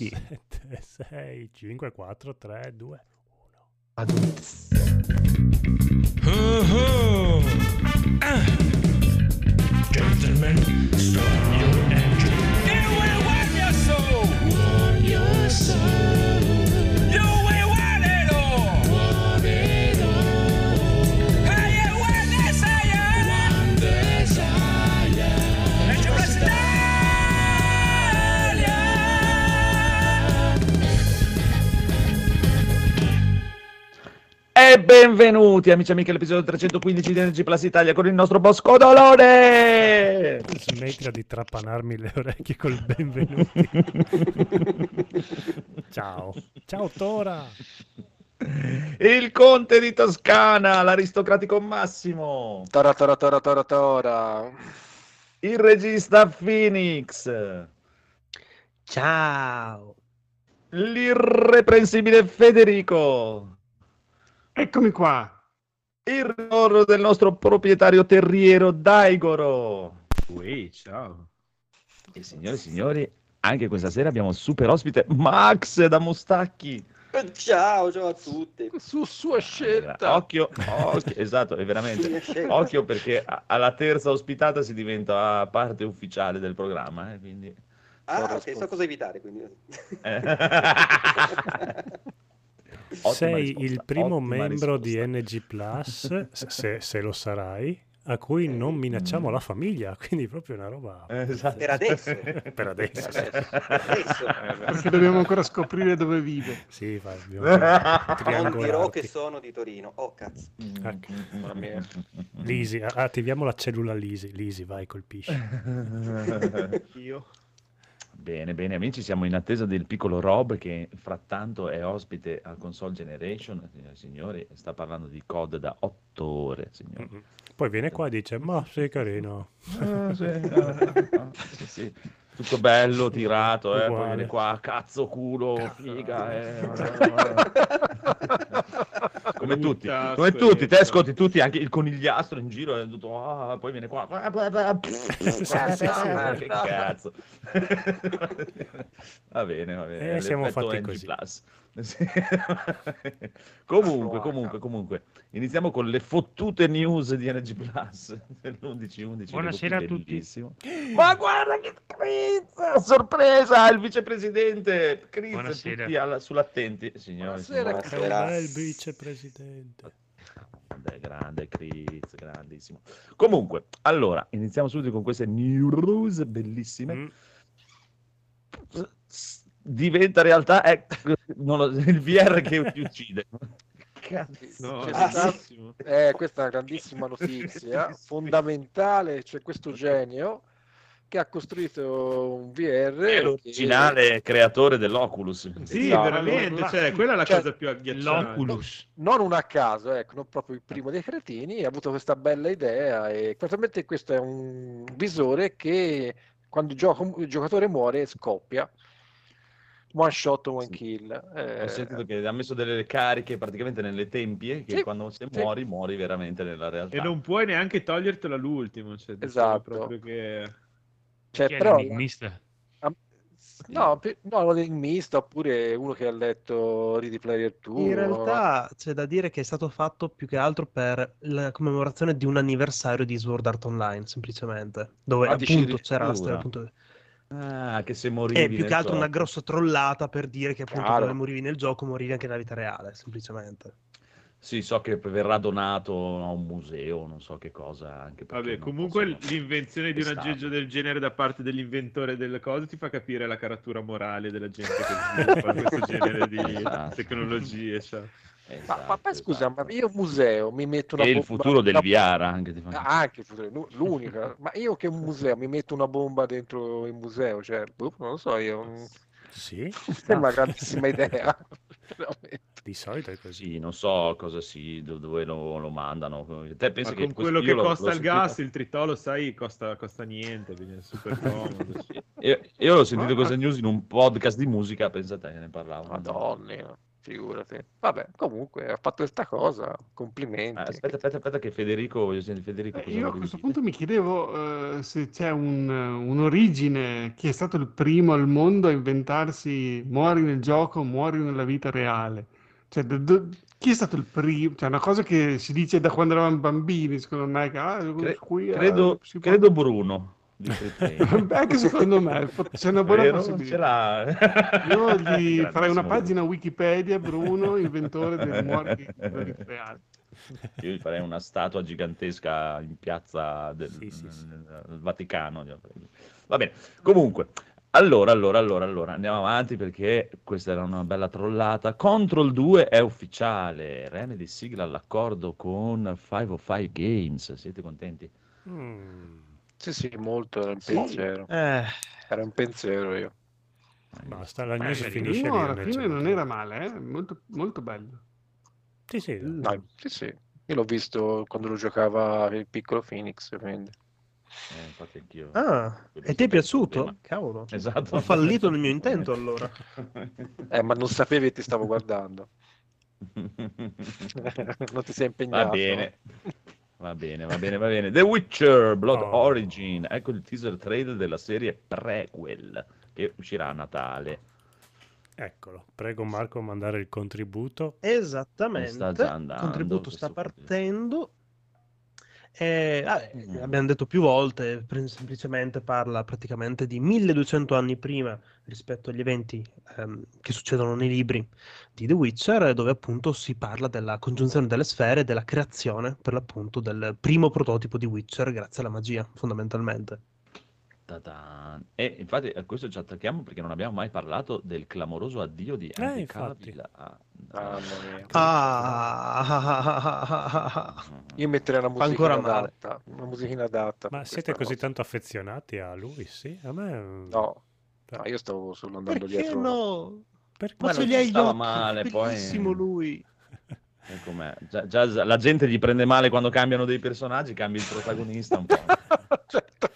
minuti. 7, 6, 5, 4, 3, 2, 1. Adulti. Oh, Ah. Gentlemen, start your E benvenuti amici e amiche all'episodio 315 di Energy Plus Italia con il nostro Bosco Dolore! Smettila di trapanarmi le orecchie col benvenuti. Ciao. Ciao Tora. Il conte di Toscana, l'aristocratico Massimo, Tora, tora, tora, tora, tora. il regista Phoenix, Ciao. l'irreprensibile Federico, Eccomi qua. il ritorno del nostro proprietario terriero Daigoro. Ui, ciao. E signore e signori, anche questa sera abbiamo super ospite Max da Mostacchi. Ciao, ciao a tutti. Su sua scelta. Occhio, occhio, esatto, è veramente. Occhio perché a- alla terza ospitata si diventa parte ufficiale del programma, eh, quindi... Ah, ok, so cosa evitare, quindi. eh. Sei risposta, il primo ottima membro di risposta. NG Plus, se, se lo sarai, a cui non minacciamo la famiglia, quindi proprio una roba Eh, esatto. Per adesso. per adesso. Adesso. Perché dobbiamo ancora scoprire dove vive. Sì, vai, Non dirò che sono di Torino. Oh, cazzo. Ecco. Mamma mia. Lisi, attiviamo la cellula Lisi. Lisi, vai, colpisci. Io. Bene, bene, amici, siamo in attesa del piccolo Rob che frattanto è ospite al Console Generation, signore e signori, sta parlando di COD da otto ore, signori. Mm-mm. Poi viene qua e dice, ma sei carino. Ah, sì, ah, sì, sì. Tutto bello, tirato, eh, poi viene qua, cazzo, culo, figa, eh. come tutti, come tutti, te ascolti tutti, anche il conigliastro in giro, è tutto, ah, poi viene qua, che cazzo. va bene, va bene, Eh, siamo fatti così. Plus. Comunque, comunque, comunque, iniziamo con le fottute news di Energy Plus dell'11-11. Buonasera a tutti. Bellissimo. Ma guarda che Chris! Sorpresa! Il vicepresidente Chris, Buonasera. tutti alla- sull'attenti. Signori, Buonasera, signori. Che bel vicepresidente. Grande, grande Chris, grandissimo. Comunque, allora, iniziamo subito con queste news bellissime. Mm. Diventa realtà è non lo- il VR che ti uccide. Cazzo. No, C'è Ah, sì. Eh, questa è una grandissima notizia, fondamentale, c'è questo genio che ha costruito un VR È che- l'originale creatore dell'Oculus. Sì, Esatto. veramente, cioè, quella è la Cioè, cosa più agghiacciante. L'Oculus. non un a caso, ecco, non proprio il primo dei cretini, ha avuto questa bella idea e praticamente questo è un visore che quando gioca- il giocatore muore scoppia. One shot, one Sì. kill. Ho Eh, sentito che ha messo delle cariche praticamente nelle tempie, che Sì, quando se sì. muori, muori veramente nella realtà. E non puoi neanche togliertela l'ultimo. Cioè, Esatto. proprio che... cioè, Chi però, l'enigmista? no, no, un enigmista oppure uno che ha letto Ready Player 2. In realtà c'è da dire che è stato fatto più che altro per la commemorazione di un anniversario di Sword Art Online, semplicemente, dove Ah, appunto c'era la storia appunto, Ah, che se morivi è più nel che altro una gioco. grossa trollata per dire che appunto Chiaro. dove morivi nel gioco morivi anche nella vita reale, semplicemente. Sì, so che verrà donato a un museo, non so che cosa, anche Vabbè, comunque l'invenzione di un aggeggio del genere da parte dell'inventore delle cose ti fa capire la caratura morale della gente che sviluppa questo genere di Esatto. tecnologie. cioè. Ma, Esatto, ma poi scusa, esatto. ma io museo mi metto una E il bomba- futuro del VR anche ti fa Ah, Anche il futuro, l'u- l'unica. ma io che un museo mi metto una bomba dentro il museo, cioè, boh, non lo so, io Sì, è una grandissima idea. di solito è così. Sì, non so cosa si, do- dove lo, lo mandano. Te pensi Ma che con quello che costa l'ho il sentito- gas, il tritolo, sai, costa, costa niente, quindi è super comodo. Io, io l'ho sentito questa news in un podcast di musica, pensate, ne parlavano. Madonna. Figurati. Vabbè, comunque ha fatto questa cosa, Ah, complimenti. aspetta, aspetta, aspetta, che Federico, voglio sentire Federico. Eh, cosa Io a questo dire? punto mi chiedevo eh, se c'è un- un'origine, chi è stato il primo al mondo a inventarsi muori nel gioco, muori nella vita reale. Cioè, do- do- chi è stato il primo? Cioè, una cosa che si dice da quando eravamo bambini, secondo me, che ah, Cre- qui, eh, credo, credo Bruno di anche secondo me c'è una buona Vero? Ce possibilità. Io gli farei una pagina Wikipedia, Bruno, inventore del muori reale. Io gli farei una statua gigantesca in piazza del, Sì, sì, sì. del Vaticano. Va bene, comunque, allora, allora, allora, allora, andiamo avanti perché questa era una bella trollata. Control 2 è ufficiale, Remedy sigla l'accordo con 505 Games, siete contenti? Mm, Sì, sì, molto era un Sì. pensiero. Eh, Era un pensiero io. basta, la news finisce lì. alla fine non no. era male, eh? Molto, molto bello. Sì, sì. Mm. Dai, sì, sì. Io l'ho visto quando lo giocava il piccolo Phoenix, quindi. Eh, infatti anch'io. ah, e ti è piaciuto? Cavolo. Esatto. Ho fallito nel mio intento allora. Eh, ma non sapevi che ti stavo guardando. non ti sei impegnato. Va bene. Va bene, va bene, va bene. The Witcher Blood Oh. Origin. Ecco il teaser trailer della serie prequel che uscirà a Natale. Eccolo, prego Marco a mandare il contributo. Esattamente. Sta già Il contributo sta partendo. Eh, vabbè, Mm. abbiamo detto più volte, semplicemente parla praticamente di 1200 anni prima rispetto agli eventi ehm, che succedono nei libri di The Witcher, dove appunto si parla della congiunzione delle sfere e della creazione per l'appunto del primo prototipo di Witcher grazie alla magia, fondamentalmente. Ta-tan. E infatti a questo ci attacchiamo perché non abbiamo mai parlato del clamoroso addio di Henry infatti. Mamma mia. Ah, Io metterei una musichina adatta. Una musichina adatta. Ma siete così cosa. tanto affezionati a lui? Sì, a me... No, no, io stavo solo andando perché dietro. no? Perché? Ma Ma ce non li ci hai gli stava male, poi- bellissimo lui. E com'è? Già, già la gente gli prende male quando cambiano dei personaggi, cambia il protagonista un po'. Certo.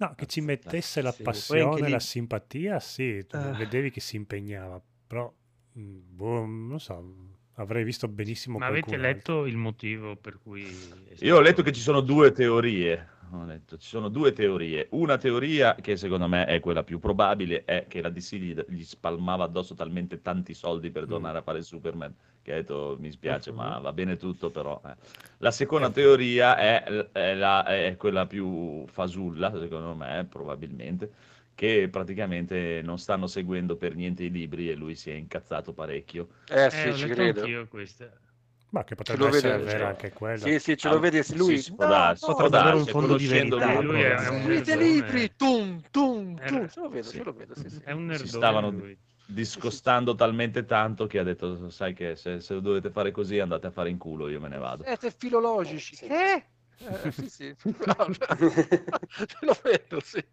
No, che ci mettesse la passione, la simpatia, sì, tu Eh. vedevi che si impegnava, però, mm, boh, non so, avrei visto benissimo Ma avete qualcun altro. letto il motivo per cui... Io ho letto che ci sono due teorie. Ho letto, ci sono due teorie. Una teoria, che secondo me è quella più probabile, è che la DC gli, gli spalmava addosso talmente tanti soldi per Mm. tornare a fare Superman che ha detto mi spiace, ma Mhm. va bene tutto, però. eh. La seconda Eh. teoria è, è la- è quella più fasulla, secondo me, probabilmente, che praticamente non stanno seguendo per niente i libri e lui si è incazzato parecchio. Eh Eh, sì, ho ci credo. anch'io questa. Ma che potrebbe essere vede- vera cioè, anche quella. Sì, sì, ce Ah, lo vedi, lui. sì, darsi, può Potrebbe avere un fondo di verità. lui, Lui è un nerdone. libri, tum, tum. Ce lo vedo, Sì. ce lo vedo, sì, sì. È un nerdone stavano- lui. discostando talmente tanto che ha detto sai che se, se lo dovete fare così andate a fare in culo io me ne vado Siete filologici. Sì. Eh? Eh, sì, sì. No, ce lo vedo, sì.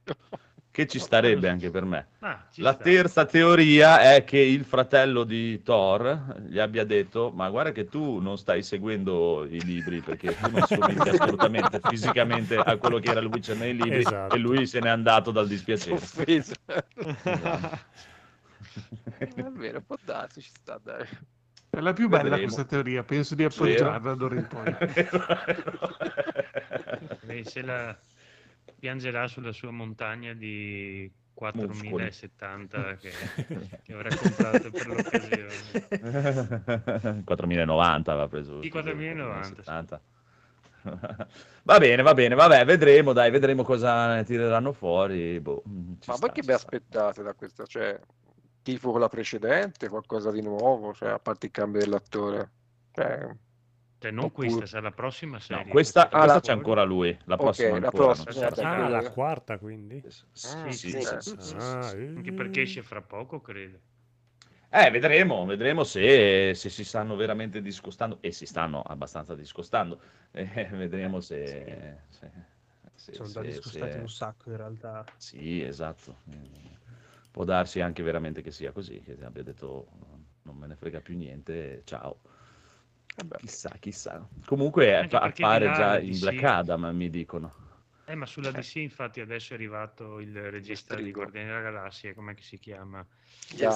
Che ci starebbe anche per me Ah, la sta. terza teoria è che il fratello di Thor gli abbia detto ma guarda che tu non stai seguendo i libri perché tu non somigli assolutamente fisicamente a quello che era il Witcher nei libri Esatto. e lui se n'è andato dal dispiacere. Esatto. È vero, può darsi, ci sta, dai. È la più bella Vedremo. questa teoria, penso di appoggiarla d'ora in poi. Se la piangerà sulla sua montagna di 4070 che, che avrà comprato per l'occasione. 4090 aveva preso. Sì, 4090, 70. Va bene, va bene, vabbè, vedremo, dai, vedremo cosa ne tireranno fuori. boh, mm, Ma sta, voi che vi aspettate da questa? Cioè, tifo con la precedente, qualcosa di nuovo, cioè, a parte il cambio dell'attore. Cioè, Cioè, non Oppure- questa, sarà la prossima serie. No, questa, Ah, questa la- c'è ancora lui, la prossima la ancora, non prossima, si vabbè, sa. Ah, la quarta quindi? Ah, Sì, sì, sì, Anche perché esce fra poco, credo. Eh, vedremo, vedremo se, se si stanno veramente discostando, e si stanno abbastanza discostando, eh, vedremo se... se, se- Sono già discostati se- un sacco in realtà. Sì, esatto. Può darsi anche veramente che sia così, che abbia detto non me ne frega più niente, ciao. Vabbè. Chissà, chissà. Comunque Anche appare già in DC Black Adam, mi dicono. Eh, ma sulla DC infatti adesso è arrivato il regista di. Guardiani della Galassia, com'è che si chiama?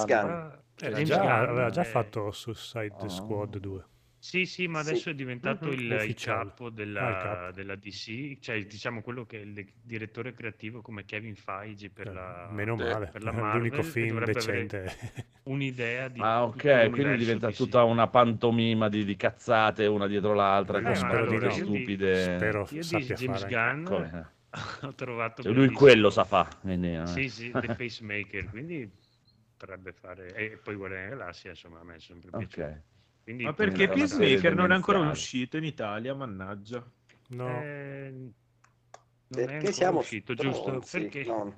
Gunn. Ah, James già- Gunn, aveva già eh, fatto Suicide Oh. Squad 2. Sì, sì, ma Sì. adesso è diventato Mhm. il, il capo Ah, il della, capo. della DC, cioè diciamo quello che è il direttore creativo come Kevin Feige per Eh, la, Meno male, per la Marvel, l'unico film decente. un'idea di Ah, ok, quindi diventa DC. tutta una pantomima di, di cazzate una dietro l'altra, Eh, con battute allora io di- stupide. Spero Io di sappia James fare. Gunn Come? ho trovato Cioè, lui quello sa fa. quindi, eh. Sì, sì, The Pacemaker, quindi potrebbe fare... E poi Guardiani della Galassia, insomma, a me è sempre piaciuto. Ok. Quindi Ma perché Peacemaker non è ancora uscito in Italia, mannaggia. No, Eh, non è Perché ancora siamo uscito, giusto? stronzi, Perché? No,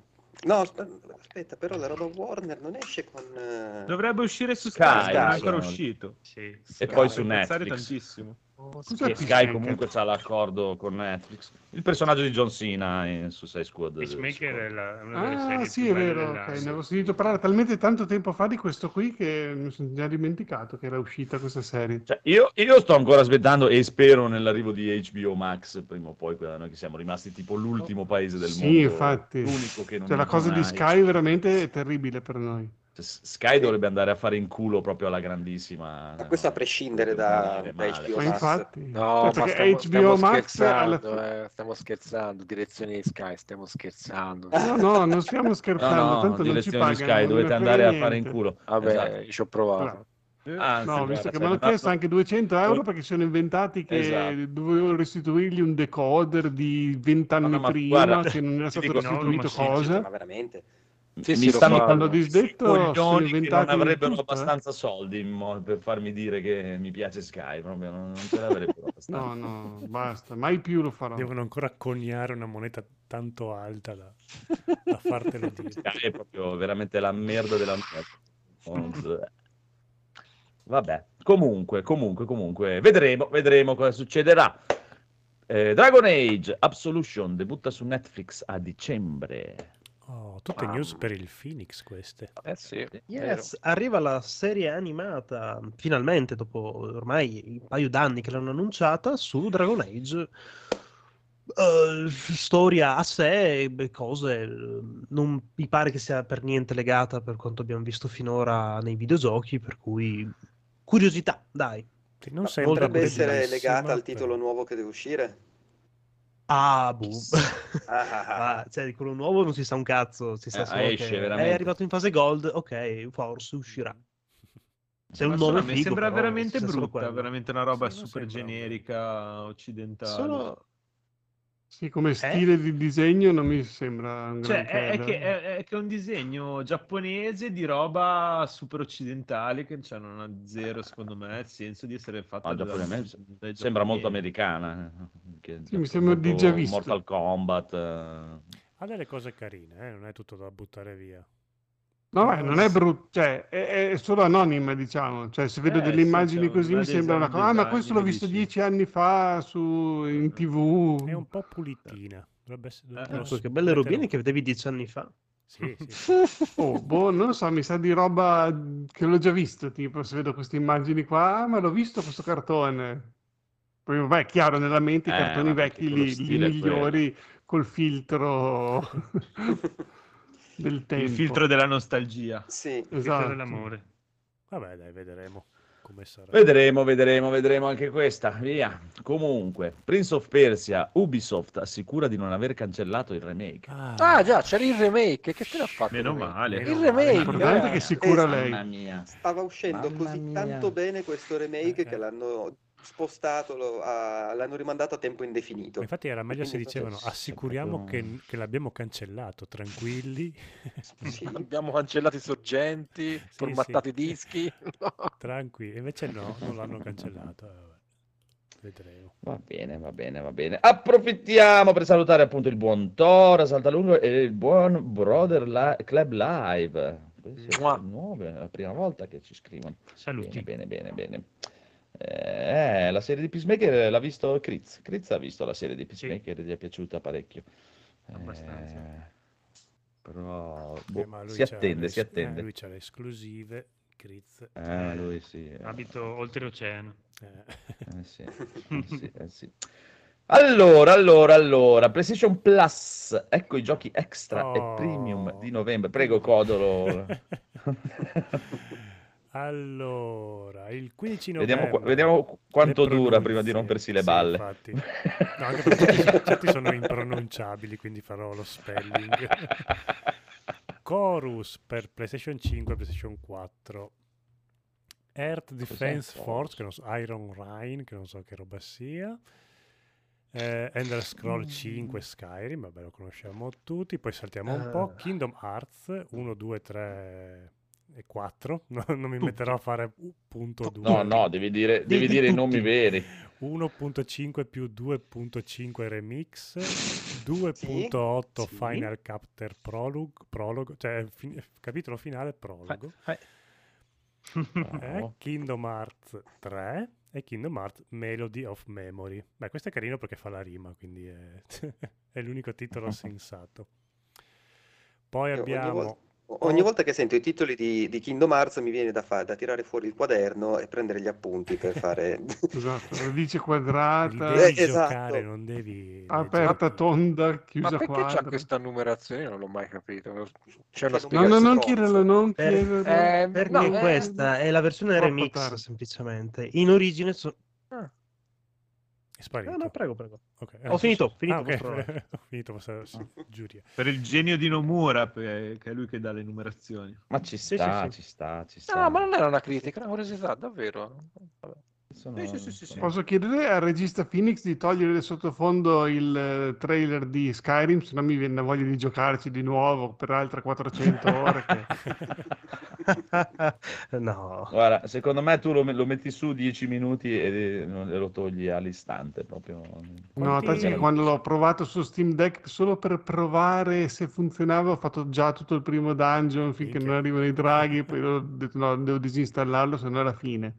no, asp- aspetta, però la roba Warner non esce con... eh, Dovrebbe uscire su Sky, Sky, non è ancora uscito. Sì. E Sky. poi su Netflix. tantissimo. Che Sky Peacemaker? comunque ha l'accordo con Netflix. Il personaggio di John Cena in Suicide Squad. Pacemaker è la- una delle Ah, serie sì, più è vero, ok, dell'anno. ne avevo sentito parlare talmente tanto tempo fa di questo qui che mi sono già dimenticato che era uscita questa serie. Cioè, io, io sto ancora aspettando e spero nell'arrivo di HBO Max prima o poi, noi che siamo rimasti tipo l'ultimo paese del Sì, mondo. infatti. L'unico che non Cioè, la cosa di Sky veramente è terribile per noi. Cioè, Sky dovrebbe andare a fare in culo proprio alla grandissima. Ma questo a prescindere da, da HBO Ma Max. infatti, No, Cioè, ma perché stiamo, HBO stiamo Max alla scherzando, fi- eh, stiamo scherzando, direzione di Sky, stiamo scherzando. No, no, non stiamo No, scherzando, no, tanto non ci direzione di pagano. Sky, dovete andare frega a fare in niente. culo. Vabbè, Esatto. ci ho provato. Bravo. Anzi, No, visto guarda, che mi hanno chiesto anche 200 euro perché si sono inventati che Esatto. dovevano restituirgli un decoder di 20 anni No, no, ma prima, guarda, che non era stato dico- restituito no, ma sì, cosa. Ma veramente? Sì, mi stanno. Hanno disdetto, coglioni che non avrebbero tutto, eh. abbastanza soldi in mo- per farmi dire che mi piace Sky, proprio non, non ce l'avrebbero abbastanza. No, no, basta, mai più lo farò. devono ancora coniare una moneta tanto alta da, da fartelo dire. Sky è proprio veramente la merda della merda. Vabbè, comunque, comunque, comunque, vedremo, vedremo cosa succederà. Eh, Dragon Age Absolution debutta su Netflix a dicembre. Oh, tutte news per il Phoenix queste. Eh sì, Yes, arriva la serie animata, finalmente, dopo ormai un paio d'anni che l'hanno annunciata, su Dragon Age. Eh, storia a sé, beh, cose, eh, non mi pare che sia per niente legata per quanto abbiamo visto finora nei videogiochi, per cui curiosità, dai. Non potrebbe essere legata al titolo nuovo che deve uscire? Ah, boh. Ah. Ah, cioè, di quello nuovo non si sa un cazzo, si sa Eh, solo esce che veramente. è arrivato in fase gold, ok, forse uscirà. Se è un Ma nome figo, sembra però, veramente brutta, veramente una roba Sì, super generica occidentale. Solo... Sì, come stile di disegno non mi sembra un Cioè, è, è che, è, è che è un disegno giapponese di roba super occidentale che cioè, non ha zero, secondo me, il senso di essere fatta Ah, da- giapponese. dai Sembra molto americana. eh, che- Sì, mi sembra di già visto. Mortal Kombat. eh. Ha delle cose carine, eh, non è tutto da buttare via. No, beh, non è brutto, cioè, è, è solo anonima, diciamo. Cioè, se vedo Eh, delle sì, immagini così mi sembra una cosa. Ah, ma questo l'ho visto dici. dieci anni fa su, in TV. È un po' pulitina. Dovrebbe essere, Eh, dovrebbe Non so, che essere- belle robine che vedevi dieci anni fa. Sì, sì, sì. Oh, boh, non lo so, mi sa di roba che l'ho già visto, tipo, se vedo queste immagini qua, ah, ma l'ho visto questo cartone. Poi, vabbè, è chiaro, nella mente i Eh, cartoni vecchi, li, li stile è quello. migliori col filtro del tempo. Il filtro della nostalgia. Sì. Filtro Esatto. dell'amore. Vabbè, dai, vedremo come sarà. Vedremo, vedremo, vedremo anche questa. Via. Comunque, Prince of Persia, Ubisoft assicura di non aver cancellato il remake. Ah, già, c'era il remake. Che te l'ha fatto? Meno il remake? male. Il remake. L'importante è che eh. si cura Esatto. lei. Mamma mia. Stava uscendo Mamma così mia. tanto bene questo remake Eh, che l'hanno spostato, lo- a- l'hanno rimandato a tempo indefinito. Ma Infatti era meglio se dicevano assicuriamo che, che l'abbiamo cancellato, tranquilli, Sì. Abbiamo cancellato i sorgenti, formattato i dischi. No. tranquilli. Invece no, non l'hanno cancellato. eh. Vedremo. Va bene, va bene, va bene. Approfittiamo per salutare appunto il buon Tora, Saltalungo e il buon Brother Li- Club Live. Queste Mua. sono nuove, è la prima volta che ci scrivono. Saluti. Bene, bene, bene, bene. Eh, la serie di Peacemaker l'ha visto Critz. Critz ha visto la serie di Peacemaker, gli è piaciuta parecchio. Abbastanza. Eh, però Eh, boh, si attende, si attende. eh, lui c'ha le esclusive, Criz. Eh, lui sì. eh. Abito oltreoceano. Eh. Eh sì, eh sì, eh sì. Allora, allora, allora, PlayStation Plus, ecco i giochi extra Oh. e premium di novembre. Prego, Codolo. Allora, il 15 novembre. Vediamo, qua- vediamo qu- quanto dura prima di rompersi le Sì, balle. infatti. No, anche perché certi, sono impronunciabili, quindi farò lo spelling. Chorus per PlayStation 5 e PlayStation 4. Earth Defense? Force, che non so, Iron Rhine, che non so che roba sia. Eh, Ender Scroll 5 Skyrim, vabbè lo conosciamo tutti, poi saltiamo un po'. Ah. Kingdom Hearts 1, 2, 3 e 4. No, non mi metterò a fare punto 2. No, no, devi dire, devi Di- di dire i nomi veri. 1.5 più 2.5 remix, 2.8 Sì. final chapter prologue, prologo, cioè fi- capitolo finale prologo, Eh, eh, Bravo. Kingdom Hearts 3 e Kingdom Hearts Melody of Memory. Beh, questo è carino perché fa la rima, quindi è, è l'unico titolo sensato. Poi Io ogni abbiamo... Ogni volta che sento i titoli di, di Kingdom Hearts mi viene da, fa- da tirare fuori il quaderno e prendere gli appunti per fare... Esatto, radice Li quadrata, devi Eh, esatto. giocare, non devi... aperta, tonda, Ma chiusa perché c'ha quadra. questa numerazione? Non l'ho mai capito. C'è una Che No, no, spiegazione. non chiederlo, non Per- chiederlo. Eh, Perché no, eh, questa è la versione remix, tardi. semplicemente. In origine so- È sparito. No, no, prego, prego. Ok, Ho finito, ah, finito, ok. posso provare. Ho finito, posso- sì, giuria. Per il genio di Nomura, che è lui che dà le numerazioni. Ma ci Sì, sta, sì, sì. ci sta, ci sta. No, ma non era una critica, era una curiosità, davvero. Vabbè. Sono- Sì, sì, sì, sì, sì. Posso chiedere al regista Phoenix di togliere sottofondo il eh, trailer di Skyrim, se no mi viene voglia di giocarci di nuovo per altre 400 ore. che- no. Guarda, secondo me tu lo, lo metti su 10 minuti e, e lo togli all'istante proprio. No, tanto che quando l'ho provato su Steam Deck solo per provare se funzionava, ho fatto già tutto il primo dungeon finché non arrivano i draghi, poi ho detto no, devo disinstallarlo, se no è la fine.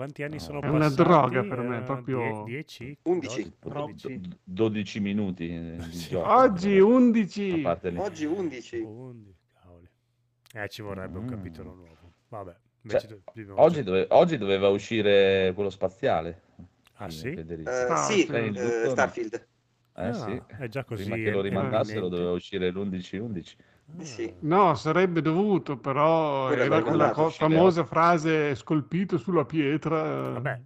Quanti anni No. sono È una passati? droga per me, Eh, proprio- 10? 11. 12? 12 minuti eh, di gioco. Oggi A 11! parte lì. Oggi 11. 11, cavoli. Eh, ci vorrebbe un Mm. capitolo nuovo. Vabbè, Cioè, Oggi, dove- oggi doveva uscire quello spaziale. Ah, sì? Eh, Ah, sì, eh. Starfield. Eh Ah, sì. è già così. Prima che lo rimandassero doveva uscire l'11-11. Sì. No, sarebbe dovuto, però Quello era quella co- famosa frase scolpito sulla pietra. Vabbè,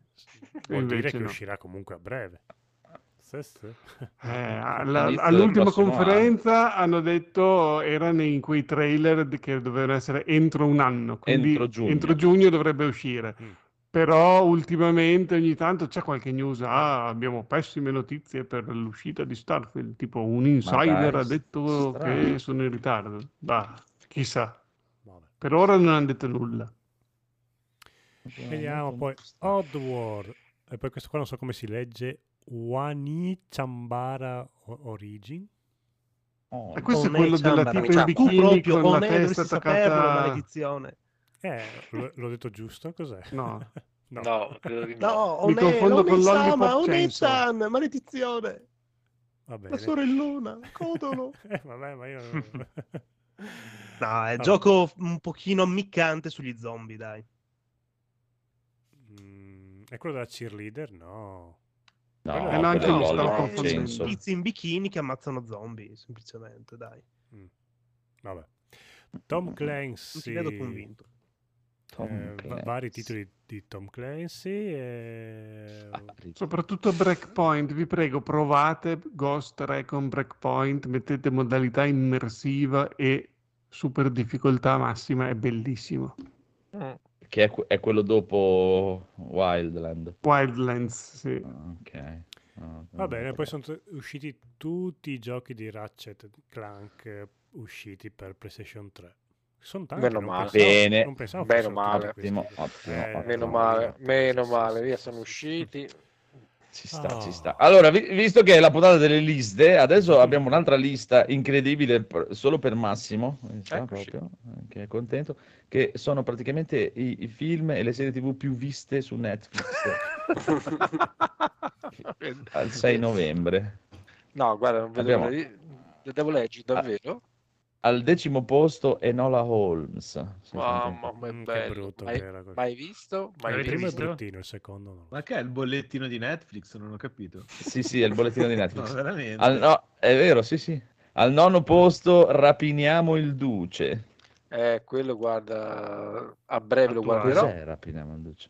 vuol dire invece che no. uscirà comunque a breve. Sì, sì. Eh, alla- all'ultima conferenza hanno detto erano in quei trailer che dovevano essere entro un anno, quindi Entro giugno. entro giugno dovrebbe uscire. Mm. Però ultimamente ogni tanto c'è qualche news, ah, abbiamo pessime notizie per l'uscita di Starfield, tipo un insider dai, ha detto strano. che sono in ritardo. Bah, chissà. Vabbè. Per ora non hanno detto nulla. Vediamo poi Oddworld. E poi questo qua non so come si legge. Wani Chambara Origin. Oh, E questo è One quello della Chambara. tipa in Tu bikini proprio, con la testa saperlo, attaccata... maledizione. Eh, l'ho, l'ho detto giusto? Cos'è? No. no. No, credo di no. No, Mi confondo con One-Sama, Lollipop One-chan, maledizione. Va bene. La sorellona, codolo. Eh, vabbè, ma io... No, è Vabbè. gioco un pochino ammiccante sugli zombie, dai. Mm, è quello della cheerleader? No. No, Eh, no, quello anche ha confondendo. senso. Tizi in bikini che ammazzano zombie, semplicemente, dai. Mm. Vabbè. Tom Clancy. Non ti vedo convinto. Eh, vari titoli di Tom Clancy. E... Soprattutto Breakpoint, vi prego, provate Ghost Recon Breakpoint, mettete modalità immersiva e super difficoltà massima, è bellissimo. Mm. Che è, è quello dopo Wildland. Wildlands, sì. Ah, Ok. Ah, Va bene, poi sono t- usciti tutti i giochi di Ratchet Clank eh, usciti per PlayStation 3. Sono tanti, Meno male. pensavo- Bene. Meno male. Ottimo, ottimo, Eh, ottimo. Meno no, male, meno male, via sono usciti. Ci sta, ci Oh. sta. Allora, vi- visto che è la puntata delle liste, adesso abbiamo un'altra lista incredibile solo per Massimo, eh, Eccoci. proprio, eh, che è contento, che sono praticamente i, i film e le serie TV più viste su Netflix al 6 novembre. No, guarda, non vedo Abbiamo- Le devo leggere, davvero? Al decimo posto Enola Holmes. Mamma mia, Mm, che brutto Mai, che era quello. mai visto? Mai Il Avete primo è visto? visto? bruttino, il secondo no. Ma che è il bollettino di Netflix? Non ho capito. Sì, sì, è il bollettino di No, Netflix. veramente. Al no- è vero, sì, sì. Al nono posto Rapiniamo il Duce. Eh, quello guarda, a breve lo Attuale. guarderò. Cos'è Rapina Manducci?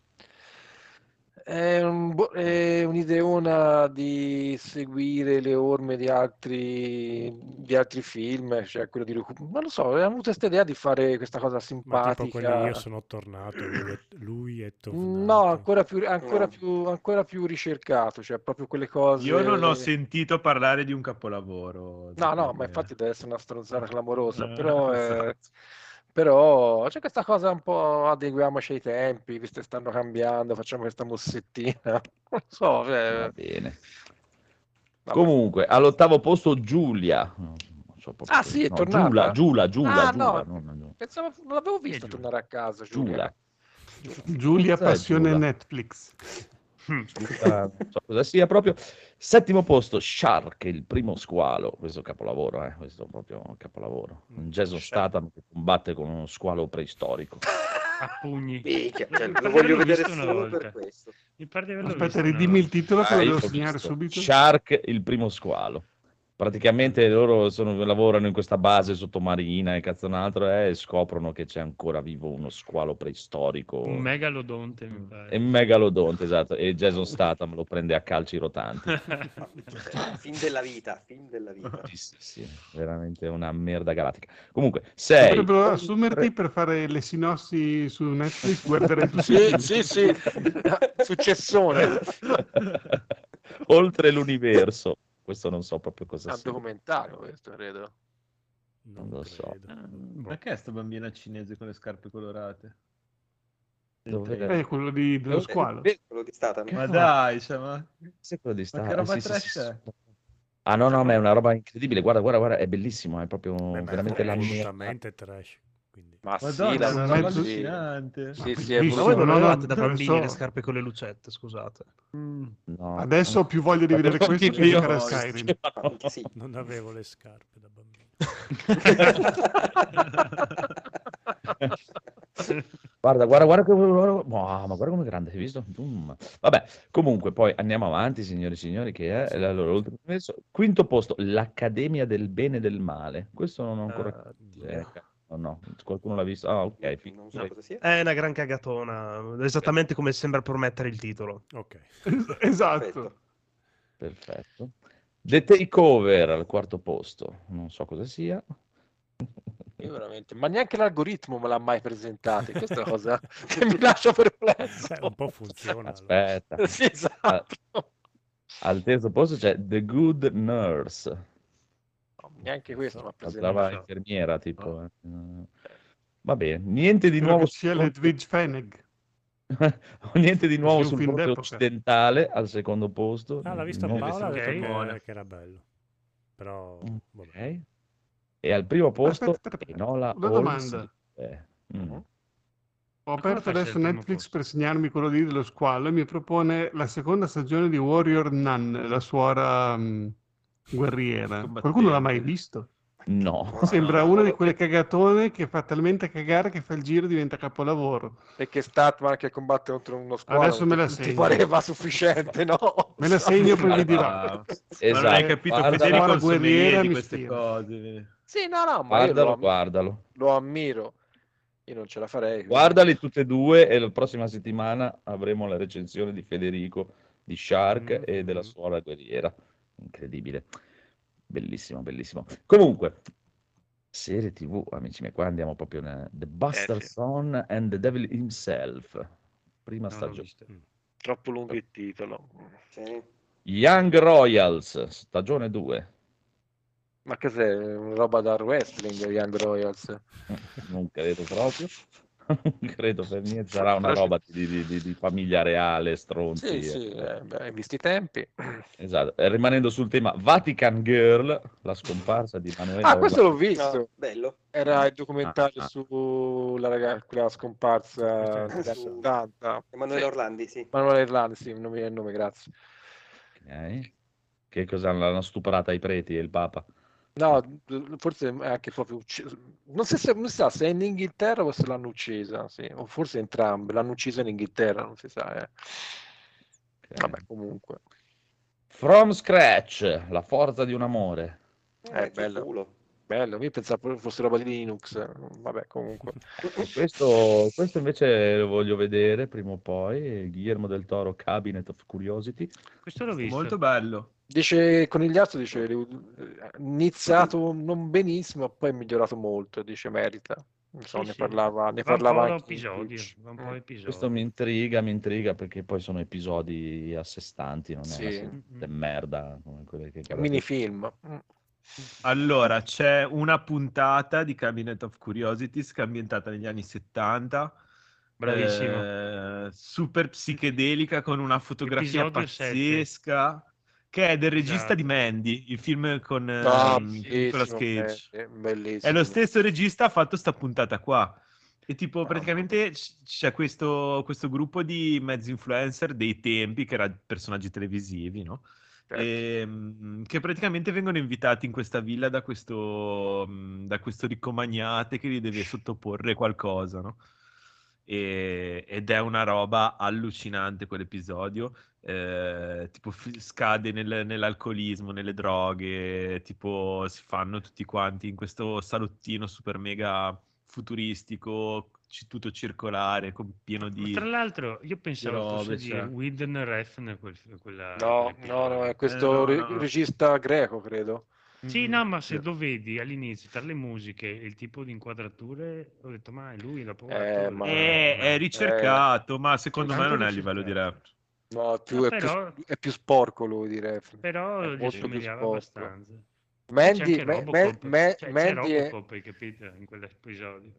È, un è un'ideona di seguire le orme di altri, di altri film, cioè quello di recu- ma lo so, abbiamo avuto questa idea di fare questa cosa Ma tipo simpatica. io sono tornato, lui è, lui è tornato. No, ancora più, ancora No. più, ancora più ricercato, cioè proprio quelle cose. Io non ho sentito parlare di un capolavoro. No, no, ma perché- infatti deve essere una stronzata clamorosa, Eh, però, eh, esatto. Però c'è questa cosa un po' adeguiamoci ai tempi, visto che stanno cambiando, facciamo questa mossettina. Non so, cioè, Va bene. vabbè. Comunque, all'ottavo posto Giulia. No, non so Ah, sì, è no, tornata? Giulia, Giulia, Giulia, Ah, Giulia, no. non- non- Pensavo, non l'avevo vista Giulia? tornare a casa, Giulia. Giulia. Giulia Passione Giulia? Netflix. Giulia, non so cosa sia proprio. Settimo posto, Shark, il primo squalo. Questo è un capolavoro, eh? Questo è proprio un capolavoro. Un Jason Statham che combatte con uno squalo preistorico. A pugni. Minchia, Mi cioè, lo voglio vedere solo volta. per questo. Mi pare di averlo Aspetta, ridimmi il titolo che Ah, lo io devo segnare subito. Shark, il primo squalo. Praticamente loro sono- lavorano in questa base sottomarina e cazzo un altro eh, e scoprono che c'è ancora vivo uno squalo preistorico. Un megalodonte, mi pare. un megalodonte, esatto, e Jason Statham lo prende a calci rotanti. Fin della vita, fin della vita. Sì, sì, sì, veramente una merda galattica. Comunque, 6. Potrebbero assumerti per fare le sinossi su Netflix, guardare i Sì, sì, sì, successone. Oltre l'universo. Questo non so proprio È cosa un sia. documentario questo, credo. Non lo so. credo. Ma che è sta bambina cinese con le scarpe colorate? Dove- È quello di, dello squalo. Eh, Quello di Statham. Ma dai, cioè, ma... Sì, quello di Ma Star- che roba sì, trash sì, è? sì. Ah no, no, ma è una roba incredibile. Guarda, guarda, guarda, è bellissimo, è proprio Beh, ma veramente è la assolutamente trash. Ma sì, Madonna, la è una roba mezzo- allucinante. Sì, sì, è Ma voi non no, no, avevate da bambini so. le scarpe con le lucette, scusate. Mm. No. Adesso ho più voglia di vedere questo che Io- a Skyrim. Sì. Non avevo le scarpe da bambino. Guarda, guarda, guarda, guarda, ma guarda come grande, hai visto? Mm. Vabbè, comunque poi andiamo avanti, signori e signori, che è allora, l'ultimo messo. Quinto posto, l'Accademia del Bene e del Male. Questo non ho ancora... Ah, Eh, no, no, qualcuno l'ha visto? Ah, ok. Non so cosa sia. È una gran cagatona, esattamente come sembra promettere il titolo. Ok. Esatto. Perfetto. Perfetto. The Takeover al quarto posto, non so cosa sia. Io veramente, ma neanche l'algoritmo me l'ha mai presentato. Questa è una cosa che mi lascia perplesso. Eh, un po' funziona. allora. Aspetta, Sì, esatto. al terzo posto c'è The Good Nurse, neanche questo mi ha la presentato. brava infermiera, tipo. eh. Va bene, niente di Credo nuovo sia sul Hedwig Fennig. niente di nuovo sul fronte occidentale al secondo posto. Ah, l'ha visto No, Paola, ha ok. detto che, Buona. che era bello. Però, Mm, vabbè. ok. E al primo posto Aspetta, aspetta, Enola una Holmes. domanda. Eh, mm. Ho aperto adesso Netflix posto? per segnarmi quello lì dello squalo e mi propone la seconda stagione di Warrior Nun, la suora mm, guerriera. Qualcuno l'ha mai visto? No. Sembra una di quelle cagatone che fa talmente cagare che fa il giro e diventa capolavoro. Perché Statman che combatte contro uno squalo Adesso me la non ti segno. pareva sufficiente, no? Me la segno poi vi dirò. Non Esatto. hai capito, Guardalo, Federico guerriera di queste stira. cose. Sì, no, no, ma Guardalo, lo, guardalo. lo ammiro. Io non ce la farei. quindi- Guardali tutte e due e la prossima settimana avremo la recensione di Federico di Shark Mm, e della suora guerriera. Incredibile. Bellissimo, bellissimo. Comunque, serie TV, amici miei, qua andiamo proprio nel The Buster Eh, sì. Son and the Devil Himself. Prima l'ho stagione. Troppo lungo il titolo. Sì. Young Royals, stagione 2. Ma che sei? Una roba da wrestling, Young Royals. Non credo proprio. Non credo per niente. Sarà una roba di, di- di- di famiglia reale, stronzi. Sì, sì, eh. eh, beh, visto i tempi. Esatto. E rimanendo sul tema Vatican Girl, la scomparsa di Manuela Ah, questo l'ho No, visto. bello. Era il documentario Ah, ah. sulla ragazza, quella scomparsa degli anni Su- 80. Emanuele Sì. Orlandi, sì. Manuela Irlandi, sì, non mi viene il nome, grazie. Ok. Che cosa l'hanno stuprata i preti e il Papa? No, forse è anche proprio ucciso. Non so se, non si sa se è in Inghilterra o se l'hanno uccisa, sì. O forse entrambe. L'hanno uccisa in Inghilterra, non si sa. eh. Ok. Vabbè, comunque. From Scratch, la forza di un amore. Eh, che bello. culo. Bello, io pensavo fosse roba di Linux. Vabbè, comunque. Questo, questo invece lo voglio vedere prima o poi. Guillermo del Toro, Cabinet of Curiosity. Questo l'ho visto. Molto bello. Dice Conigliastro, dice eh, iniziato non benissimo, poi è migliorato molto, dice merita. Non so, Sì, ne sì. parlava, ne Va un parlava po' anche episodio, episodio. Questo mi intriga, mi intriga perché poi sono episodi a sé stanti, non è Sì. serie di merda come quelle che. Minifilm. Allora, c'è una puntata di Cabinet of Curiosities che è ambientata negli anni 70. Bravissimo. eh, super psichedelica con una fotografia Episodio pazzesca. Che è del regista Esatto. di Mandy, il film con Ah, Nicolas bellissimo, Cage. be- bellissimo. È lo stesso regista ha fatto sta puntata qua. E tipo, praticamente c- c'è questo, questo gruppo di mezzi influencer dei tempi, che erano personaggi televisivi, no? Certo. Ehm, che praticamente vengono invitati in questa villa da questo, mh, da questo ricco magnate che gli deve sottoporre qualcosa, no? E- ed è una roba allucinante quell'episodio. eh, tipo fi- scade nel- nell'alcolismo, nelle droghe, tipo si fanno tutti quanti in questo salottino super mega futuristico, c- tutto circolare, con pieno di... Tra l'altro, io pensavo fosse di. Whedon Refn quel, quella, No, no, no, è Eh, questo no, re- no. regista greco, credo. Sì, no, ma se sì. lo vedi all'inizio, tra le musiche e il tipo di inquadrature, ho detto, ma è lui, dopo Eh, ma- È, è ricercato, ma secondo me non è a livello di rap. No, più- No, è, più, però- è più sporco lui, direi. Però È molto più sporco. abbastanza. C'è Mandy, Robocop, Ma- Ma- cioè, c'è Mandy è, capito, in quell'episodio.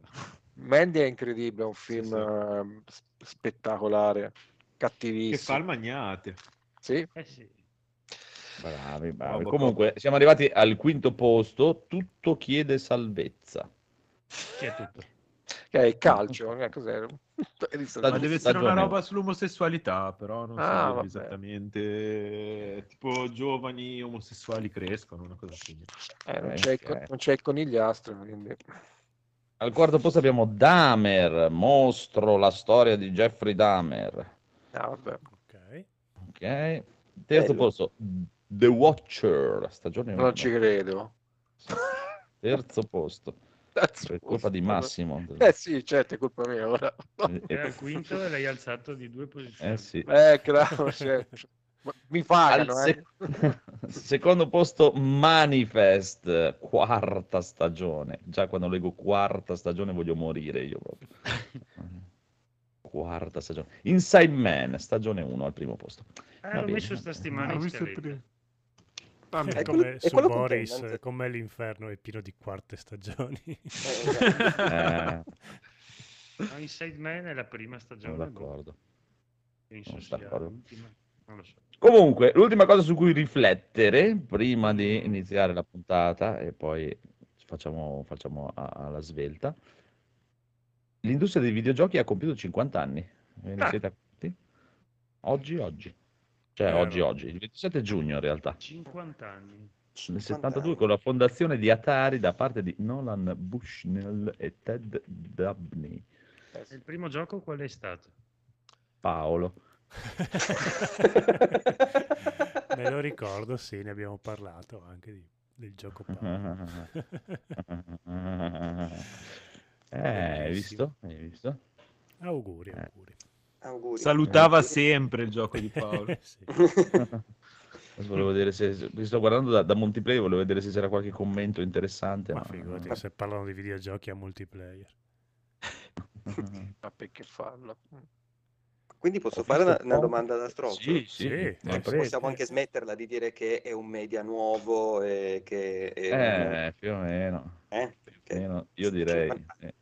Mandy è incredibile, è un film sì. eh, s- spettacolare, Che fa cattivissimo. il magnate. Sì, Eh sì. Bravi, bravi. Robocop. Comunque, siamo arrivati al quinto posto. Tutto chiede salvezza. C'è tutto. che è il calcio, eh, cos'è? Ma deve essere una roba sull'omosessualità, però non so Ah, vabbè. esattamente. Tipo giovani omosessuali crescono, una cosa simile. Eh, non, Ok, c'è il, ok. co- non c'è il conigliastro, quindi... Al quarto posto abbiamo Dahmer, mostro, la storia di Jeffrey Dahmer. Ah, vabbè. Ok. Ok. Terzo Bello. posto, The Watcher, stagione Non 1. ci credo. Terzo posto. Cazzo, Per colpa di. Massimo. Eh sì, certo, è colpa mia ora. Eh, Era il quinto e l'hai alzato di due posizioni. eh sì. Eh, claro, certo. Mi pagano, eh. sec- secondo posto Manifest, quarta stagione. Già quando leggo quarta stagione voglio morire io proprio. Quarta stagione. Inside Man, stagione 1 al primo posto. Ah, l'ho messo sta settimana Ho in primo. È come quello- è su quello con Boris, Tennant. come l'inferno è pieno di quarte stagioni. Eh, esatto. Eh, No, Inside Man è la prima sono stagione. boh, d'accordo. penso sono sia d'accordo. l'ultima. Non lo so. Comunque, l'ultima cosa su cui riflettere prima di iniziare la puntata e poi facciamo, facciamo alla svelta. L'industria dei videogiochi ha compiuto 50 anni. Ve ne Ah. siete accorti? Oggi, oggi. Cioè, Vero. oggi, oggi. Il 27 giugno, in realtà. 50 anni. Nel 50 72 anni. con la fondazione di Atari da parte di Nolan Bushnell e Ted Dabney. E il primo gioco qual è stato? Paolo. Me lo ricordo, sì, ne abbiamo parlato anche di- del gioco Paolo. Eh, hai visto? Hai visto? auguri, Eh. Auguri. Auguri. Salutava sempre il gioco di Paolo. Sì. Volevo vedere se, vi sto guardando da, da multiplayer, volevo vedere se c'era qualche commento interessante. Ma ma- figurati, se parlano di videogiochi a multiplayer. Ma perché farlo? Quindi posso Ho fare una, una domanda da strofa? Sì, sì, Sì, eh, prego. Possiamo anche smetterla di dire che è un media nuovo e che è un- Eh, più o meno. eh? Più o meno, io direi. 50 eh.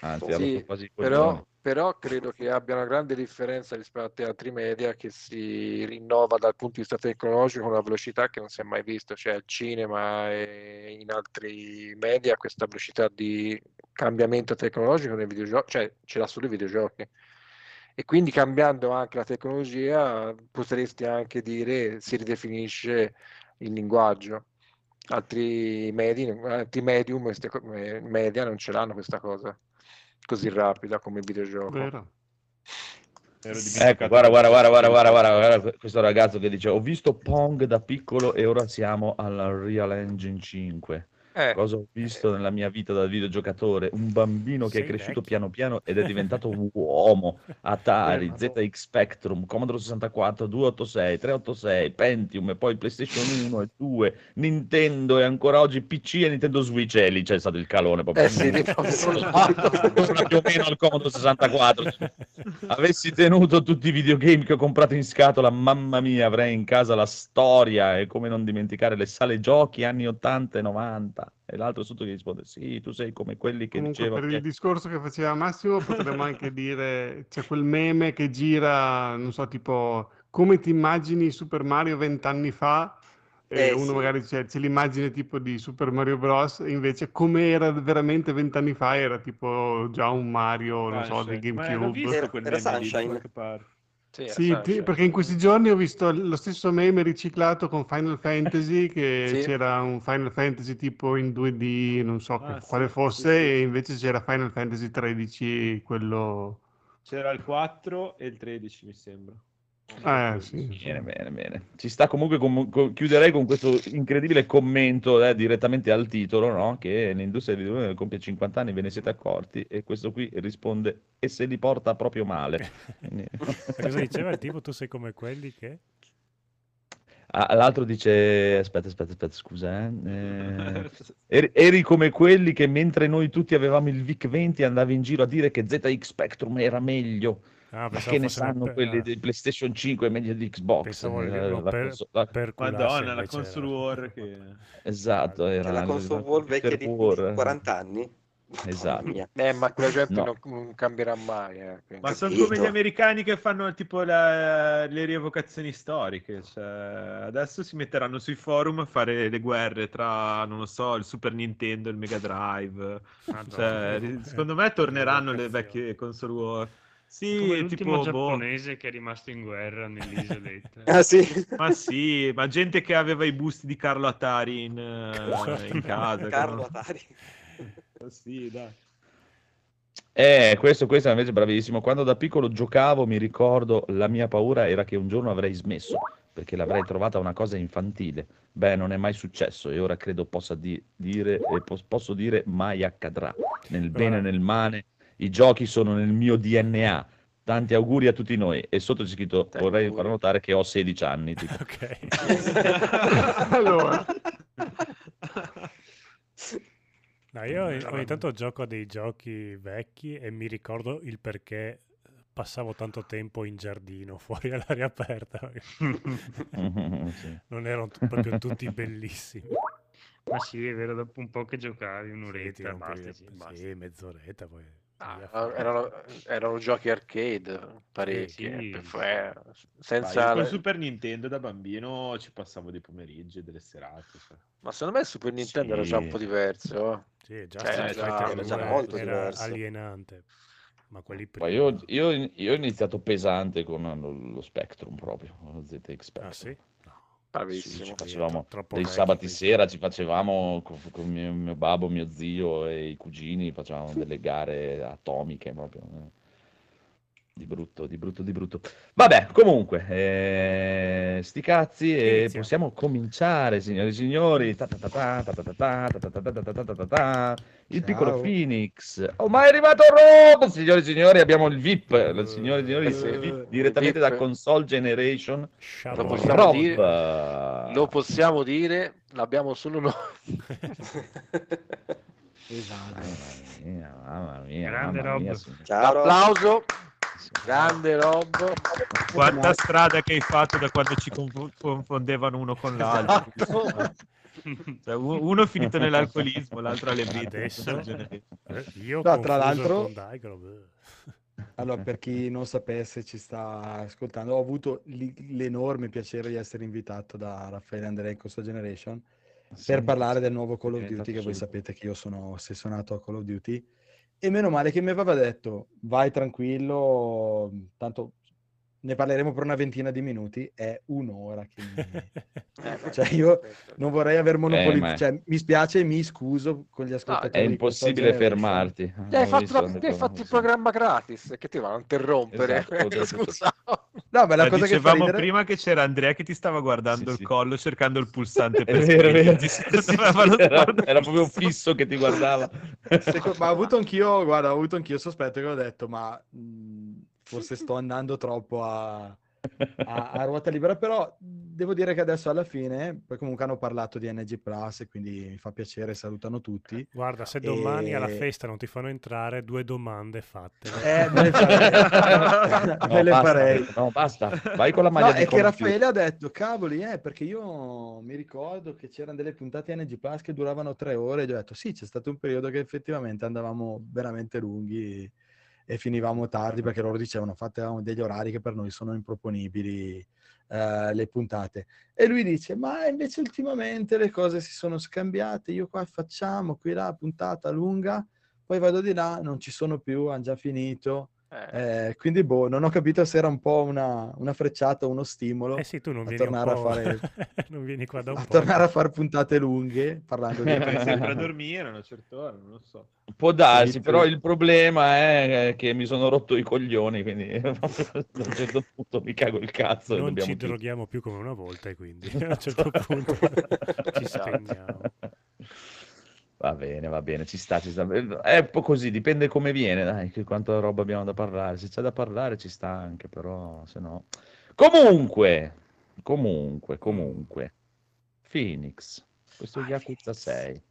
Anzi, Sì, quasi però. Però credo che abbia una grande differenza rispetto a altri media che si rinnova dal punto di vista tecnologico una velocità che non si è mai visto, cioè al cinema e in altri media questa velocità di cambiamento tecnologico nei videogiochi, cioè ce l'ha solo i videogiochi. E quindi cambiando anche la tecnologia potresti anche dire si ridefinisce il linguaggio. Altri, medi, altri medium, eh, media non ce l'hanno questa cosa così rapida come il videogioco. Vero. Ero Ecco, guarda, guarda, guarda, guarda, guarda, guarda, guarda questo ragazzo che dice: Ho visto Pong da piccolo e ora siamo alla Real Engine 5. Eh. Cosa ho visto nella mia vita da videogiocatore? Un bambino che Sei è cresciuto vecchio. piano piano ed è diventato un uomo. Atari, Eh. ZX Spectrum, Commodore 64, 286, 386, Pentium e poi PlayStation 1 e 2, Nintendo e ancora oggi PC e Nintendo Switch. E lì c'è stato il calone proprio. Eh sì, più o meno al Commodore 64. Avessi tenuto tutti i videogame che ho comprato in scatola, mamma mia, avrei in casa la storia e come non dimenticare le sale giochi anni 80 e 90. E l'altro sotto che risponde: Sì, tu sei come quelli che Comunque, diceva per che il discorso che faceva Massimo, potremmo anche dire: c'è quel meme che gira, non so, tipo come ti immagini Super Mario vent'anni fa? E Eh, uno sì. magari c'è, c'è l'immagine tipo di Super Mario Bros. e Invece, come era veramente vent'anni fa, era tipo già un Mario, non so, del Sunshine. Ma l'ho GameCube. Era- era Sunshine. Sì, Sì, Sunshine. ti- perché in questi giorni ho visto lo stesso meme riciclato con Final Fantasy, che Sì. c'era un Final Fantasy tipo in 2D, non so Ah, quale sì, fosse, sì. e invece c'era Final Fantasy 13, quello... C'era il 4 e il 13, mi sembra. Eh, sì. Bene, bene, bene. Ci sta comunque, com- co- chiuderei con questo incredibile commento eh, direttamente al titolo, no? Che l'industria del videogioco compie 50 anni, ve ne siete accorti? E questo qui risponde, e se li porta proprio male. Cosa diceva il tipo? Tu sei come quelli che... Ah, l'altro dice, aspetta, aspetta, aspetta, scusa, eh. Eh, eri, eri come quelli che mentre noi tutti avevamo il VIC 20 andavi in giro a dire che ZX Spectrum era meglio. Ah, che ne sanno pe- quelli ah, di PlayStation 5 e meglio di Xbox? Pensavo Eh, la per, la- per Madonna, la console era- war che... Esatto, era la console la wall vecchia di, war. 40 anni. Esatto. Eh, ma quella gente No. non, non cambierà mai. eh, Ma sono come gli americani che fanno tipo la- le rievocazioni storiche. Cioè, adesso si metteranno sui forum a fare le guerre tra, non lo so, il Super Nintendo e il Mega Drive. Madonna. Cioè, secondo me torneranno le vecchie console war. Come Sì, l'ultimo tipo, boh, giapponese che è rimasto in guerra nell'isoletta. Ah sì? ma sì, ma gente che aveva i busti di Carlo Atari in, eh, in casa. Carlo non- Atari. Sì, dai. Eh, questo, questo è invece bravissimo. Quando da piccolo giocavo, mi ricordo, la mia paura era che un giorno avrei smesso, perché l'avrei trovata una cosa infantile. Beh, non è mai successo e ora credo possa di- dire, e pos- posso dire mai accadrà. Nel bene e nel male, i giochi sono nel mio DNA. Tanti auguri a tutti noi. E sotto c'è scritto, Tanti vorrei auguri. far notare che ho 16 anni. tipo. Ok. Allora, No, io ogni- tanto gioco a dei giochi vecchi e mi ricordo il perché passavo tanto tempo in giardino, fuori all'aria aperta. Sì. Non erano t- proprio tutti bellissimi. Ma sì, è vero, dopo un po' che giocavi, Sì, un'oretta, rompevi- basta, sì, basta. sì, mezz'oretta poi. Ah, fuori. erano, erano giochi arcade parecchi, sì. eh, per- Dai, senza con le- Super Nintendo da bambino ci passavo dei pomeriggi e delle serate. cioè. ma secondo me il Super Nintendo era già un Sì. po' diverso. oh. Sì, già Cioè, era già- era 2 già molto era diverso. alienante. Ma quelli prima. Poi io, io, io ho iniziato pesante con lo, lo Spectrum proprio, lo ZX Spectrum. Ah sì? No. Bravissimo. Sì, facevamo troppo dei sabati sera, ci facevamo con, con mio, mio babbo, mio zio e i cugini, facevamo delle gare atomiche proprio di brutto, di brutto, di brutto. Vabbè, comunque, eh, sti cazzi e Inizio. possiamo cominciare, signori e signori. Il piccolo Phoenix. Ormai è arrivato Rob, signori e signori, abbiamo il VIP, signori e signori, se, VIP, direttamente da Console Generation. Lo possiamo, Rob. dire, lo possiamo dire, l'abbiamo solo noi. Esatto. Mamma mia, mamma mia, Grande mamma mia, Ciao, L'applauso. Rob. Grande Rob. Quanta strada che hai fatto da quando ci conf- confondevano uno con l'altro. Cioè, u- uno è finito nell'alcolismo, l'altro alle Genere- Eh, Io No, tra l'altro- con. Allora, per chi non sapesse, ci sta ascoltando, ho avuto l'enorme piacere di essere invitato da Raffaele Andrea in Console Generation Sì, per parlare del nuovo Call of Duty, che voi sapete che io sono ossessionato a Call of Duty. E meno male che mi aveva detto, vai tranquillo, tanto ne parleremo per una ventina di minuti, è un'ora che. Eh, Cioè, io non vorrei aver monopolizzato, ma- cioè, mi spiace e mi scuso con gli È ascoltatori. di Console impossibile Generation. fermarti. Ti hai fatto, visto, la- ti hai fatto il programma gratis, che ti vanno a interrompere? Esatto, detto- Scusa. No, ma la Ma cosa che dicevamo ridere... prima che c'era Andrea che ti stava guardando Sì, il sì. collo cercando il pulsante È per vero, è vero. Sì, secondo era, era proprio fisso. fisso che ti guardava. Seco- ma ho avuto anch'io, guarda, ho avuto anch'io il sospetto che ho detto, ma mh, forse sto andando troppo a, a- a ruota libera, però devo dire che adesso alla fine, poi comunque hanno parlato di NG Plus e quindi mi fa piacere, salutano tutti. Guarda, se domani alla E- festa non ti fanno entrare, due domande fatte. Eh, me le farei. No, Me le basta, farei. no, basta. Vai con la maglia No, di è che. Raffaele ha detto, cavoli, eh, perché io mi ricordo che c'erano delle puntate NG Plus che duravano tre ore e gli ho detto, sì, c'è stato un periodo che effettivamente andavamo veramente lunghi e finivamo tardi perché loro dicevano, fatevamo degli orari che per noi sono improponibili eh, le puntate. E lui dice, ma invece ultimamente le cose si sono scambiate, io qua facciamo, qui là, puntata lunga, poi vado di là, non ci sono più, hanno già finito. Eh, Eh, quindi, boh, non ho capito se era un po' una, una frecciata, uno stimolo Eh sì, tu non a vieni, un tornare a fare, non vieni qua da un a po'. tornare a fare puntate lunghe, parlando di Vai sempre a dormire a una certa ora, non lo so. Può darsi, Sì, però sì. il problema è che mi sono rotto i coglioni, quindi a un certo punto mi cago il cazzo e Non ci chiudere. droghiamo più come una volta e quindi a un certo punto ci spegniamo. Va bene, va bene, ci sta, ci sta. È un po' così, dipende come viene, dai, che quanta roba abbiamo da parlare. Se c'è da parlare ci sta anche, però se no... Comunque, comunque, comunque, Phoenix, questo Yakuza 6.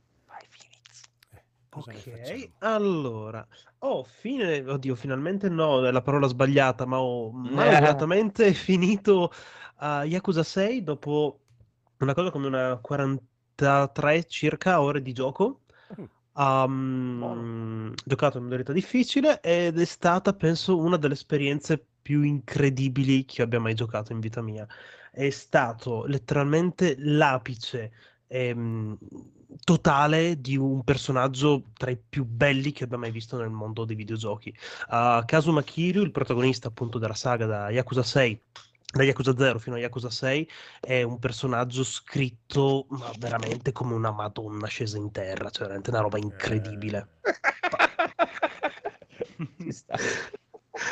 Cosa ne Ok, allora, oh, fine, oddio, finalmente no, è la parola sbagliata, ma ho Eh. malauguratamente finito a Yakuza 6 dopo una cosa come una 43 circa ore di gioco. Mm. Um, giocato in modalità difficile ed è stata, penso, una delle esperienze più incredibili che abbia mai giocato in vita mia. È stato letteralmente l'apice ehm, totale di un personaggio tra i più belli che abbia mai visto nel mondo dei videogiochi. Uh, Kazuma Kiryu, il protagonista appunto della saga da Yakuza 6, da Yakuza 0 fino a Yakuza 6, è un personaggio scritto ma veramente come una Madonna scesa in terra, cioè veramente una roba incredibile. Sta.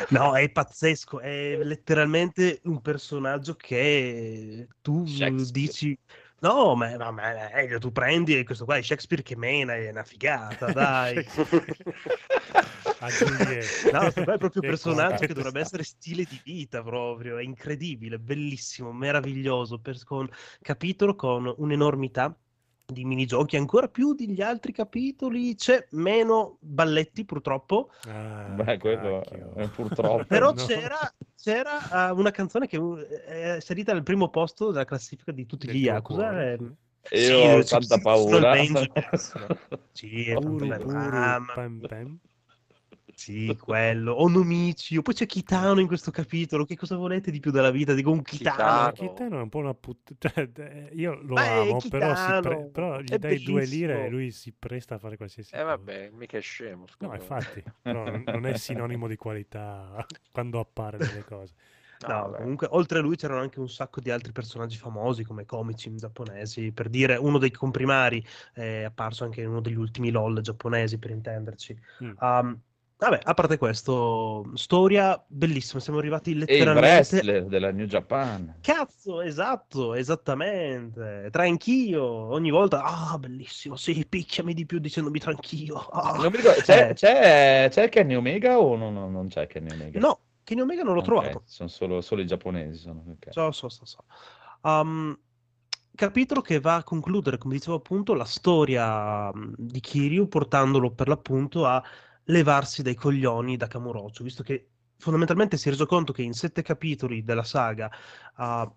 No, è pazzesco, è letteralmente un personaggio che tu dici... No, ma, ma, ma meglio, tu prendi e questo qua è Shakespeare che mena, è una figata, dai. No, questo qua è proprio un personaggio che dovrebbe essere stile di vita proprio, è incredibile, bellissimo, meraviglioso, per, con capitolo con un'enormità di minigiochi, ancora più degli altri capitoli, c'è meno balletti purtroppo, Ah, Beh, quello cacchio. eh, purtroppo. però No. c'era, c'era, uh, una canzone che uh, è salita al primo posto della classifica di tutti gli Yakuza. cuore, e- E Sì, Io ho tanta paura. Sì, Ah, ma- pam, pam. Sì, quello. Onomicio. Poi c'è Kitano in questo capitolo. Che cosa volete di più dalla vita? Dico un Kitano. Kitano. Kitano è un po' una puttana. Io lo Ma amo, però, si pre- però gli è dai due lire e bellissimo. lui si presta a fare qualsiasi Eh cosa. vabbè, mica è scemo. No, scusa. infatti, però non- non è sinonimo di qualità quando appare nelle cose. No, comunque, oltre a lui c'erano anche un sacco di altri personaggi famosi come comici giapponesi. Per dire, uno dei comprimari è apparso anche in uno degli ultimi LOL giapponesi, per intenderci. Mm. Um, vabbè, a parte questo, storia bellissima. Siamo arrivati E il letteralmente. wrestler della New Japan. Cazzo, esatto, esattamente. Tranchio, ogni volta, ah, bellissimo, sì, picchiami di più dicendomi tranchio. ah." Ricordo, c'è, Eh, c'è, c'è Kenny Omega o no, no, non c'è Kenny Omega? No, Kenny Omega non l'ho Ok, trovato. Sono solo, solo i giapponesi. Sono, ok. So, so, so, so. Um, capitolo che va a concludere, come dicevo appunto, la storia di Kiryu, portandolo per l'appunto a levarsi dai coglioni da Kamurocho, visto che fondamentalmente si è reso conto che in sette capitoli della saga ah,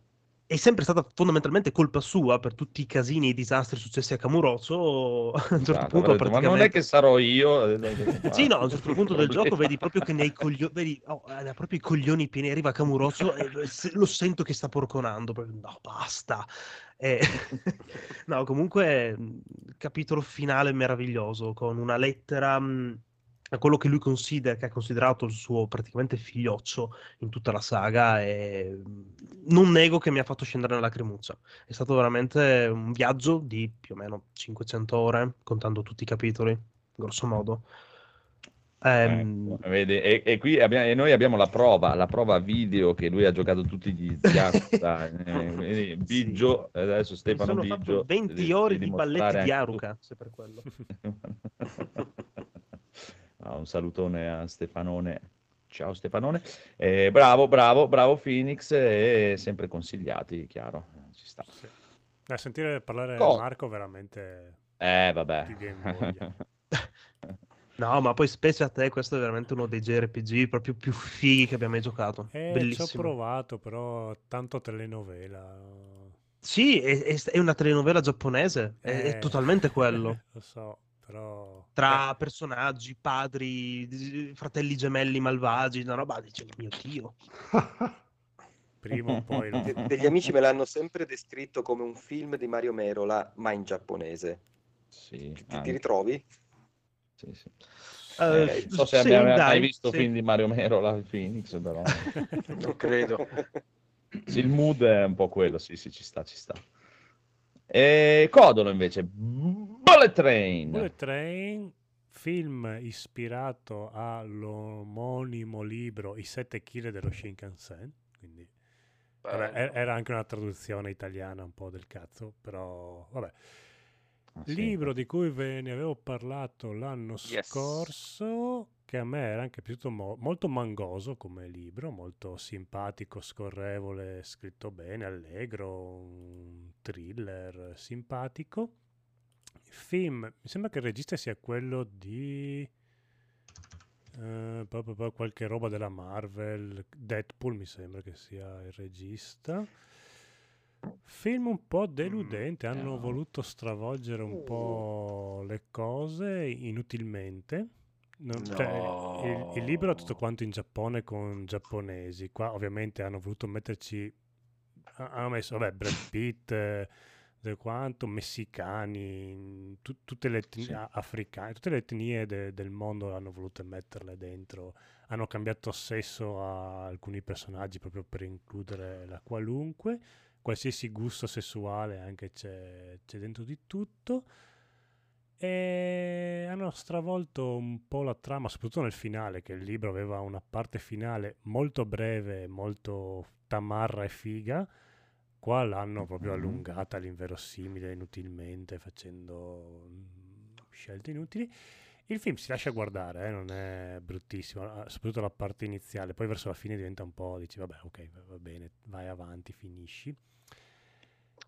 è sempre stata fondamentalmente colpa sua per tutti i casini e i disastri successi a Kamurocho. A un certo punto, detto, Ma non è praticamente. che sarò io. Sì, no, a un certo punto del gioco vedi proprio che nei coglioni, vedi, oh, ha proprio i coglioni pieni, arriva Kamurocho e lo sento che sta porconando, no, basta. E- no, comunque, capitolo finale meraviglioso, con una lettera mh, a quello che lui considera, che ha considerato il suo praticamente figlioccio in tutta la saga e mh, non nego che mi ha fatto scendere una lacrimuccia. È stato veramente un viaggio di più o meno 500 ore, contando tutti i capitoli, grosso modo. Ehm, Ecco? E, e qui abbiamo, e noi abbiamo la prova, la prova video che lui ha giocato tutti gli Yakuza. eh, Biggio, adesso mi Stefano sono Biggio. fatto 20 devi- ore di balletti di anche. Aruka, se per quello. Un salutone a Stefanone. Ciao Stefanone. Eh, bravo, bravo, bravo Phoenix. E sempre consigliati, chiaro. Ci sta. Sì. Eh, sentire parlare Co- Marco veramente Eh, vabbè. ti viene voglia. No, ma poi specie a te, questo è veramente uno dei JRPG proprio più fighi che abbia mai giocato. Eh, ci ho Bellissimo. provato, però tanto telenovela. Sì, è, è- è una telenovela giapponese, è, è Eh, totalmente quello. Lo so, però... Tra personaggi, padri, fratelli gemelli malvagi, una roba, dice, mio Dio. Prima o poi... no. De- degli amici me l'hanno sempre descritto come un film di Mario Merola, ma in giapponese. Sì, Ti, ti ritrovi? Sì, sì. Eh, Eh, non so se sì, abbiamo mai dai, visto sì. film di Mario Merola Phoenix, però Non credo. sì, il mood è un po' quello, sì, sì, ci sta, ci sta. E Codolo invece, Bullet Train. Bullet Train, film ispirato all'omonimo libro I sette kg dello Shinkansen, quindi vabbè, Bello. e- era anche una traduzione italiana un po' del cazzo, però vabbè. Ah, sì. Libro di cui ve ne avevo parlato l'anno Yes. scorso, che a me era anche piaciuto mo- molto mangoso come libro, molto simpatico, scorrevole, scritto bene, allegro, un thriller simpatico. Il film, mi sembra che il regista sia quello di eh, proprio, qualche roba della Marvel, Deadpool mi sembra che sia il regista. Film un po' deludente, hanno no. voluto stravolgere un po' le cose inutilmente. Non- cioè, il, il libro è tutto No. quanto in Giappone con giapponesi. Qua ovviamente hanno voluto metterci. ha- Hanno messo, vabbè, Brad Pitt, eh, del quanto, messicani, tu- tutte le etnie Sì. africane, tutte le etnie de- del mondo hanno voluto metterle dentro. Hanno cambiato sesso a alcuni personaggi proprio per includere la qualunque qualsiasi gusto sessuale anche c'è, c'è dentro di tutto e hanno stravolto un po' la trama soprattutto nel finale che il libro aveva una parte finale molto breve molto tamarra e figa qua l'hanno proprio Mhm. allungata all'inverosimile inutilmente facendo mm, scelte inutili il film si lascia guardare, eh, non è bruttissimo, ah, soprattutto la parte iniziale, poi verso la fine diventa un po', dici vabbè ok, va bene, vai avanti, finisci.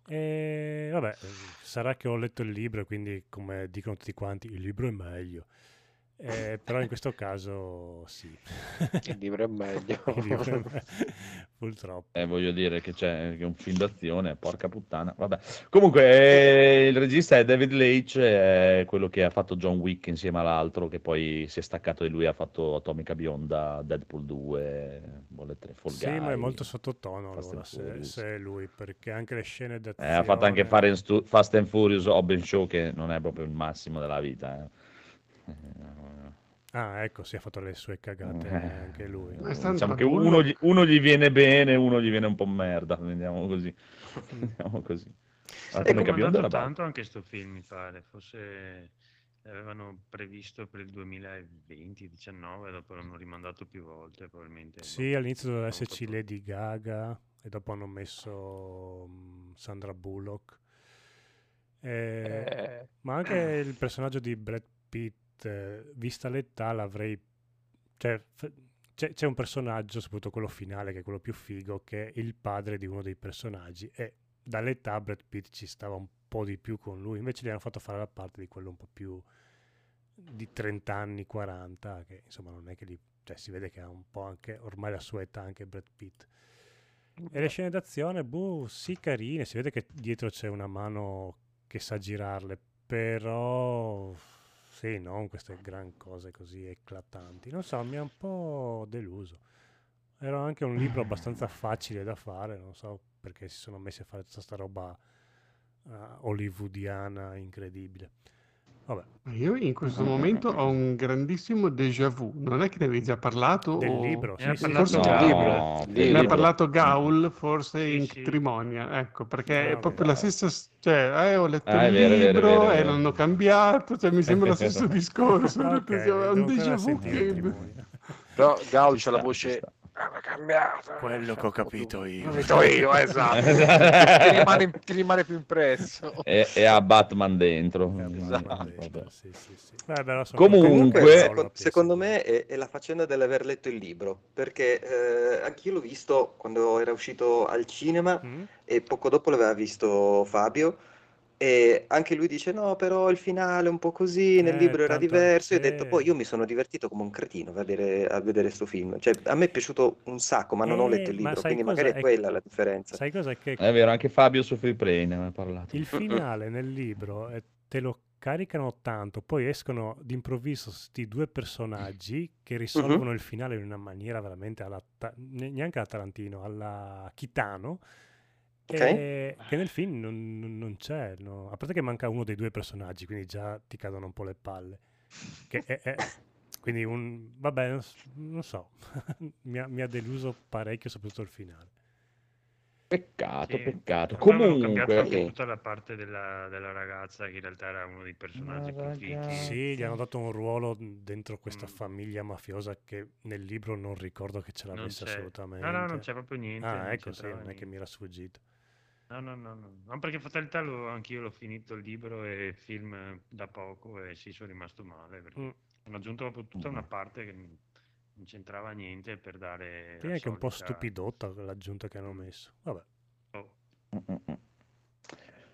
E vabbè, sarà che ho letto il libro quindi come dicono tutti quanti, il libro è meglio. Eh, però in questo caso sì. Il libro è meglio. Libro è me- Purtroppo. Eh, voglio dire che c'è un film d'azione, porca puttana. Vabbè. Comunque, eh, il regista è David Leitch, è quello che ha fatto John Wick insieme all'altro, che poi si è staccato di lui, ha fatto Atomica Bionda, Deadpool 2, Bullet Train, Fall Sì, ma è Guy. molto sottotono Fast allora and se, Furious. se è lui, perché anche le scene Eh, d'azione... ha fatto anche fare in stu- Fast and Furious Open Show, che non è proprio il massimo della vita. eh. Ah, ecco, si è fatto le sue cagate anche lui. È Diciamo che uno gli, uno gli viene bene, uno gli viene un po' merda. Andiamo così. Andiamo così. È Atomica Bionda comandato tanto anche sto film, mi pare. Forse l'avevano previsto per il 2020-19, dopo l'hanno rimandato più volte, probabilmente. Sì, boh, all'inizio doveva esserci proprio- Lady Gaga e dopo hanno messo mm, Sandra Bullock. Eh, Eh, ma anche il personaggio di Brad Pitt, eh, vista l'età, l'avrei... Cioè, f- c'è, c'è un personaggio, soprattutto quello finale, che è quello più figo, che è il padre di uno dei personaggi e dall'età Brad Pitt ci stava un po' di più con lui, invece gli hanno fatto fare la parte di quello un po' più di 30 anni, 40, che insomma non è che li... Cioè, si vede che ha un po' anche ormai la sua età anche Brad Pitt. E le scene d'azione, boh, sì, carine, si vede che dietro c'è una mano che sa girarle, però sì, non queste gran cose così eclatanti. Non so, mi ha un po' deluso. Era anche un libro abbastanza facile da fare, non so perché si sono messi a fare tutta sta roba eh, hollywoodiana incredibile. Vabbè. Io in questo momento ho un grandissimo déjà vu. Non è che ne avevi già parlato? Del o- libro, Ne ha sì, sì, parlato sì. No, libro. Ne ha libro. parlato Gaul, forse Sì, in sì. Trimonia, ecco, perché Ah, è proprio la stessa, cioè, eh, ho letto Ah, il vero, vero, libro vero, è e vero. l'hanno cambiato, cioè mi sembra lo vero. stesso discorso, ho Ok, detto, è devo un déjà vu che... Però Gaul c'ha la sta, voce "Ah, cambiata. Quello che ho capito io. Capito io, esatto. ti, rimane, ti rimane più impresso. E, e ha Batman dentro. Eh, Esatto. Batman sì, sì, sì. Comunque- Comunque, Comunque- seco- secondo me è, è la faccenda dell'aver letto il libro, perché eh, anch'io l'ho visto quando era uscito al cinema Mm? e poco dopo l'aveva visto Fabio e anche lui dice no, però il finale è un po' così, nel Eh, libro era tanto- diverso e ho detto poi io mi sono divertito come un cretino a vedere, a vedere sto film, cioè a me è piaciuto un sacco, ma non ho Eh, letto il ma libro, sai quindi cosa? magari è È- quella la differenza. Sai cosa? Che È vero, anche Fabio su Free Play ne aveva parlato. il finale nel libro eh, te lo caricano tanto, poi escono d'improvviso questi due personaggi che risolvono il finale in una maniera veramente alla neanche alla Tarantino, alla Kitano. Ok. e- che nel film non, non- non c'è, no? a parte che manca uno dei due personaggi, quindi già ti cadono un po' le palle. Che è- è- quindi un vabbè, non, non so, mi, ha, mi ha deluso parecchio, soprattutto il finale. Peccato, Sì. peccato. Poi avevano cambiato anche Comunque, tutta la parte della, della ragazza, che in realtà era uno dei personaggi più fichi. Sì, gli hanno dato un ruolo dentro questa Mm. famiglia mafiosa che nel libro non ricordo che ce l'avesse assolutamente. No, no, non c'è proprio niente. Ah, ecco, sì, non è che mi era sfuggito. No, no, no, no. No, perché Fatalità l'ho- anch'io l'ho finito il libro e il film eh, da poco e sì, sono rimasto male perché Mm. hanno aggiunto proprio tutta una parte che non c'entrava niente per dare Sì, la anche un po' stupidotta l'aggiunta che hanno messo. Vabbè. Oh,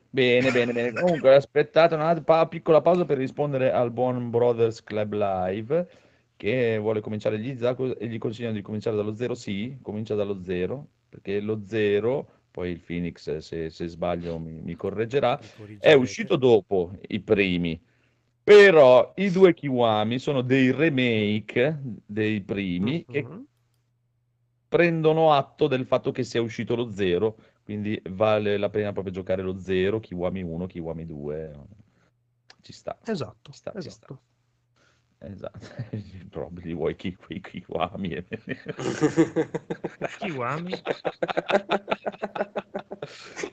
bene, bene, bene. Comunque, aspettate una pa- piccola pausa per rispondere al buon Brothers Club Live che vuole cominciare gli Zaku e gli consigliano di cominciare dallo zero. Sì, comincia dallo zero, perché lo zero, poi il Phoenix, se, se sbaglio, mi, mi correggerà, è uscito dopo i primi. Però i due Kiwami sono dei remake dei primi che Mhm. prendono atto del fatto che sia uscito lo zero, quindi vale la pena proprio giocare lo zero, Kiwami 1, Kiwami 2. Ci sta. Esatto, Ci sta, ci sta. Esatto. Proprio vuoi chi, quei Kiwami. Kiwami?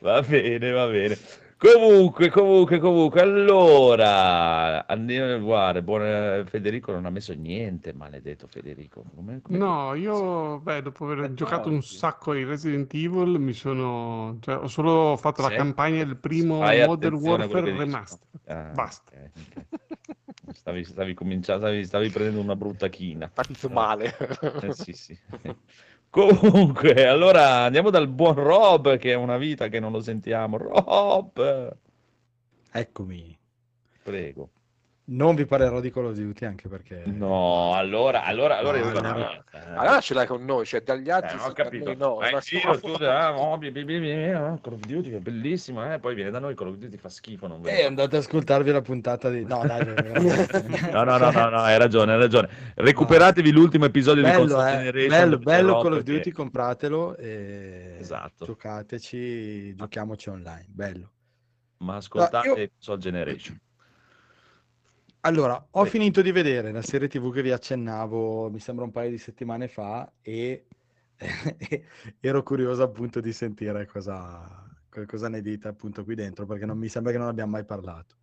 Va bene, va bene. Comunque, comunque, comunque, allora andiamo a guardare. Buon Federico non ha messo niente, maledetto Federico. Come, come- No, io, beh, dopo aver giocato un sacco di Resident Evil, mi sono, cioè, ho solo fatto la Sì. campagna del primo Fai Modern Warfare. Remastered. Ah, Basta. ok, ok. Stavi, stavi cominciando, stavi, stavi prendendo una brutta china. Partito male. Eh, sì, sì. Comunque, allora andiamo dal buon Rob, che è una vita che non lo sentiamo. Rob, Eccomi. prego. Non vi parlerò di Call of Duty anche perché... No, allora, allora, allora No, no, no. no. Allora ce l'hai con noi, cioè dagli altri Eh, sì, ho capito. no. Tu, ah, oh, bi- bi- bi- bi- ah, Call of Duty che è bellissimo, eh, poi viene da noi Call of Duty fa schifo, non Eh, vedo. andate ad ascoltarvi la puntata di... No, dai, No, no, no, no, no, hai ragione, hai ragione. Recuperatevi l'ultimo episodio di bello, Console eh. Generation. bello, dove c'è bello Rob Call of che- Duty, compratelo e Esatto. giocateci, giochiamoci online, bello. Ma ascoltate No, io- Console Generation. Allora, ho Sì. finito di vedere la serie TV che vi accennavo, mi sembra un paio di settimane fa, e ero curioso appunto di sentire cosa, cosa ne dite appunto qui dentro, perché non mi sembra che non abbiamo mai parlato.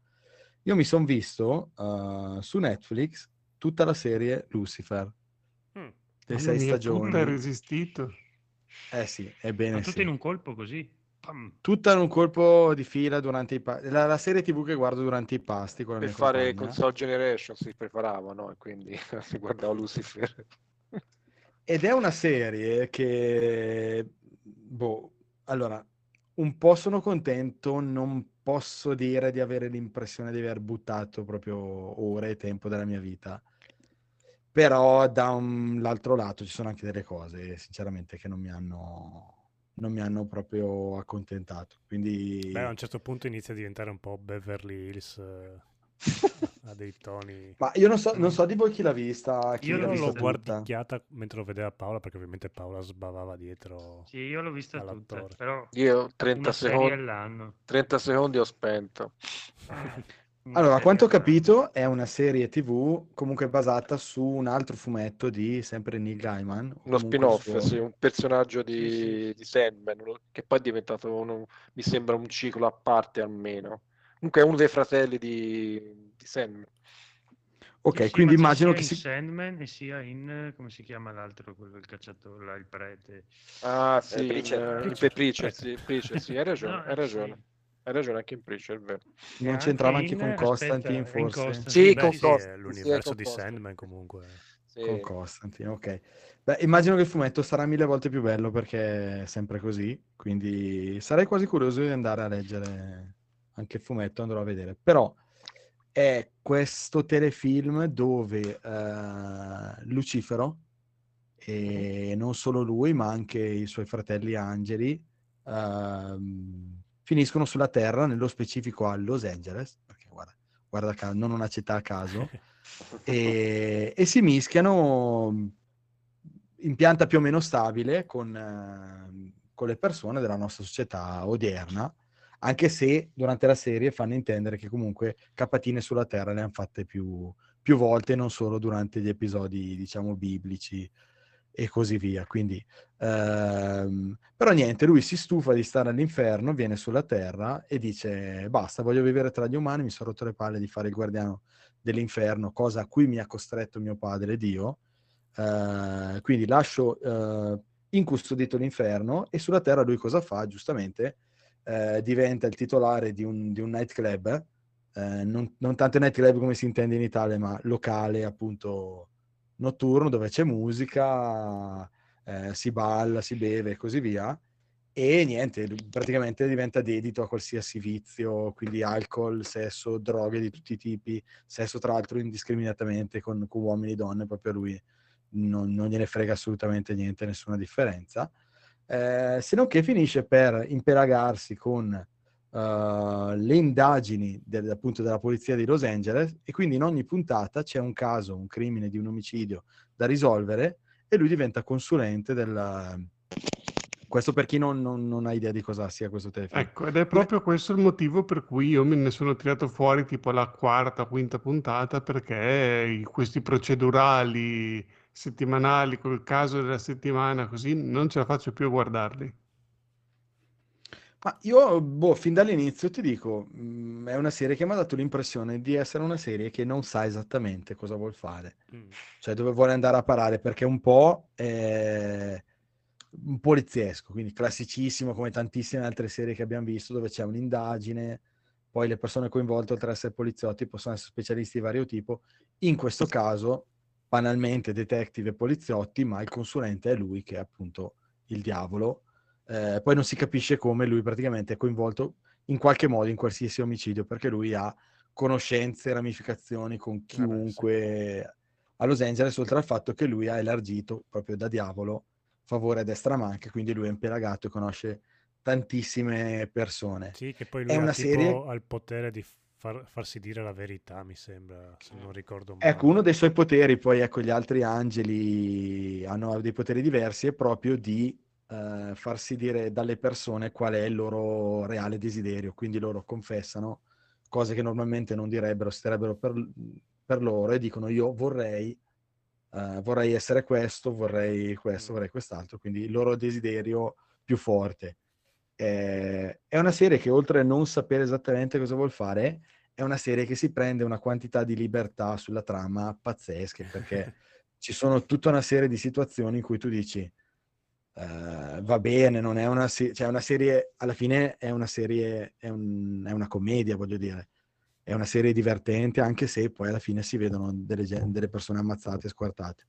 Io mi sono visto eh, su Netflix tutta la serie Lucifer, Mm. le sei stagioni. tutto è resistito. Eh sì, ebbene Ma tutte sì. in un colpo così? Tutta in un colpo di fila durante i pasti. La, la serie TV che guardo durante i pasti per fare compagna. console generation si preparavano e quindi si guardava Lucifer. Ed è una serie che, boh, allora, un po' sono contento, non posso dire di avere l'impressione di aver buttato proprio ore e tempo della mia vita. Però da un- l'altro lato ci sono anche delle cose, sinceramente, che non mi hanno, non mi hanno proprio accontentato. Quindi... Beh, a un certo punto inizia a diventare un po' Beverly Hills, eh, ha dei toni. Ma io non so, non so di voi chi l'ha vista, chi Io l'ha l'ho l'ho guardicchiata mentre lo vedeva Paola, perché ovviamente Paola sbavava dietro. Sì, io l'ho vista tutta, però Io 30 una serie secondi, all'anno. 30 secondi ho spento. Allora, a quanto ho capito, è una serie TV comunque basata su un altro fumetto di sempre Neil Gaiman. Uno spin-off, suo- sì, un personaggio Sì, di, sì. di Sandman, che poi è diventato, uno- mi sembra, un ciclo a parte almeno. Comunque è uno dei fratelli di, di Sandman. Ok, Sì, sì, quindi immagino sia che in si... Sandman e sia in, come si chiama l'altro, quello, il cacciatore, là, il prete. Ah, sì, in, Preacher. eh, in Preacher, Preacher, ecco. sì, Preacher, sì, hai ragione, No, hai eh, ragione. Sì. Hai ragione anche in Preacher, è vero. Non anche c'entrava anche in, con aspetta, Constantine, in forse? Constantine, Sì, Beh, con sì, Constantine, sì, l'universo con di. Sandman comunque. Sì. Con Constantine, ok. Beh, immagino che il fumetto sarà mille volte più bello perché è sempre così, quindi sarei quasi curioso di andare a leggere anche il fumetto, andrò a vedere. Però è questo telefilm dove eh, Lucifero, e non solo lui, ma anche i suoi fratelli angeli, ehm, finiscono sulla Terra, nello specifico a Los Angeles, perché guarda, guarda caso, non una città a caso, e, e si mischiano in pianta più o meno stabile con, eh, con le persone della nostra società odierna, anche se durante la serie fanno intendere che comunque capatine sulla Terra le hanno fatte più, più volte, non solo durante gli episodi, diciamo, biblici e così via. Quindi, ehm, però niente, lui si stufa di stare all'inferno, viene sulla Terra e dice basta, voglio vivere tra gli umani, mi sono rotto le palle di fare il guardiano dell'inferno, cosa a cui mi ha costretto mio padre Dio. Eh, quindi lascio eh, incustodito l'inferno e sulla terra lui cosa fa? Giustamente eh, diventa il titolare di un, di un nightclub, eh, non, non tanto nightclub come si intende in Italia, ma locale appunto notturno dove c'è musica, eh, si balla, si beve e così via. E niente, praticamente diventa dedito a qualsiasi vizio, quindi alcol, sesso, droghe di tutti i tipi, sesso tra l'altro indiscriminatamente con, con uomini e donne, proprio lui non, non gliene frega assolutamente niente, nessuna differenza, eh, se non che finisce per impelagarsi con eh, le indagini del- appunto della polizia di Los Angeles e quindi in ogni puntata c'è un caso, un crimine di un omicidio da risolvere e lui diventa consulente del... Questo per chi non, non- non ha idea di cosa sia questo telefilm. Ecco, ed è proprio questo il motivo per cui io me ne sono tirato fuori tipo la quarta, quinta puntata, perché questi procedurali settimanali col caso della settimana, così non ce la faccio più a guardarli. Ma io, boh, fin dall'inizio ti dico, mh, è una serie che mi ha dato l'impressione di essere una serie che non sa esattamente cosa vuol fare, Mm. cioè dove vuole andare a parare, perché un po' è un poliziesco, quindi classicissimo come tantissime altre serie che abbiamo visto, dove c'è un'indagine, poi le persone coinvolte, oltre ad essere poliziotti, possono essere specialisti di vario tipo. In questo caso, banalmente, detective e poliziotti, ma il consulente è lui che è appunto il diavolo. Eh, poi non si capisce come lui praticamente è coinvolto in qualche modo in qualsiasi omicidio, perché lui ha conoscenze, ramificazioni con chiunque a Los Angeles, oltre al fatto che lui ha elargito proprio da diavolo favore a destra manca, quindi lui è impelagato e conosce tantissime persone. Sì, che poi È lui ha una serie ha il potere di far- farsi dire la verità, mi sembra, se non ricordo male. Ecco, uno dei suoi poteri, poi ecco, gli altri angeli hanno dei poteri diversi, è proprio di eh, farsi dire dalle persone qual è il loro reale desiderio, quindi loro confessano cose che normalmente non direbbero, si direbbero per, per loro e dicono io vorrei, eh, vorrei essere questo, vorrei questo, vorrei quest'altro, quindi il loro desiderio più forte. Eh, è una serie che oltre a non sapere esattamente cosa vuol fare, è una serie che si prende una quantità di libertà sulla trama pazzesche, perché ci sono tutta una serie di situazioni in cui tu dici eh, va bene, non è una, se- cioè una serie, alla fine è una serie, è, un- è una commedia, voglio dire, è una serie divertente, anche se poi alla fine si vedono delle, delle persone ammazzate e squartate.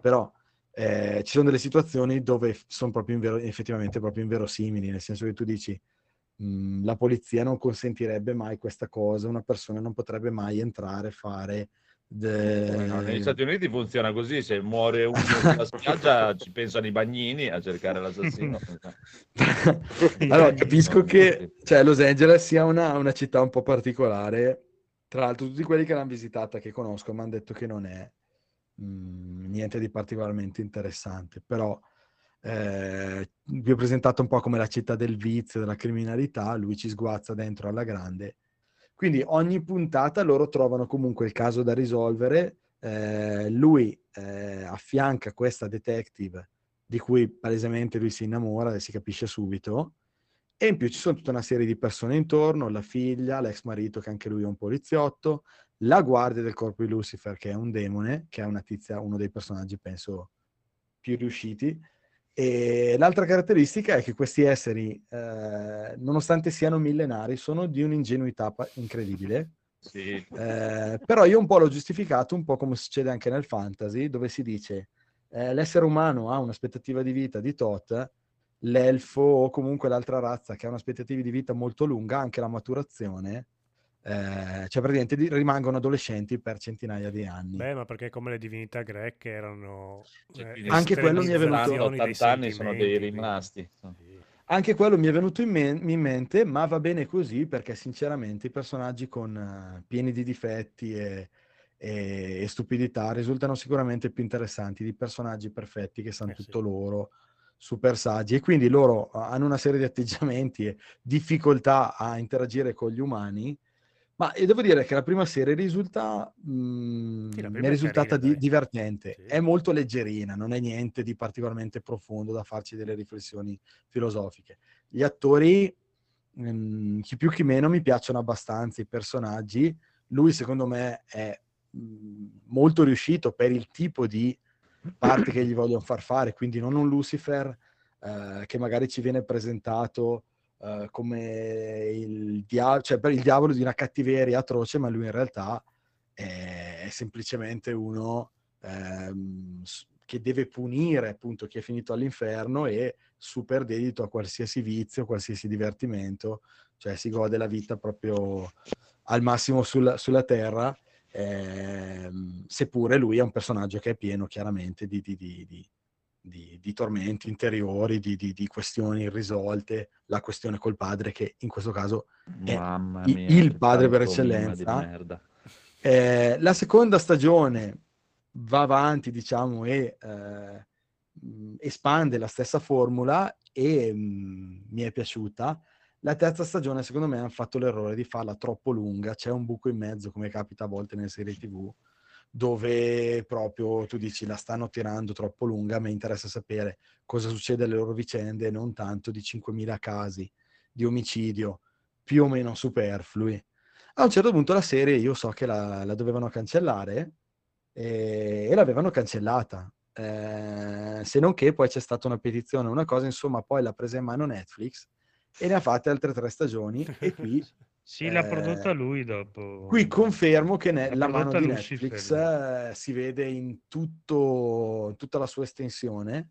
Però eh, ci sono delle situazioni dove sono proprio invero- effettivamente proprio inverosimili, nel senso che tu dici "Mm, la polizia non consentirebbe mai questa cosa, una persona non potrebbe mai entrare, fare... de- No, negli Stati Uniti funziona così, se muore uno sulla spiaggia ci pensano i bagnini a cercare l'assassino. allora, capisco che cioè, Los Angeles sia una, una città un po' particolare. Tra l'altro, tutti quelli che l'hanno visitata, che conosco, mi hanno detto che non è mm, niente di particolarmente interessante. Però eh, vi ho presentato un po' come la città del vizio, della criminalità. Lui ci sguazza dentro alla grande. Quindi ogni puntata loro trovano comunque il caso da risolvere. eh, lui eh, affianca questa detective di cui palesemente lui si innamora e si capisce subito. E in più ci sono tutta una serie di persone intorno, la figlia, l'ex marito che anche lui è un poliziotto, la guardia del corpo di Lucifer che è un demone, che è una tizia, uno dei personaggi penso più riusciti. E l'altra caratteristica è che questi esseri, eh, nonostante siano millenari, sono di un'ingenuità incredibile. Sì. Eh, però io un po' l'ho giustificato, un po' come succede anche nel fantasy, dove si dice eh, l'essere umano ha un'aspettativa di vita di tot, l'elfo o comunque l'altra razza che ha un'aspettativa di vita molto lunga, anche la maturazione, eh, cioè praticamente rimangono adolescenti per centinaia di anni. Beh, ma perché come le divinità greche erano Cioè, eh, Anche quello mi è venuto- estremizzazioni dei 80 anni sono dei rimasti. quindi- sì. Anche quello mi è venuto in, men- in mente, ma va bene così perché sinceramente i personaggi con, eh, pieni di difetti e, e- e stupidità risultano sicuramente più interessanti di personaggi perfetti che sanno Eh sì. tutto loro, super saggi e quindi loro hanno una serie di atteggiamenti e difficoltà a interagire con gli umani. Ma io devo dire che la prima serie risulta, mm, Sì, la mi prima è risultata carina, di- divertente, Sì. è molto leggerina, non è niente di particolarmente profondo da farci delle riflessioni filosofiche. Gli attori, mm, chi più chi meno, mi piacciono abbastanza, i personaggi. Lui, secondo me, è mm, molto riuscito per il tipo di parte che gli vogliono far fare, quindi non un Lucifer eh, che magari ci viene presentato eh, come il, dia- cioè per il diavolo di una cattiveria atroce, ma lui in realtà è, è semplicemente uno ehm, che deve punire appunto chi è finito all'inferno e super dedito a qualsiasi vizio, qualsiasi divertimento, cioè si gode la vita proprio al massimo sulla, sulla terra, ehm, seppure lui è un personaggio che è pieno chiaramente di, di- di- di- di- di tormenti interiori, di, di- di questioni irrisolte, la questione col padre che in questo caso è Mamma mia, il padre per eccellenza. Eh, la seconda stagione va avanti, diciamo, e eh, espande la stessa formula e mh, mi è piaciuta. La terza stagione, secondo me, hanno fatto l'errore di farla troppo lunga. C'è un buco in mezzo, come capita a volte nelle serie TV, dove proprio tu dici la stanno tirando troppo lunga. Me interessa sapere cosa succede alle loro vicende, non tanto di 5.000 casi di omicidio più o meno superflui. A un certo punto la serie io so che la, la dovevano cancellare e, e l'avevano cancellata. Eh, se non che poi c'è stata una petizione, una cosa, insomma, poi l'ha presa in mano Netflix e ne ha fatte altre tre stagioni e qui, Sì, l'ha Eh, prodotta lui dopo. qui confermo che ne- la mano di Lucifer. Netflix eh, si vede in tutto, tutta la sua estensione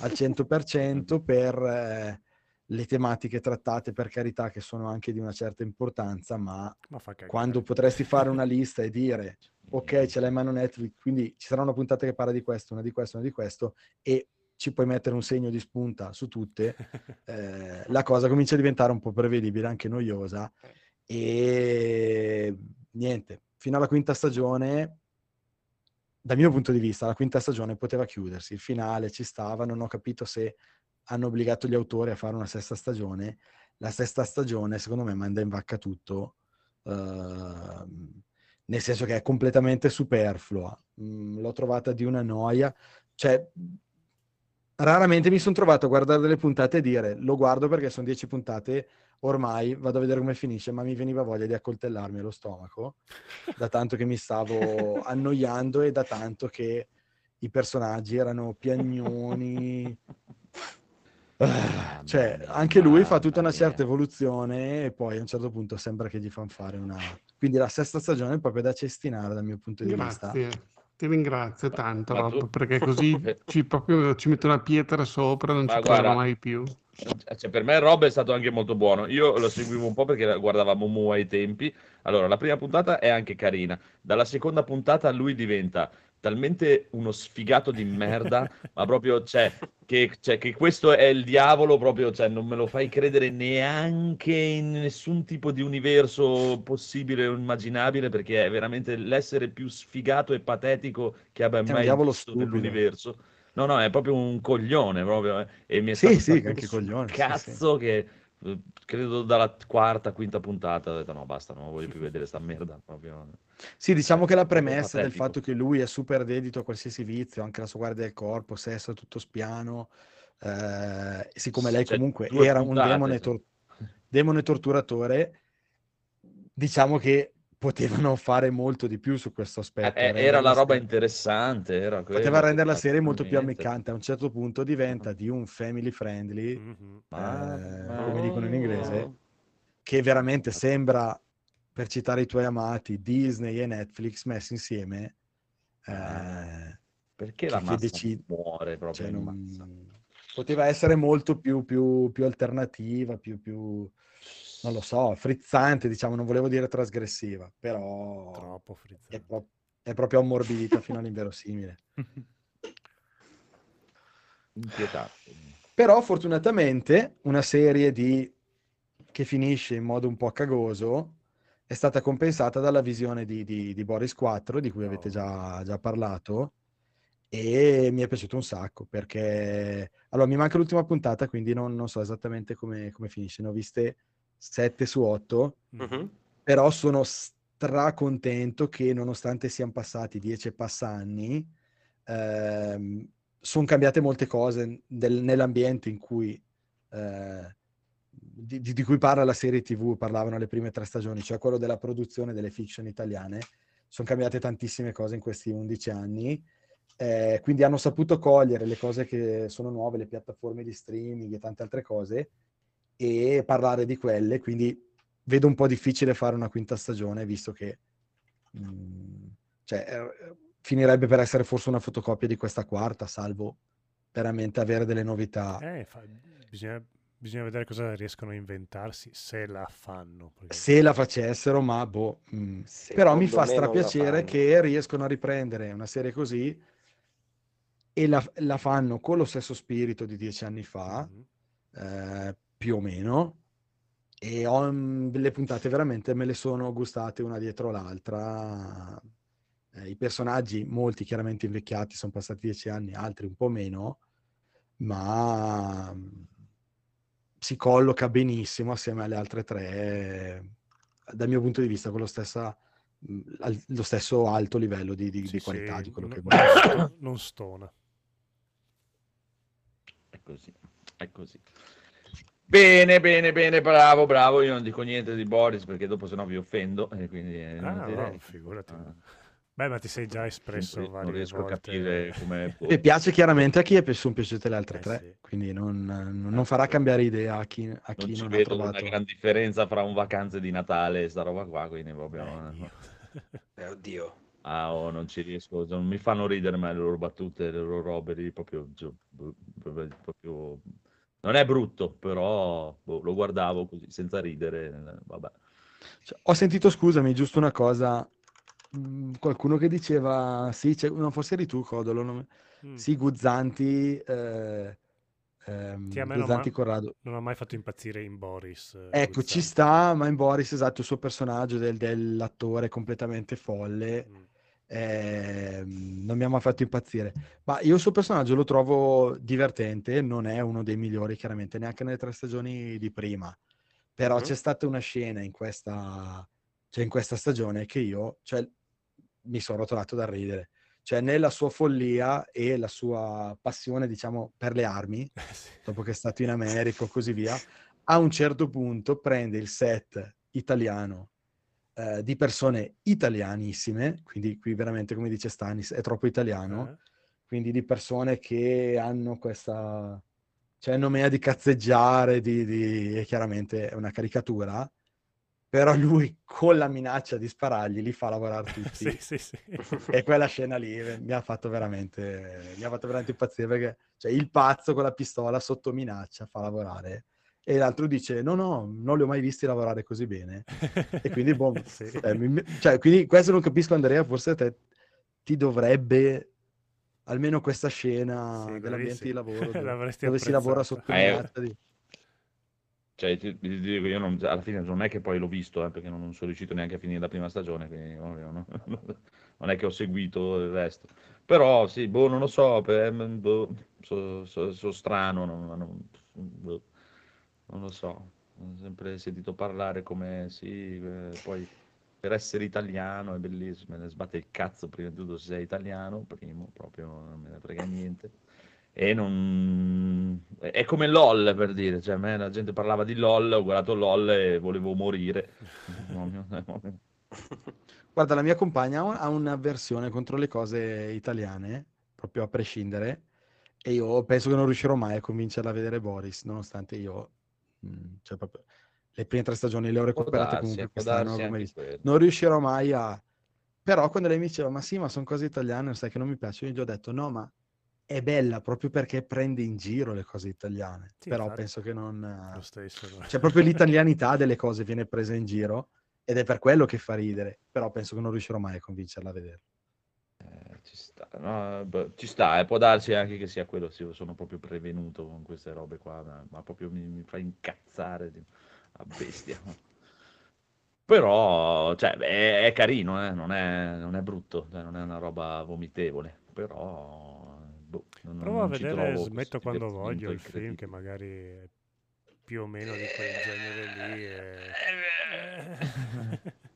al 100% per eh, le tematiche trattate, per carità, che sono anche di una certa importanza, ma Ma quando potresti fare una lista e dire ok ce l'hai in mano Netflix quindi ci sarà una puntata che parla di questo una di questo una di questo e ci puoi mettere un segno di spunta su tutte eh, la cosa comincia a diventare un po' prevedibile anche noiosa e niente fino alla quinta stagione dal mio punto di vista la quinta stagione poteva chiudersi il finale ci stava non ho capito se hanno obbligato gli autori a fare una sesta stagione la sesta stagione secondo me manda in vacca tutto ehm, nel senso che è completamente superflua. Mm, l'ho trovata di una noia. Cioè, raramente mi sono trovato a guardare delle puntate e dire lo guardo perché sono dieci puntate, ormai vado a vedere come finisce, ma mi veniva voglia di accoltellarmi lo stomaco, da tanto che mi stavo annoiando e da tanto che i personaggi erano piagnoni. Ah, cioè, anche lui fa tutta una certa evoluzione e poi a un certo punto sembra che gli fanno fare una... Quindi la sesta stagione è proprio da cestinare dal mio punto di vista. Ti ringrazio tanto ma Rob, tu- perché così ci, proprio, ci metto una pietra sopra, non Ma ci guarda, mai più. Cioè, per me Rob è stato anche molto buono. Io lo seguivo un po' perché guardavamo Mu ai tempi. Allora, la prima puntata è anche carina. Dalla seconda puntata lui diventa talmente uno sfigato di merda, ma proprio, cioè, che, cioè, che questo è il diavolo, proprio, cioè, non me lo fai credere neanche in nessun tipo di universo possibile o immaginabile, perché è veramente l'essere più sfigato e patetico che abbia mai visto nell'universo. No, no, è proprio un coglione, proprio. eh. E mi è Sì, stato sì, anche coglione, sì, Cazzo che credo dalla quarta, quinta puntata, ho detto no, basta, non voglio più vedere sta merda. Proprio. Sì, diciamo che la premessa del fatto che lui è super dedito a qualsiasi vizio, anche la sua guardia del corpo, sesso, tutto spiano, eh, siccome lei Cioè, comunque era un puntate, demone, sì. tor- demone torturatore, diciamo che potevano fare molto di più su questo aspetto. Eh, era la roba interessante, era Poteva rendere la serie molto più ammiccante. A un certo punto diventa di un family friendly, Mhm. eh, Ma- come dicono in inglese, che veramente sembra, per citare i tuoi amati, Disney e Netflix messi insieme. eh, Perché che- la massa decid- muore proprio cioè, non- massa? poteva essere molto più, più, più alternativa, più, più, non lo so, frizzante, diciamo, non volevo dire trasgressiva, però Troppo è, frizzante. pro- è proprio ammorbidita fino all'inverosimile. Inquietante. Però fortunatamente una serie di... che finisce in modo un po' cagoso è stata compensata dalla visione di, di- di Boris 4, di cui avete Oh. già, già parlato, e mi è piaciuto un sacco perché... Allora, mi manca l'ultima puntata, quindi non, non so esattamente come, come finisce. Ne ho viste 7 su 8, Mhm. però sono stracontento che nonostante siano passati 10 e passa anni, sono cambiate molte cose del- nell'ambiente in cui, eh, di, di- di cui parla la serie TV, parlavano le prime tre stagioni, cioè quello della produzione delle fiction italiane. Sono cambiate tantissime cose in questi 11 anni, eh, quindi hanno saputo cogliere le cose che sono nuove, le piattaforme di streaming e tante altre cose, e parlare di quelle, quindi vedo un po' difficile fare una quinta stagione, visto che mm, cioè, eh, finirebbe per essere forse una fotocopia di questa quarta, salvo veramente avere delle novità. Eh, fa- bisogna, bisogna vedere cosa riescono a inventarsi se la fanno. perché- Se la facessero, ma boh. mm. Però mi fa strapiacere che riescono a riprendere una serie così e la, la fanno con lo stesso spirito di dieci anni fa, Mhm. eh, più o meno, e ho, mm, le puntate veramente me le sono gustate una dietro l'altra. Eh, I personaggi, molti chiaramente invecchiati, sono passati dieci anni, altri un po' meno, ma mm, si colloca benissimo assieme alle altre tre, dal mio punto di vista, con lo, stessa, mm, lo stesso alto livello di, di- Sì, di qualità sì, di quello no- che non, non stona. È così, è così. Bene, bene, bene, bravo, bravo. Io non dico niente di Boris perché dopo sennò vi offendo. E quindi eh, non Ah, no, figurati. Ah, Beh, ma ti sei già espresso non varie riesco volte. a capire come. E piace chiaramente a chi è pi- sono piaciute le altre Eh, tre, sì. quindi non, non farà cambiare idea a chi, a chi non ci non ha vedo trovato. una gran differenza fra un vacanze di Natale e sta roba qua, quindi proprio. Eh, eh, Dio. Eh, oddio. Ah, oh, non ci riesco, non mi fanno ridere mai le loro battute, le loro robe lì, proprio, proprio, proprio- non è brutto, però boh, lo guardavo così, senza ridere, vabbè. Cioè, ho sentito, scusami, giusto una cosa, mm, qualcuno che diceva, sì, c'è- no, forse eri tu, Codolo, non- Mm. sì, Guzzanti, eh, ehm, Sì, non Guzzanti m'ha- Corrado. Non ho mai fatto impazzire in Boris. eh, Ecco, ci Guzzanti. sta, ma in Boris, esatto, il suo personaggio del- dell'attore completamente folle, Mm. Ehm, non mi ha mai fatto impazzire. Ma io il suo personaggio lo trovo divertente, non è uno dei migliori, chiaramente, neanche nelle tre stagioni di prima. Però Mhm. c'è stata una scena in questa, cioè in questa stagione che io, cioè, mi sono rotolato da ridere. Cioè, nella sua follia e la sua passione, diciamo, per le armi, Eh, sì. dopo che è stato in America o così via, a un certo punto prende il set italiano eh, di persone italianissime, quindi qui veramente, come dice Stanis, è troppo italiano, Eh? quindi di persone che hanno questa, cioè nomea di cazzeggiare, di, di- e chiaramente è una caricatura, però lui con la minaccia di sparargli li fa lavorare tutti. Sì, sì, sì. E quella scena lì eh, mi ha fatto veramente, mi ha fatto veramente impazzire perché cioè, il pazzo con la pistola sotto minaccia fa lavorare e l'altro dice no no, non li ho mai visti lavorare così bene. E quindi, boh, Sì. eh, mi- cioè, quindi questo non capisco Andrea, forse te, ti dovrebbe almeno questa scena Sì, dell'ambiente bravissimo. di lavoro dove, dove si lavora sotto Eh, minaccia di... Cioè, ti, ti dico, io non- alla fine non è che poi l'ho visto, eh, perché non, non sono riuscito neanche a finire la prima stagione, quindi ovvio, no? non è che ho seguito il resto. Però sì, boh, non lo so, sono strano, non, non- boh, non lo so. Ho sempre sentito parlare come sì, eh, poi per essere italiano è bellissimo, me ne sbatte il cazzo prima di tutto se sei italiano, primo, proprio non me ne frega niente. E non... È come LOL per dire, cioè a me la gente parlava di LOL, ho guardato LOL e volevo morire. Guarda, la mia compagna ha un- ha un'avversione contro le cose italiane, proprio a prescindere, e io penso che non riuscirò mai a convincerla a vedere Boris, nonostante io, cioè proprio, le prime tre stagioni le ho Può recuperate darsi, comunque come non riuscirò mai a... Però quando lei mi diceva, ma sì, ma sono cose italiane, sai che non mi piacciono, io gli ho detto, no, ma è bella proprio perché prende in giro le cose italiane. Sì, Però infatti. penso che non... Lo stesso. Cioè, proprio l'italianità delle cose viene presa in giro ed è per quello che fa ridere. Però penso che non riuscirò mai a convincerla a vederlo. Eh, ci sta, no, beh, ci sta, eh, può darsi anche che sia quello, sì, sono proprio prevenuto con queste robe qua, ma, ma proprio mi, mi fa incazzare di- a bestia. Però, cioè, è, è carino, eh, non è, non è brutto, cioè, non è una roba vomitevole, però, boh, non, Provo a non ci vedere, smetto quando voglio il film che magari è più o meno di quel genere lì. e- Eh,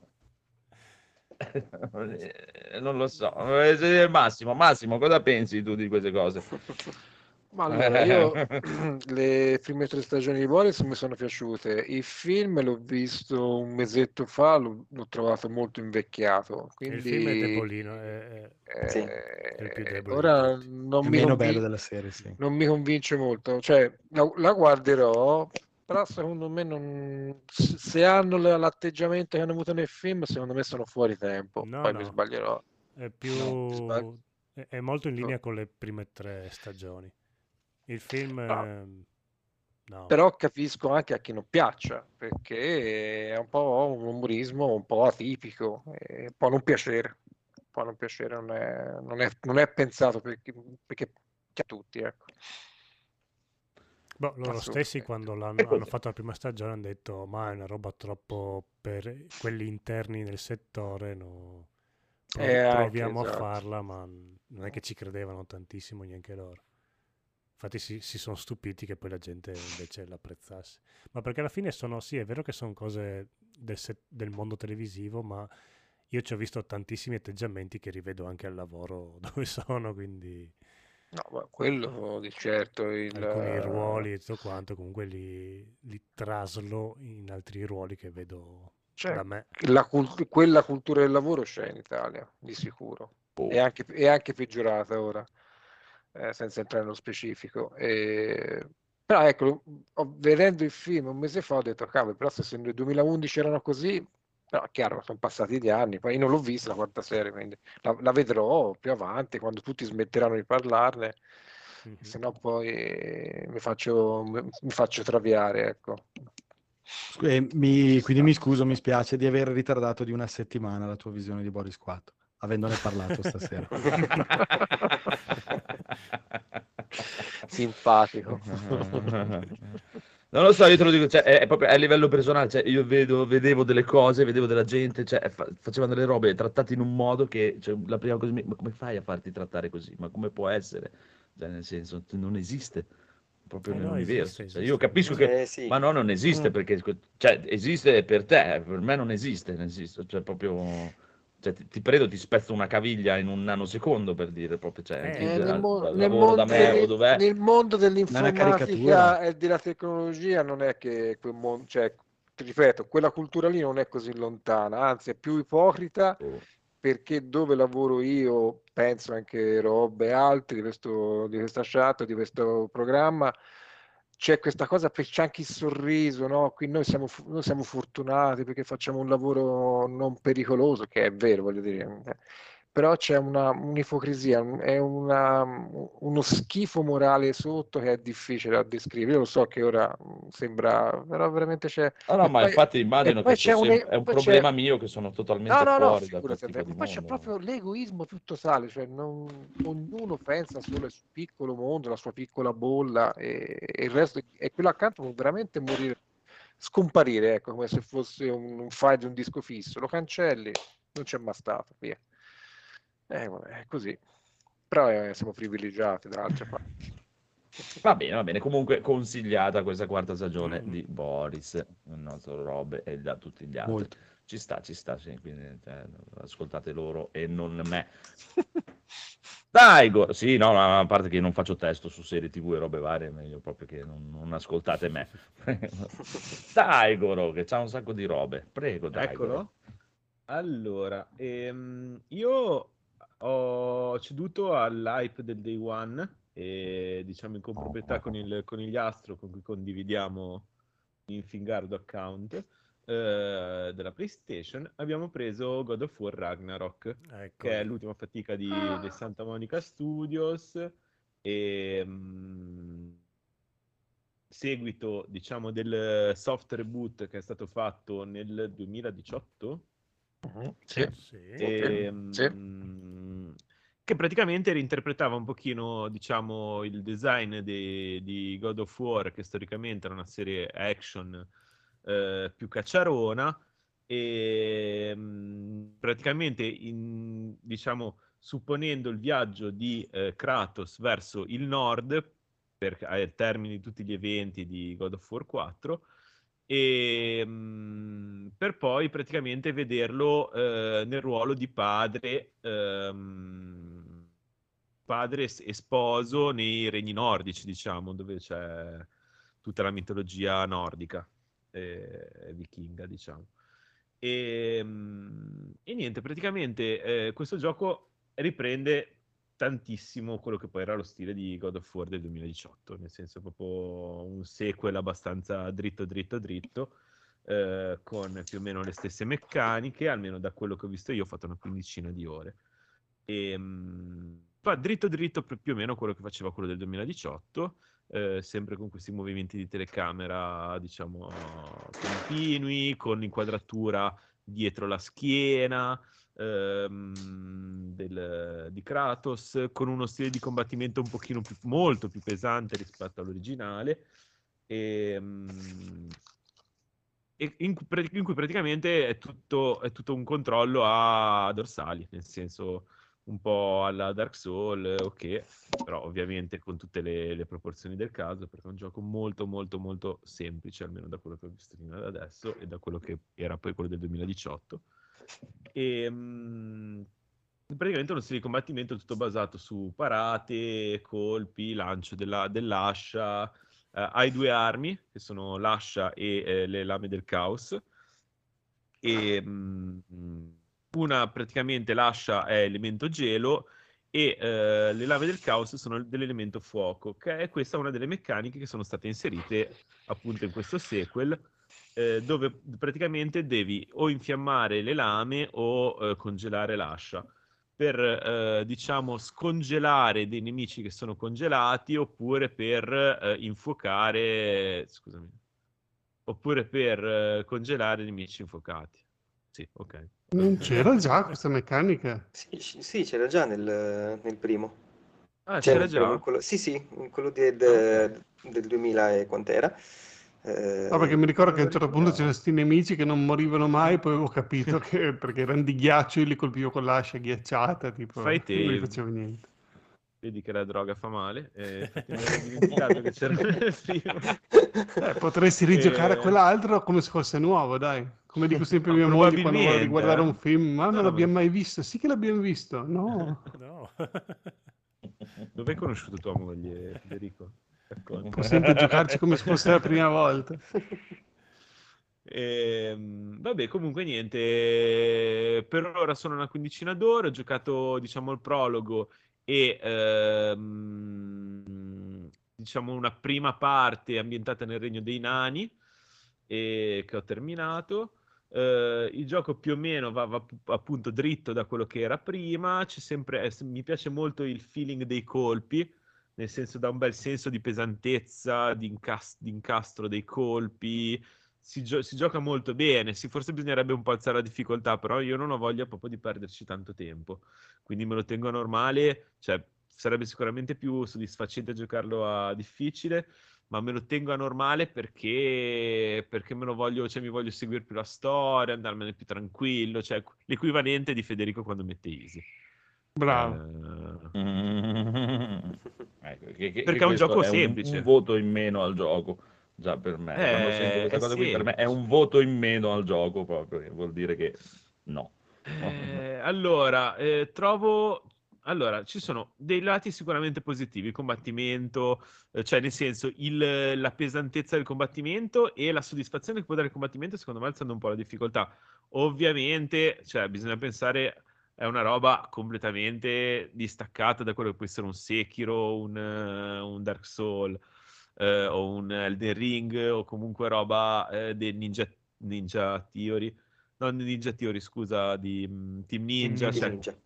non lo so, Eh, Massimo, Massimo, cosa pensi tu di queste cose? Ma allora, io le prime tre stagioni di Boris mi sono piaciute. Il film l'ho visto un mesetto fa, l'ho, l'ho trovato molto invecchiato. Il film è Quindi debolino, è, è- Sì. è il più eh, debole ora non È mi, meno convin- bello della serie, sì. non mi convince molto. Cioè, la, la guarderò, però secondo me non, se hanno la- l'atteggiamento che hanno avuto nel film, secondo me sono fuori tempo. No, Poi mi no. sbaglierò. È No, mi più... è è molto in linea con le prime tre stagioni. Il film... Ah. ehm, No. Però capisco anche a chi non piaccia, perché è un po' un umorismo un po' atipico, può non piacere, può non piacere, non è, non è- non è pensato perché, perché a tutti, ecco. Boh, loro stessi Assolutamente. quando l'hanno, E così. hanno fatto la prima stagione hanno detto ma è una roba troppo per quelli interni nel settore, no. Pro- Eh, anche, proviamo a esatto. farla, ma non è che ci credevano tantissimo neanche loro. Infatti si, si sono stupiti che poi la gente invece l'apprezzasse. Ma perché alla fine sono, sì, è vero che sono cose del, se- del mondo televisivo, ma io ci ho visto tantissimi atteggiamenti che rivedo anche al lavoro dove sono, quindi No, ma quello di certo, il, alcuni ruoli e tutto quanto, comunque li, li traslo in altri ruoli che vedo cioè, da me. la cult- quella cultura del lavoro c'è in Italia, di sicuro, Boh. è anche, è anche peggiorata ora, eh, senza entrare nello specifico. E- Però ecco, ho- vedendo il film un mese fa ho detto, cavolo, però se nel 2011 erano così, però chiaro, sono passati gli anni, poi io non l'ho vista la quarta serie, quindi la, la vedrò più avanti, quando tutti smetteranno di parlarne, Mhm. se no poi eh, mi faccio, mi, faccio traviare, ecco. Scu- e mi- quindi mi scuso, mi spiace di aver ritardato di una settimana la tua visione di Boris 4, avendone parlato stasera. Simpatico. Non lo so, io te lo dico, cioè, è, è proprio a livello personale, cioè, io vedo, vedevo delle cose, vedevo della gente, cioè, fa- facevano delle robe trattate in un modo che, cioè, la prima cosa, mi- ma come fai a farti trattare così? Ma come può essere? Cioè, nel senso, non esiste proprio Eh no, nell'universo. esiste, Cioè, io esiste. capisco che, Eh sì. ma no, non esiste Mm. perché, cioè, esiste per te, per me non esiste, nel senso, cioè, proprio, cioè, ti, ti prendo, ti spezzo una caviglia in un nanosecondo per dire, proprio, cioè, Eh, nel, mo- nel mondo me dov'è, nel mondo dell'informatica e della tecnologia non è che quel mondo, cioè, ti ripeto, quella cultura lì non è così lontana, anzi è più ipocrita Oh. perché dove lavoro io, penso anche Rob e altri di, questo, di questa chat, di questo programma, c'è questa cosa, c'è anche il sorriso, no? Qui noi siamo, noi siamo fortunati perché facciamo un lavoro non pericoloso, che è vero, voglio dire, eh, però c'è una, un'ipocrisia, un- è una- uno schifo morale sotto che è difficile da descrivere. Io lo so che ora mh, sembra, però veramente c'è... No, no, e ma poi- infatti immagino che sia c'è un- è un poi c'è- problema mio che sono totalmente No, no, no, fuori da tipo Andrea, di poi c'è proprio l'egoismo più totale, cioè non- ognuno pensa solo al suo piccolo mondo, alla sua piccola bolla e, e il resto, e quello accanto può veramente morire, scomparire, ecco, come se fosse un, un file di un disco fisso, lo cancelli, non c'è mai stato, via. Eh, vabbè, è così. Però eh, siamo privilegiati da altre parti. Va bene, va bene. Comunque consigliata questa quarta stagione di Boris, il nostro Rob e da tutti gli altri. Molto. Ci sta, ci sta, sì, quindi cioè, ascoltate loro e non me. Dai, Go- sì, no, ma a parte che non faccio testo su serie TV e robe varie, è meglio proprio che non, non ascoltate me. Dai, Goro, che c'ha un sacco di robe. Prego, dai. Eccolo. Allora, ehm, io ho ceduto all'hype del day one e diciamo in comproprietà con il conigliastro con cui condividiamo l'Infingardo account eh, della PlayStation, abbiamo preso God of War Ragnarok, Ecco. che è l'ultima fatica di, di Santa Monica Studios e mm, seguito, diciamo, del soft reboot che è stato fatto nel 2018 Mhm, Sì. Sì. Ehm, Sì. che praticamente reinterpretava un pochino, diciamo, il design de- di God of War, che storicamente era una serie action eh, più cacciarona, e mm, praticamente, in- diciamo, supponendo il viaggio di eh, Kratos verso il nord, per, ai termini di tutti gli eventi di God of War 4, e mm, per poi praticamente vederlo eh, nel ruolo di padre, ehm, padre e sposo nei regni nordici, diciamo, dove c'è tutta la mitologia nordica e vichinga, diciamo. E, mm, e niente, praticamente eh, questo gioco riprende tantissimo quello che poi era lo stile di God of War del 2018, nel senso proprio un sequel abbastanza dritto, dritto, dritto, eh, con più o meno le stesse meccaniche, almeno da quello che ho visto io ho fatto una quindicina di ore. E, mm, fa dritto, dritto più o meno quello che faceva quello del 2018, eh, sempre con questi movimenti di telecamera, diciamo, continui, con l'inquadratura dietro la schiena, ehm, del- di Kratos, con uno stile di combattimento un pochino più, molto più pesante rispetto all'originale. E, mm, e in, in cui praticamente è tutto, è tutto un controllo a dorsali, nel senso un po' alla Dark Souls, ok, però ovviamente con tutte le, le proporzioni del caso, perché è un gioco molto molto molto semplice, almeno da quello che ho visto fino ad adesso e da quello che era poi quello del 2018. E mm, praticamente uno stile di combattimento tutto basato su parate, colpi, lancio della- dell'ascia. Eh, hai due armi, che sono l'ascia e eh, le lame del caos. E mm, una praticamente l'ascia è elemento gelo e eh, le lame del caos sono dell'elemento fuoco, che è questa una delle meccaniche che sono state inserite appunto in questo sequel, eh, dove praticamente devi o infiammare le lame o eh, congelare l'ascia per eh, diciamo scongelare dei nemici che sono congelati oppure per eh, infuocare scusami oppure per eh, congelare nemici infuocati sì ok Non c'era già questa meccanica? Sì, sì, c'era già nel, nel primo. ah Cioè, c'era primo, già quello- sì, sì, in quello de- Ah, de- ok. del 2000 e quant'era. No, perché Eh, mi ricordo non che a un certo punto ricordavo c'erano questi nemici che non morivano mai, poi avevo capito che perché erano di ghiaccio io li colpivo con l'ascia ghiacciata, tipo, fai non gli te facevo niente. vedi che la droga fa male e primo Eh, potresti rigiocare a E- quell'altro come se fosse nuovo, dai. Come dico sempre a mia moglie quando vuole eh. un film, ma No, non no, l'abbiamo ma- mai visto. Sì che l'abbiamo visto. No, No. dove hai conosciuto tua moglie Federico? Può sempre giocarci come se fosse la prima volta. Ehm, vabbè, comunque niente, per ora sono una quindicina d'ore, ho giocato diciamo il prologo e ehm, diciamo una prima parte ambientata nel Regno dei Nani e che ho terminato. Eh, il gioco più o meno va, va appunto dritto da quello che era prima, c'è sempre, eh, mi piace molto il feeling dei colpi, nel senso dà un bel senso di pesantezza, di, incas- di incastro dei colpi, si, gio- si gioca molto bene, sì, forse bisognerebbe un po' alzare la difficoltà, però io non ho voglia proprio di perderci tanto tempo, quindi me lo tengo a normale, cioè sarebbe sicuramente più soddisfacente giocarlo a difficile, ma me lo tengo a normale perché, perché me lo voglio, cioè mi voglio seguire più la storia, andarmene più tranquillo, cioè l'equivalente di Federico quando mette Easy. Bravo. Eh, Ecco, che- che- Perché è un gioco un- semplice. Un, voto in meno al gioco, già per me. Eh, è cosa qui, per me è un voto in meno al gioco proprio, vuol dire che no. Eh, allora, eh, trovo... Allora, ci sono dei lati sicuramente positivi, il combattimento, eh, cioè nel senso il- la pesantezza del combattimento e la soddisfazione che può dare il combattimento, secondo me alzando un po' la difficoltà. Ovviamente, cioè, bisogna pensare, è una roba completamente distaccata da quello che può essere un Sekiro, un, eh, un Dark Soul, eh, o un Elden Ring, o comunque roba eh, dei Ninja, Ninja Theory non Ninja Theory, scusa, di mm, Team Ninja, Ninja. cioè, Ninja.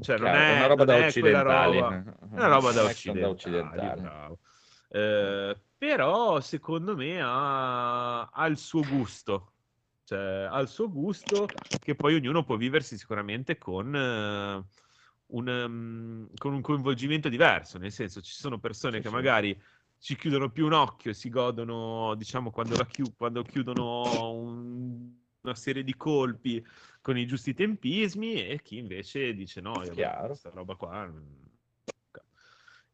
cioè non Chiaro, è, è una roba non da occidentali. roba, è una roba da da occidentali, bravo. Eh, però secondo me ha, ha il suo gusto, ha il suo gusto che poi ognuno può viversi sicuramente con, eh, un, ehm, con un coinvolgimento diverso, nel senso ci sono persone Sì, che sì. magari ci chiudono più un occhio e si godono, diciamo, quando, la chiu- quando chiudono un- una serie di colpi con i giusti tempismi e chi invece dice no, io questa roba qua... non-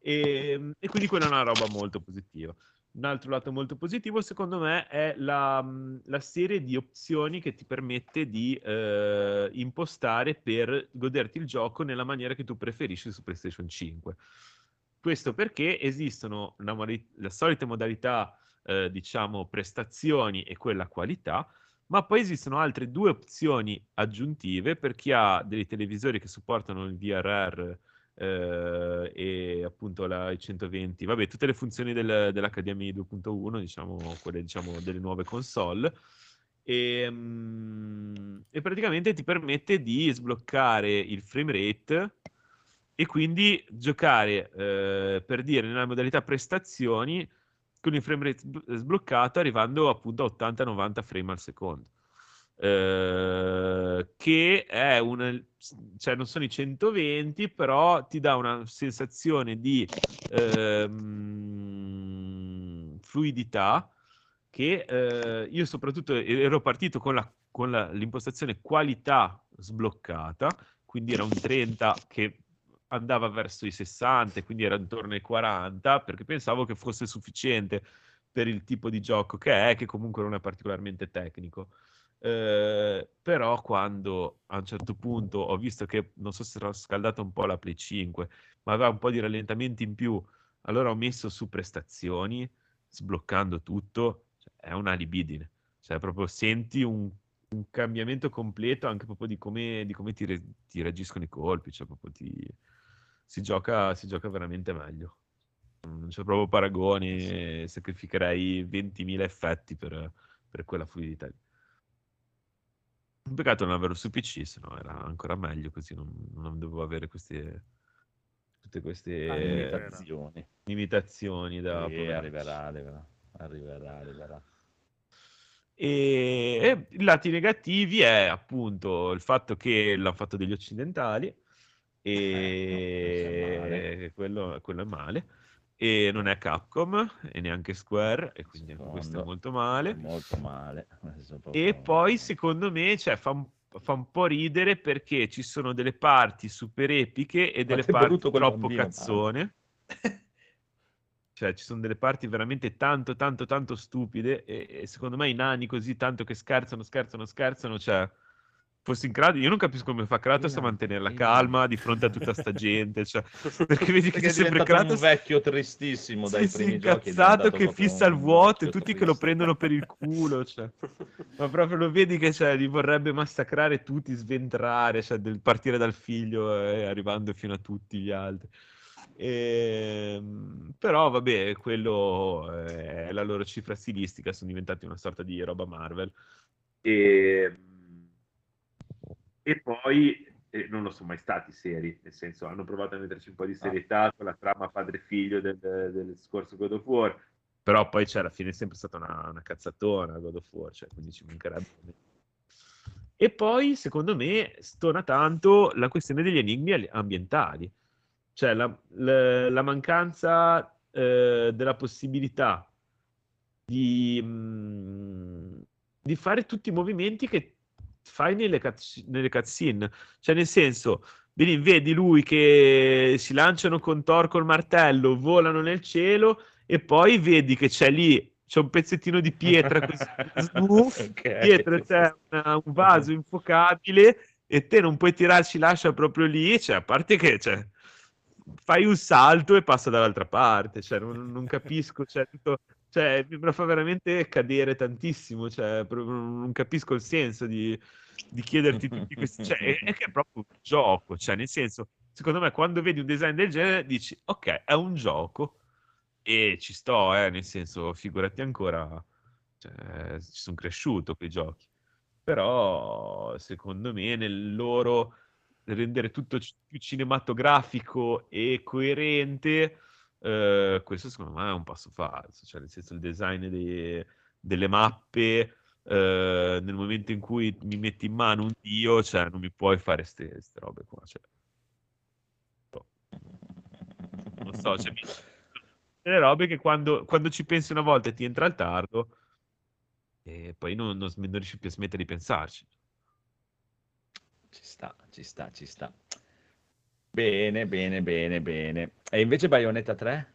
E, e quindi quella è una roba molto positiva. Un altro lato molto positivo, secondo me, è la, la serie di opzioni che ti permette di eh, impostare per goderti il gioco nella maniera che tu preferisci su PlayStation 5. Questo perché esistono la, modi- le solite modalità, eh, diciamo, prestazioni e quella qualità, ma poi esistono altre due opzioni aggiuntive per chi ha dei televisori che supportano il VRR eh, e appunto la i 120, vabbè, tutte le funzioni del- dell'HDMI 2.1, diciamo, quelle diciamo delle nuove console. E, mm, e praticamente ti permette di sbloccare il frame rate e quindi giocare eh, per dire nella modalità prestazioni con il frame rate sb- sbloccato arrivando appunto a 80-90 frame al secondo eh, che è un cioè non sono i 120 però ti dà una sensazione di ehm, fluidità che eh, io soprattutto ero partito con, la, con la- l'impostazione qualità sbloccata quindi era un 30 che andava verso i 60, quindi era intorno ai 40, perché pensavo che fosse sufficiente per il tipo di gioco che è, che comunque non è particolarmente tecnico. Eh, però quando a un certo punto ho visto che, non so se era scaldata un po' la Play 5, ma aveva un po' di rallentamenti in più, allora ho messo su prestazioni, sbloccando tutto, cioè, è una libidine. Cioè proprio senti un un cambiamento completo anche proprio di come, di come ti, re- ti reagiscono i colpi, cioè proprio ti, si, gioca, si gioca veramente meglio. Non c'è proprio paragone, sacrificherei 20.000 effetti per, per quella fluidità. Un peccato non averlo su PC, se no era ancora meglio, così non, non dovevo avere queste, tutte queste Ah, limitazioni. limitazioni da Sì, arriverà, arriverà, arriverà, arriverà. E, e i lati negativi è appunto il fatto che l'hanno fatto degli occidentali Eh, e male. quello, quello è male e non è Capcom e neanche Square e quindi anche questo è Secondo, molto male. Molto male. E poi secondo me cioè, fa, un, fa un po' ridere perché ci sono delle parti super epiche e delle parti troppo cazzone. Cioè ci sono delle parti veramente tanto tanto tanto stupide e, e secondo me i nani così tanto che scherzano scherzano scherzano cioè fossi in Kratos io non capisco come fa Kratos a mantenere la calma di fronte a tutta sta gente cioè, perché vedi che Perché c'è è sempre Kratos un vecchio tristissimo dai sì, sì, primi giochi. è incazzato che fissa il vuoto e tutti che lo prendono per il culo cioè. ma proprio lo vedi che cioè, li vorrebbe massacrare tutti sventrare cioè, del partire dal figlio e arrivando fino a tutti gli altri Ehm, però vabbè quello è la loro cifra stilistica sono diventati una sorta di roba Marvel e, e poi eh, non lo sono mai stati seri, nel senso hanno provato a metterci un po' di serietà con la trama padre-figlio del, del scorso God of War, però poi cioè, alla fine è sempre stata una, una cazzatona God of War, cioè, quindi ci mancherebbe. E poi, secondo me, stona tanto la questione degli enigmi ali- ambientali, cioè la, la- la mancanza eh, della possibilità di, mm, di fare tutti i movimenti che fai nelle, cuts- nelle cutscene. Cioè, nel senso, Vedi, vedi lui che si lanciano con Thor col martello, volano nel cielo e poi vedi che c'è lì, c'è un pezzettino di pietra così, smuff, Ok. dietro c'è una- un vaso infuocabile e te non puoi tirarci l'ascia proprio lì, cioè, a parte che cioè, fai un salto e passa dall'altra parte, cioè, non, non capisco, cioè, tutto- cioè, mi mi fa veramente cadere tantissimo, cioè, non capisco il senso di, di chiederti tutti questi, cioè, è, è che è proprio un gioco, cioè, nel senso, secondo me, quando vedi un design del genere dici, ok, è un gioco e ci sto, eh, nel senso, figurati ancora, cioè, ci sono cresciuto quei giochi. Però secondo me nel loro rendere tutto più cinematografico e coerente, eh, questo secondo me è un passo falso, cioè nel senso il design dei- delle mappe, eh, nel momento in cui mi metti in mano un dio, cioè non mi puoi fare queste robe qua, cioè. boh. Non so, cioè, mi- delle robe che quando, quando ci pensi una volta ti entra il tardo e poi non, non non riesci più a smettere di pensarci. Ci sta, ci sta, ci sta. Bene, bene, bene, bene. E invece Bayonetta 3?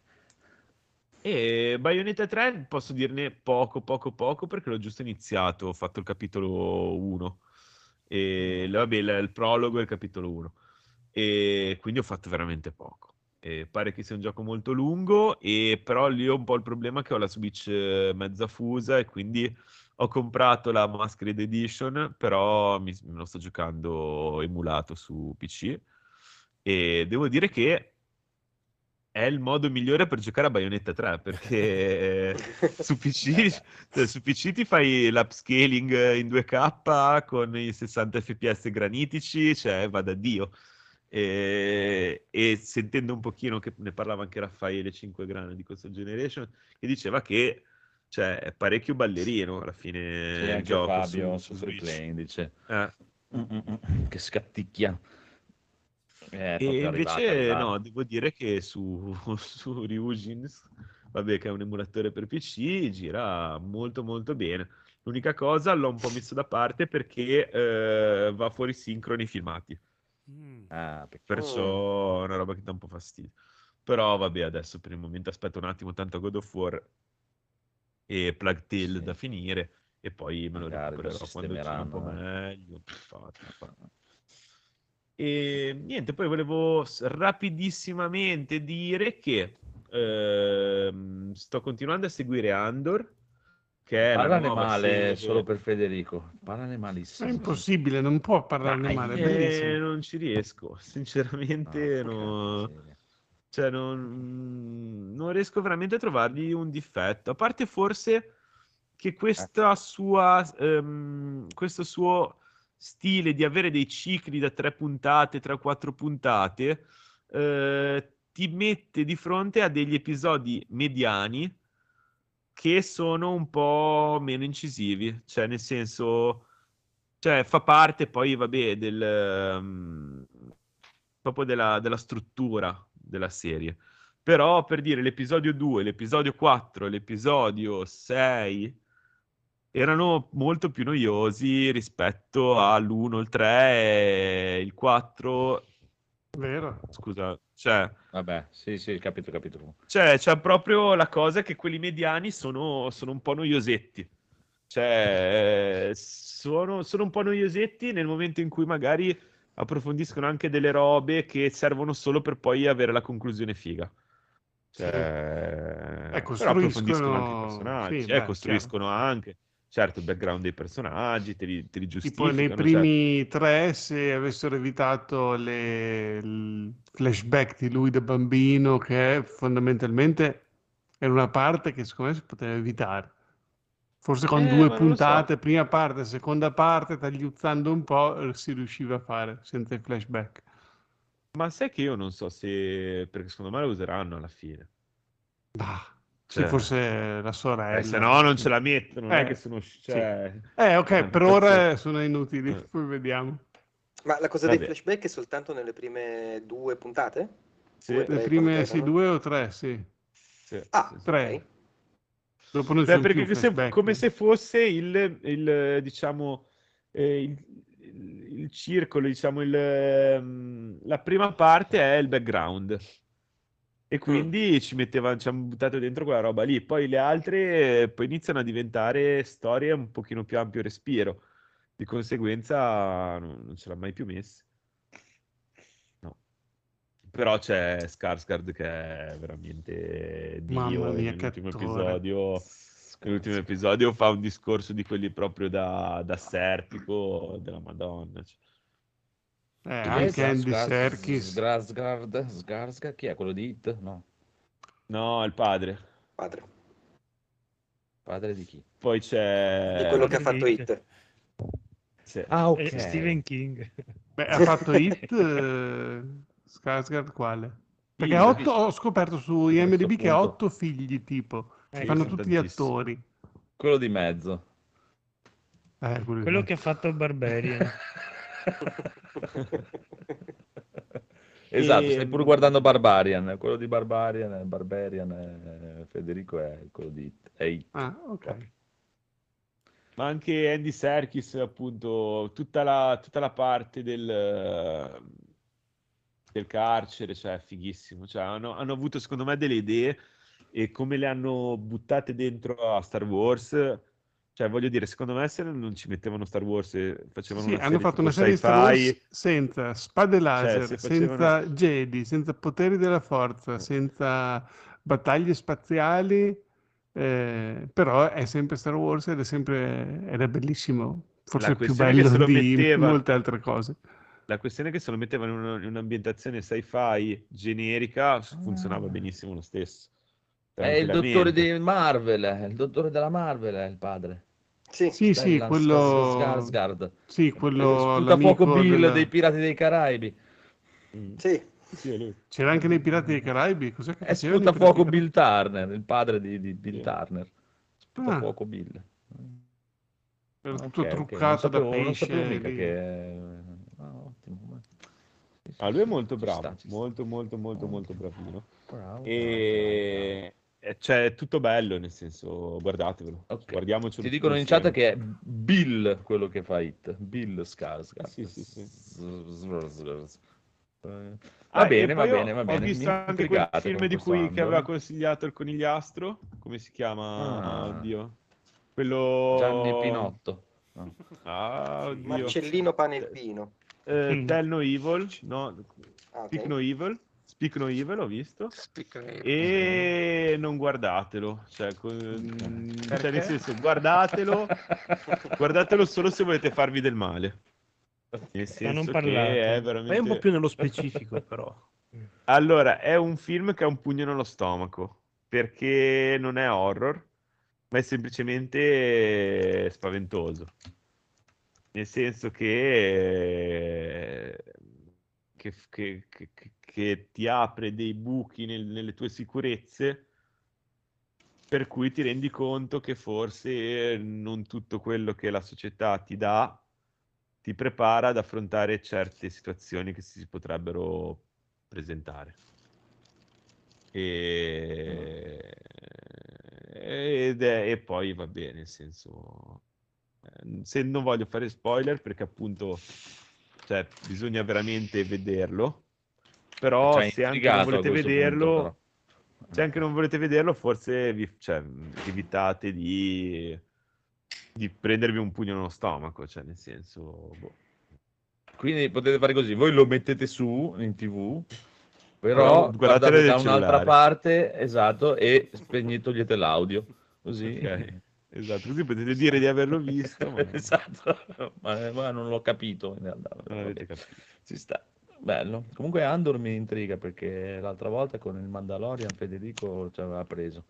E Bayonetta 3 posso dirne poco, poco, poco perché l'ho giusto iniziato, ho fatto il capitolo 1 e vabbè, il, il prologo è il capitolo 1 e quindi ho fatto veramente poco. E pare che sia un gioco molto lungo e però lì ho un po' il problema che ho la Switch eh, mezza fusa e quindi ho comprato la Masquerade Edition, però mi, me lo sto giocando emulato su PC e devo dire che è il modo migliore per giocare a Bayonetta 3 perché su PC, cioè, su PC ti fai l'upscaling in 2K con i 60 fps granitici, cioè va da Dio. E, e sentendo un pochino che ne parlava anche Raffaele 5 grani di questa generation, che diceva che cioè, è parecchio ballerino alla fine C'è il gioco Fabio su, su su Free. Play, dice. Eh. Mm, mm, mm, che scatticchia. È E arrivata, invece arrivata. no, devo dire che su, su Ryujin, vabbè che è un emulatore per PC, gira molto molto bene. L'unica cosa l'ho un po' messo da parte perché eh, va fuori sincro nei filmati, Mm. Ah, perciò è una roba che dà un po' fastidio. Però vabbè, adesso per il momento aspetto un attimo tanto God of War e Plague Tale Sì. da finire e poi me lo Magari lo recupererò quando gira un po' eh. meglio. Pff. E niente, poi volevo rapidissimamente dire che ehm, sto continuando a seguire Andor, che è la Parlane nuova male serie- solo per Federico. Parlane È malissimo. impossibile, non può parlarne Dai, male, è eh, non ci riesco, sinceramente Ah, no- miseria. cioè, non, non riesco veramente a trovargli un difetto, a parte forse che questa sua, ehm, questo suo stile di avere dei cicli da tre puntate, tre o quattro puntate, eh, ti mette di fronte a degli episodi mediani che sono un po' meno incisivi, cioè nel senso, cioè fa parte poi, vabbè, del, ehm, proprio della, della struttura della serie. Però per dire l'episodio 2, l'episodio 4, l'episodio 6 erano molto più noiosi rispetto all'1, il 3 e il 4. Vero? Scusa, cioè, Vabbè, sì, sì, capito, capito. cioè, c'è proprio la cosa che quelli mediani sono, sono un po' noiosetti. Cioè, sono, sono un po' noiosetti nel momento in cui magari approfondiscono anche delle robe che servono solo per poi avere la conclusione figa. Cioè, Eh, però approfondiscono anche i costruiscono- personaggi, sì, eh, beh, costruiscono anche, certo, il background dei personaggi, te li, te li Tipo giustificano. nei certo. primi tre, se avessero evitato le, il flashback di lui da bambino, che fondamentalmente era una parte che secondo me si poteva evitare. Forse con Eh, due lo so. puntate, prima parte, seconda parte, tagliuzzando un po', eh, si riusciva a fare senza i flashback. Ma sai che io non so se... perché secondo me lo useranno alla fine. Bah, Cioè, sì, forse la sorella. Eh, se no non ce la mettono, non è Eh, che sono... sì. Cioè... Eh, ok, Eh, per ora sono inutili, Eh. poi vediamo. Ma la cosa dei Vabbè. flashback è soltanto nelle prime due puntate? Sì, Due, Le prime, sì, due o tre, sì. sì, Ah, sì, sì. Tre. ok. Dopo non Beh, perché più se- come se fosse il, il, diciamo, eh, il- il, il circolo, diciamo, il, ehm, la prima parte è il background. E quindi ci metteva, ci hanno buttato dentro quella roba lì. Poi le altre eh, poi iniziano a diventare storie un pochino più ampio respiro. Di conseguenza non, non ce l'ha mai più messa. No. Però c'è Skarsgård che è veramente Dio. Mamma mia, che nell'ultimo attore. episodio, nell'ultimo episodio fa un discorso di quelli proprio da, da serpico della Madonna. cioè. Eh, anche Andy? Serkis. Skarsgård? Skarsgård? Chi è quello di Hit? No. No, il padre. Padre. Padre di chi? Poi c'è... Di quello che ha fatto. Hit. Sì. Ah, ok. E Stephen King. Beh, ha fatto Hit, eh, Skarsgård quale? Perché ha otto, ho scoperto su IMDb che ha otto figli, tipo. Eh, Fanno tutti gli attori. Quello di mezzo. Eh, quello Quello che ha fatto Barbarian. Esatto, E- stai pure guardando Barbarian. Quello di Barbarian, Barbarian eh, Federico è quello di. È. Ah, ok. Ma anche Andy Serkis, appunto, tutta la, tutta la parte del, del carcere, cioè, è fighissimo. Cioè, hanno, hanno avuto, secondo me, delle idee e come le hanno buttate dentro a Star Wars. Cioè, voglio dire, secondo me se non ci mettevano Star Wars e facevano Sì, una hanno fatto una serie di Star Wars senza spade laser, se facevano- senza Jedi, senza poteri della forza, senza battaglie spaziali, eh, però è sempre Star Wars ed è sempre ed è bellissimo, forse più è che bello se lo di metteva- molte altre cose. La questione è che se lo mettevano in, una- in un'ambientazione sci-fi generica, funzionava benissimo lo stesso. È il dottore di Marvel, è il dottore della Marvel è il padre. Sì, Sì, sì, quello Skarsgård. Sì, quello Sputafuoco l'amico Bill della- dei Pirati dei Caraibi. Mm. sì. C'era anche nei Pirati dei Caraibi, cos'è che È Sputafuoco Pirati dei Bill Turner, il padre di, di Bill. Turner. Ah. Sputafuoco Bill. Era tutto ok, truccato non da pesce. lì. che... Ah, ottimo. Ah, lui è molto ci bravo, sta, ci sta. molto, molto, molto, molto bravino. Bravo, bravo, bravo, E e cioè, è tutto bello, nel senso, guardatevelo, Ok. guardiamocelo Ti dicono in chat che è Bill quello che fa Hit. Bill Skarsgård. Sì, sì, sì. Va Ah, bene, va ho- bene, va Ho bene. visto Mi anche quel film di cui che aveva consigliato il conigliastro, come si chiama? Ah. Oddio. Quello... Gianni Pinotto. No. Ah, oddio. Marcellino pane vino. Eh, Mm. Tell No Evil, no, ok. Speak No Evil, Speak No Evil ho visto. Speak- E non guardatelo, cioè, con- cioè, nel senso, guardatelo, guardatelo solo se volete farvi del male. Nel senso non che parlate. è Vai un veramente... po' più nello specifico, però. Allora, è un film che ha un pugno nello stomaco, perché non è horror, ma è semplicemente spaventoso. Nel senso che, che, che- che- che ti apre dei buchi nel- nelle tue sicurezze, per cui ti rendi conto che forse non tutto quello che la società ti dà ti prepara ad affrontare certe situazioni che si potrebbero presentare. E, è- e poi va bene, nel senso, se non voglio fare spoiler perché appunto cioè, bisogna veramente vederlo, però Ci ha se anche non volete vederlo, punto, se anche non volete vederlo, forse vi, cioè, evitate di, di prendervi un pugno nello stomaco, cioè nel senso... boh. Quindi potete fare così, voi lo mettete su in tv, Però guardate da un'altra cellulare. parte, esatto, e spegne, togliete l'audio, così. Ok, esatto, così potete dire di averlo visto, ma esatto, ma, ma non l'ho capito in realtà. non Va avete bene, capito. Ci sta. Bello. Comunque Andor mi intriga perché l'altra volta con il Mandalorian Federico ci aveva preso.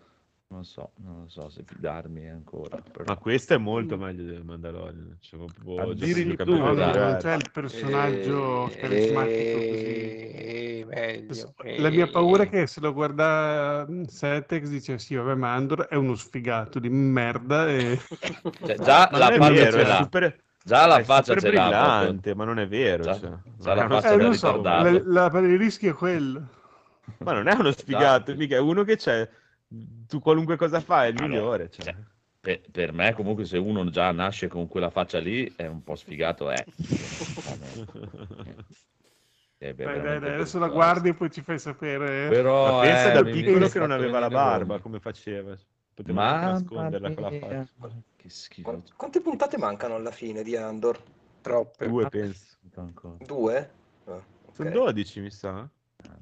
Non so, non so se fidarmi ancora. Però... Ma questo è molto meglio del Mandalorian. Cioè, proprio Addirittura. che non c'è il personaggio carismatico così. Eh, meglio. La mia paura è eh. che se lo guarda mm, Setex dice sì, vabbè, ma Andor è uno sfigato di merda e... Cioè, già Ma la ce è l'ha. super, Già la è faccia ce l'ha. brillante, ma non è vero. Già- cioè. già la è faccia Eh, so, la, la- il rischio è quello. Ma non è uno sfigato, mica è uno che c'è. Tu qualunque cosa fa è il migliore. Cioè. per, per me comunque se uno già nasce con quella faccia lì è un po' sfigato, eh. Eh, beh, Dai, dai, adesso la guardi e poi ci fai sapere. Però, Ma pensa eh, da mi- piccolo che non aveva la barba, come faceva? Poteva nasconderla con la mia, faccia. Che schifo. Quan- Quante puntate mancano alla fine di Andor? Troppe. Due, penso. Ancora. Due? Ah, Sono ok. 12, mi sa.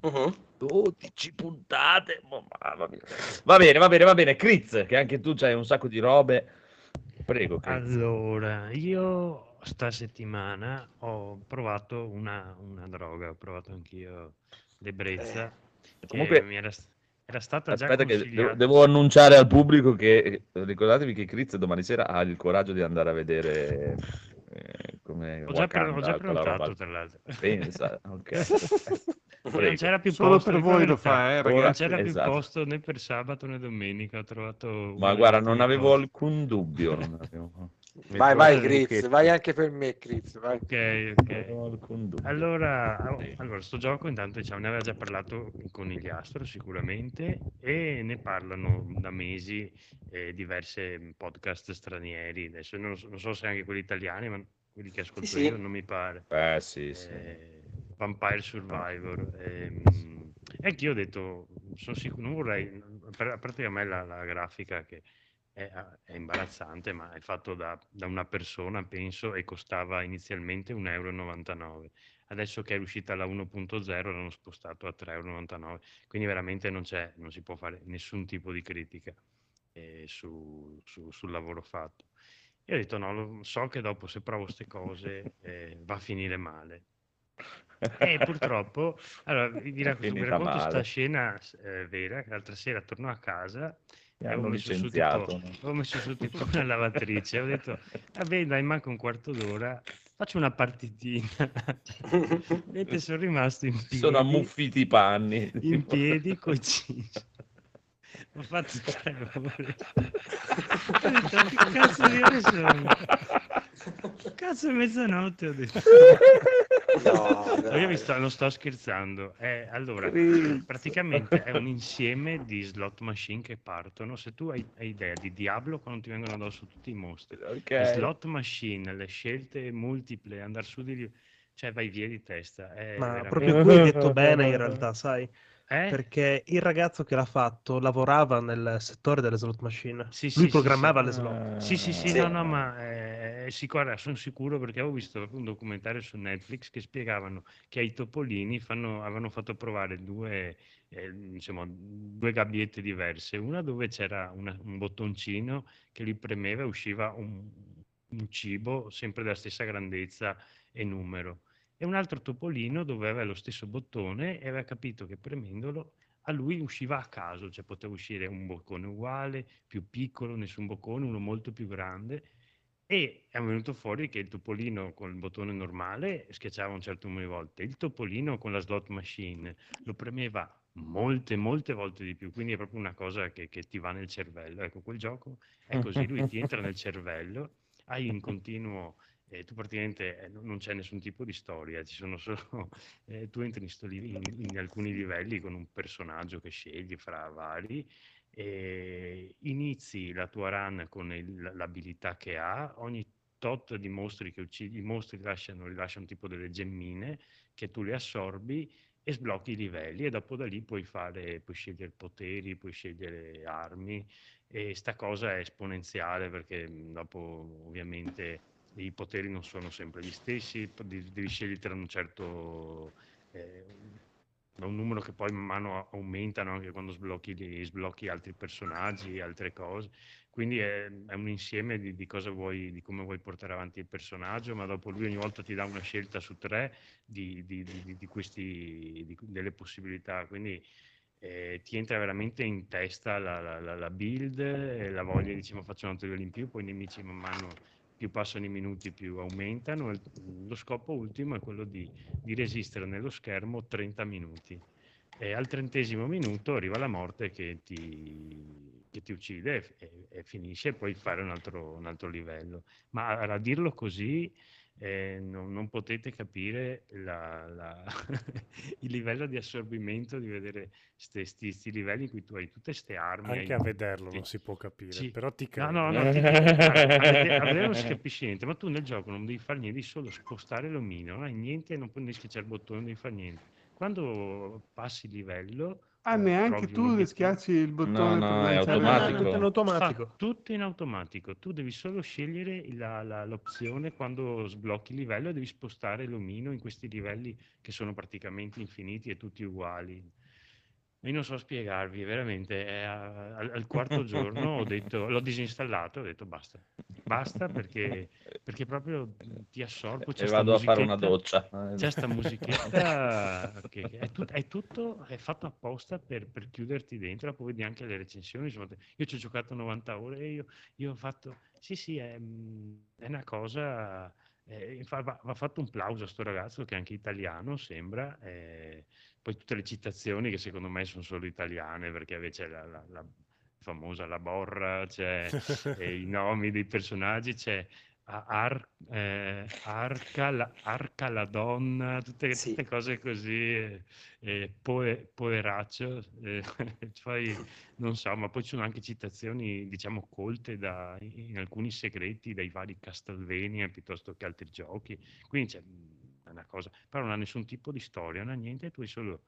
Mhm. 12 puntate, ma- mamma mia. Va bene, va bene, va bene. Critz, che anche tu c'hai un sacco di robe. Prego, Critz. Allora, io sta settimana ho provato una, una droga, ho provato anch'io l'ebbrezza. che Comunque- mi era, era stata già Aspetta che devo, devo annunciare al pubblico che eh, ricordatevi che Critz domani sera ha il coraggio di andare a vedere eh, come Ho già, pre- ho Wakanda, già prenotato, tra l'altro. Pensa, ok. Non c'era più Solo posto, per voi lo fa, eh. Non c'era più esatto. posto né per sabato né domenica. Ho trovato. Ma guarda, non avevo posti. alcun dubbio. Non avevo, Vai, vai, lucchetto. vai anche per me, Grizz. Vai. Ok, ok. Allora, allora, sto gioco intanto diciamo, ne aveva già parlato il Conigliastro sicuramente e ne parlano da mesi eh, diverse podcast stranieri. Adesso non, so- non so se anche quelli italiani, ma quelli che ascolto Sì, sì. io non mi pare. Eh sì, sì. Eh, Vampire Survivor. ehm, E anch'io ho detto, sono sicuro, non vorrei, a parte che a me la, la grafica che è, è imbarazzante, ma è fatto da, da una persona, penso, e costava inizialmente 1,99 euro. Adesso che è uscita la 1.0 l'hanno spostato a 3,99 euro. Quindi veramente non c'è, non si può fare nessun tipo di critica eh, su- su- sul lavoro fatto. Io ho detto no, lo- so che dopo se provo queste cose eh, va a finire male. E purtroppo, allora vi, vi racconto, vi racconto male. sta scena eh, vera, l'altra sera torno a casa Mi e avevo hanno messo, su tipo, licenziato. no? avevo messo su tipo una lavatrice, ho detto, vabbè dai, manca un quarto d'ora, faccio una partitina. Vedete, sono rimasto in piedi, sono ammuffiti i panni. in piedi coi jeans. Ho fatto tre ore. Ho detto, "Ma che cazzo di ore sono? Cazzo è mezzanotte, ho detto. No, io vi sto- non sto scherzando. Eh, allora, praticamente è un insieme di slot machine che partono. Se tu hai, hai idea di Diablo, quando ti vengono addosso tutti i mostri, le Ok. slot machine, le scelte multiple, andare su di lì, cioè vai via di testa. È Ma veramente- proprio qui hai detto bene in realtà, sai? Eh? Perché il ragazzo che l'ha fatto lavorava nel settore delle slot machine. Sì, sì, Lui sì, programmava sì. le slot. Sì, sì, sì, Sì. no, no, ma eh, sì, guarda, sono sicuro perché avevo visto un documentario su Netflix che spiegavano che ai topolini fanno- avevano fatto provare due, eh, insomma, due gabbiette diverse, una dove c'era una- un bottoncino che li premeva e usciva un, un cibo sempre della stessa grandezza e numero, e un altro topolino dove aveva lo stesso bottone e aveva capito che premendolo a lui usciva a caso, cioè poteva uscire un boccone uguale, più piccolo, nessun boccone, uno molto più grande. E è venuto fuori che il topolino con il bottone normale schiacciava un certo numero di volte, il topolino con la slot machine lo premeva molte, molte volte di più, quindi è proprio una cosa che, che ti va nel cervello. Ecco, quel gioco è così, lui ti entra nel cervello, hai in continuo, eh, tu praticamente eh, non c'è nessun tipo di storia, ci sono solo, eh, tu entri in, in- in alcuni livelli con un personaggio che scegli fra vari e inizi la tua run con il- l'abilità che ha, ogni tot di mostri che uccidi, i mostri lasciano, rilasciano tipo delle gemmine che tu le assorbi e sblocchi i livelli e dopo da lì puoi fare, puoi scegliere poteri, puoi scegliere armi e sta cosa è esponenziale perché dopo ovviamente i poteri non sono sempre gli stessi, devi scegliere tra un certo eh, un numero che poi man mano aumentano anche quando sblocchi, sblocchi altri personaggi, altre cose. Quindi è, è un insieme di, di cosa vuoi, di come vuoi portare avanti il personaggio, ma dopo lui ogni volta ti dà una scelta su tre di, di- di- di- di questi, di- delle possibilità. Quindi eh, ti entra veramente in testa la, la- la- la build, e la voglia, dici, ma faccio un altro livello in più, poi i nemici man mano più passano i minuti più aumentano. Lo scopo ultimo è quello di, di resistere nello schermo 30 minuti. E al trentesimo minuto arriva la morte che ti, che ti uccide e, e- e finisce e puoi fare un altro, un altro livello. Ma a, a dirlo così eh, non, non potete capire la- la- il livello di assorbimento di vedere questi livelli in cui tu hai tutte queste armi. Anche hai a vederlo non si può capire, Sì. però ti No, credo. no, no, ti- a vedere- non si capisce niente, ma tu nel gioco non devi fare niente, devi solo spostare l'omino, non hai niente, non puoi né schiacciare il bottone, non devi fare niente. Quando passi il livello, Ah, neanche tu obiettivo. schiacci il bottone no, è No, no, automatico. tutto in automatico. Fa tutto in automatico, tu devi solo scegliere la- la- l'opzione quando sblocchi il livello e devi spostare l'omino in questi livelli che sono praticamente infiniti e tutti uguali. Io non so spiegarvi, veramente, a- al, al quarto giorno ho detto, l'ho disinstallato ho detto basta, basta perché, perché proprio ti assorbo, c'è E vado a fare una doccia. c'è sta musichetta che è, tut- è tutto è fatto apposta per, per chiuderti dentro, poi vedi anche le recensioni. insomma, io ci ho giocato 90 ore e io, io ho fatto, sì sì, è, mm, è una cosa, eh, va, va fatto un plauso a sto ragazzo che è anche italiano, sembra, eh, poi tutte le citazioni che secondo me sono solo italiane, perché invece la, la- la famosa La Borra, c'è eh, i nomi dei personaggi, c'è Ar- eh, Arca, la, Arca la donna, tutte, Sì. tutte cose così, eh, eh, poe- poeraccio, eh, poi non so, ma poi ci sono anche citazioni, diciamo, colte da, in alcuni segreti dai vari Castlevania piuttosto che altri giochi, quindi c'è una cosa, però non ha nessun tipo di storia, non ha niente, tu hai solo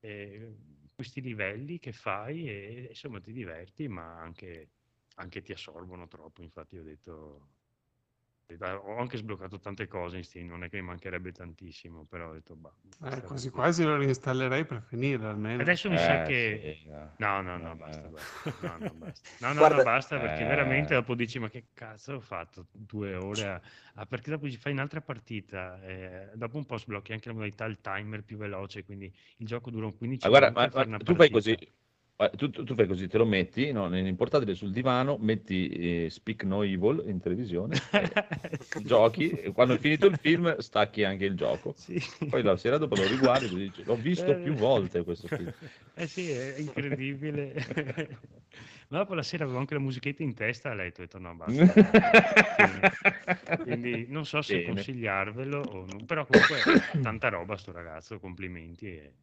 eh, questi livelli che fai e insomma ti diverti, ma anche, anche ti assorbono troppo, infatti ho detto... Ho anche sbloccato tante cose in Steam, non è che mi mancherebbe tantissimo, però ho detto, bah, Eh, basta quasi così. quasi lo reinstallerei per finire almeno. Adesso mi sa Eh, che... sì, no. No, no, no, basta, basta. No, no, basta. No, no, Guarda- no, basta perché Eh. veramente dopo dici ma che cazzo ho fatto due ore a... a- perché dopo ci fai un'altra partita eh, dopo un po' sblocchi anche la modalità il timer più veloce quindi il gioco dura un 15 Ma guarda, minuti ma- ma tu fai così, tu, tu- tu fai così, te lo metti no, in portatile sul divano, metti eh, Speak No Evil in televisione, e giochi, e quando è finito il film stacchi anche il gioco. Sì. Poi la sera dopo lo riguardi e dici, l'ho visto Eh, più volte questo film. Eh sì, è incredibile. Ma dopo la sera avevo anche la musichetta in testa a letto, ho detto no, basta. Quindi non so se Bene. consigliarvelo, o non, però comunque tanta roba sto ragazzo, complimenti. E,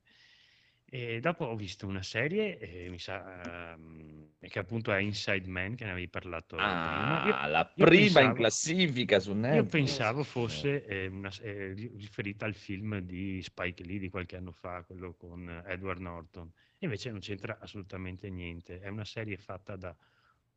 e dopo ho visto una serie, eh, mi sa, ehm, che appunto è Inside Man, che ne avevi parlato prima. Io- Ah, la io prima in pensavo- classifica su io Netflix. pensavo fosse eh, una- eh, ri- riferita al film di Spike Lee di qualche anno fa, quello con eh, Edward Norton. Invece non c'entra assolutamente niente. È una serie fatta da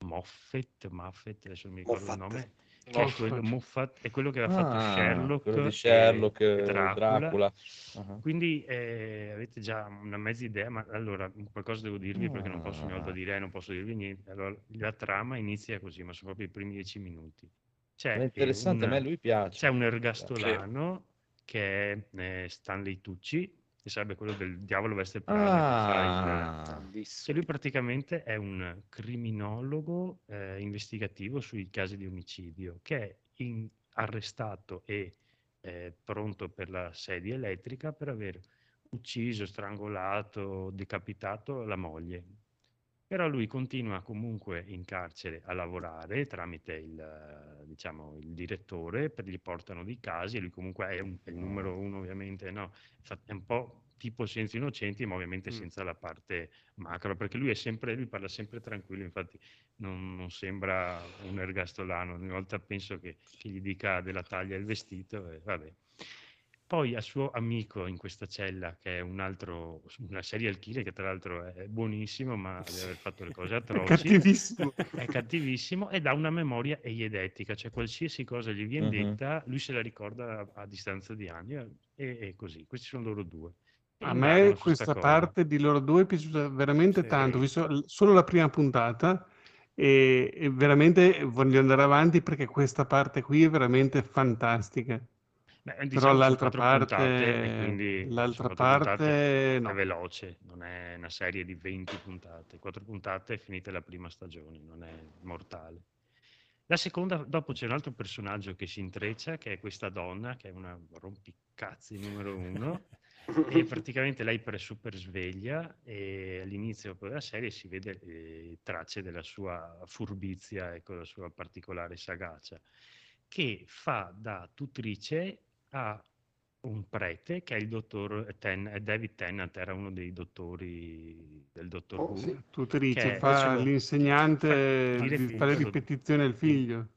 Moffat, Moffat, adesso non mi ricordo Moffat. il nome, che è quello, Moffat. Moffat è quello che aveva fatto Ah, Sherlock, quello di e- Sherlock, e eh, Dracula. Dracula. Ah. Quindi eh, avete già una mezza idea, ma allora qualcosa devo dirvi perché non posso ogni volta Ah. dire, non posso dirvi niente. Allora, la trama inizia così, ma sono proprio i primi dieci minuti. C'è, È eh, interessante, a me un- lui piace. c'è un ergastolano che è eh, Stanley Tucci, che sarebbe quello del Diavolo Veste Prada. che Ah, cioè lui praticamente è un criminologo eh, investigativo sui casi di omicidio che è in- arrestato e eh, pronto per la sedia elettrica per aver ucciso, strangolato, decapitato la moglie. Però lui continua comunque in carcere a lavorare tramite il, diciamo, il direttore, per gli portano dei casi e lui comunque è, un- è il numero uno ovviamente, no? È un po' tipo Senza Innocenti, ma ovviamente Mm. senza la parte macro, perché lui è sempre, lui parla sempre tranquillo, infatti non, non sembra un ergastolano, ogni volta penso che, che gli dica della taglia il vestito e vabbè. Poi al suo amico in questa cella, che è un altro, una serial killer che tra l'altro è buonissimo, ma deve aver fatto le cose È atroci cattivissimo. è cattivissimo ed ha una memoria eiedetica, cioè qualsiasi cosa gli viene Mhm. detta, lui se la ricorda a, a distanza di anni e, e così. Questi sono loro due. A me questa cosa. parte di loro due è piaciuta veramente Sì. tanto. Ho visto solo la prima puntata e, e veramente voglio andare avanti perché questa parte qui è veramente fantastica. Beh, Però diciamo sono l'altra puntate parte, quindi l'altra puntate, parte è no. veloce, non è una serie di 20 puntate. Quattro puntate e finite la prima stagione, non è mortale. La seconda, dopo c'è un altro personaggio che si intreccia, che è questa donna, che è una rompicazzi numero uno, e praticamente lei è super sveglia e all'inizio della serie si vede eh, tracce della sua furbizia, ecco, la sua particolare sagacia, che fa da tutrice a un prete che è il dottor Ten, è David Tennant, era uno dei dottori del dottor Oh, Who. sì. Tutrice, fa l'insegnante, fa di- le ripetizioni al figlio.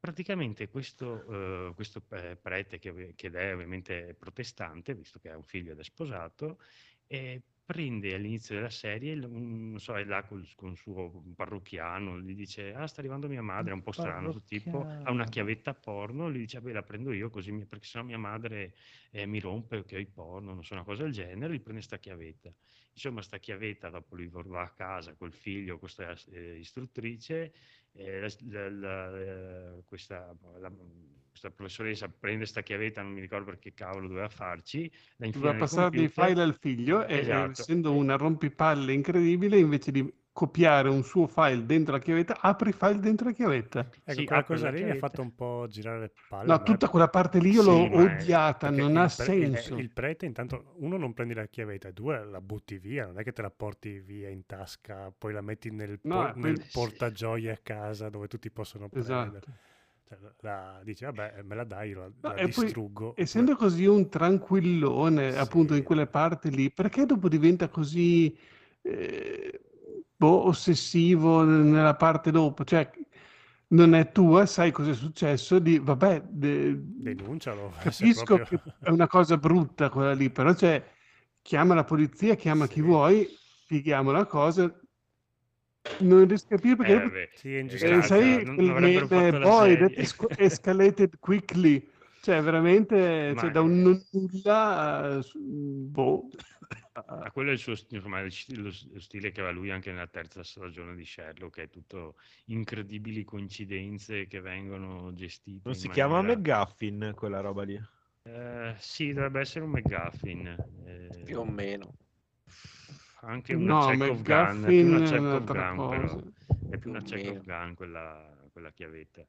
Praticamente questo, eh, questo eh, prete, che, che è ovviamente protestante, visto che ha un figlio ed è sposato, eh, prende all'inizio della serie, un- non so, è là col, con il suo parrocchiano, gli dice, ah sta arrivando mia madre, è un po' strano, tipo, ha una chiavetta porno, gli dice, beh la prendo io così, mi- perché sennò mia madre eh, mi rompe che ho i porno, non so, una cosa del genere, gli prende sta chiavetta. Insomma, sta chiavetta, dopo lui va a casa col figlio, questa eh, istruttrice, eh, la- la- la- eh, questa, questa professoressa prende sta chiavetta, non mi ricordo perché cavolo doveva farci, la Doveva passare dei file al figlio e, e Esatto. essendo una rompipalle incredibile, invece di copiare un suo file dentro la chiavetta, apre i file dentro la chiavetta. Ecco, Sì, quella cosa lì mi ha fatto un po' girare le palle. No, ma è- tutta quella parte lì io Sì, l'ho odiata, non il ha pre- il- senso. Il, prete, intanto, uno non prendi la chiavetta, due la butti via, non è che te la porti via in tasca, poi la metti nel, No, por- poi- nel Sì. portagioie a casa dove tutti possono prendere. Esatto. Cioè, la, dici, vabbè, me la dai, la, No, la e poi, distruggo. essendo così un tranquillone, appunto, in Sì. quelle parti lì, perché dopo diventa così eh, boh, ossessivo nella parte dopo? Cioè, non è tua, sai cosa è successo, di, vabbè, de- Denuncialo. capisco proprio- che è una cosa brutta quella lì, però cioè, chiama la polizia, chiama chi Sì. vuoi, spieghiamo la cosa. Non riesco a capire perché Eh, Sì, Eh, sai, non- avrebbero meme, esco- escalated quickly, cioè veramente, Ma cioè, da un non nulla, a- su- boh, Ma quello è il suo insomma, il lo stile che aveva lui anche nella terza stagione di Sherlock, che è tutto incredibili coincidenze che vengono gestite Non si chiama maniera- McGuffin quella roba lì. Eh, sì, dovrebbe essere un McGuffin. eh, più o meno. Anche una no, check of gun, è più una check of gun, però. È più una check of gun quella, quella chiavetta.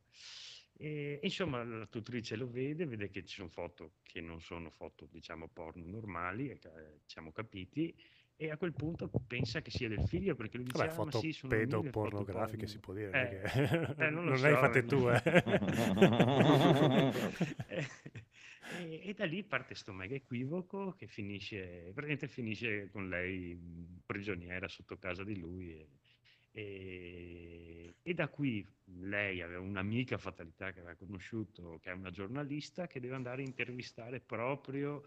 E, insomma, la tutrice lo vede, vede che ci sono foto che non sono foto, diciamo, porno normali, siamo capiti, e a quel punto pensa che sia del figlio perché lui dice, Vabbè, "Ah, ma foto sì, sono pedopornografiche porno." si può dire, Eh, non, che- eh, non lo non le hai so, fatte ma- tu, eh. E, da lì parte sto mega equivoco che finisce, praticamente finisce con lei prigioniera sotto casa di lui e, e- e da qui lei aveva un'amica fatalità che aveva conosciuto, che è una giornalista, che deve andare a intervistare proprio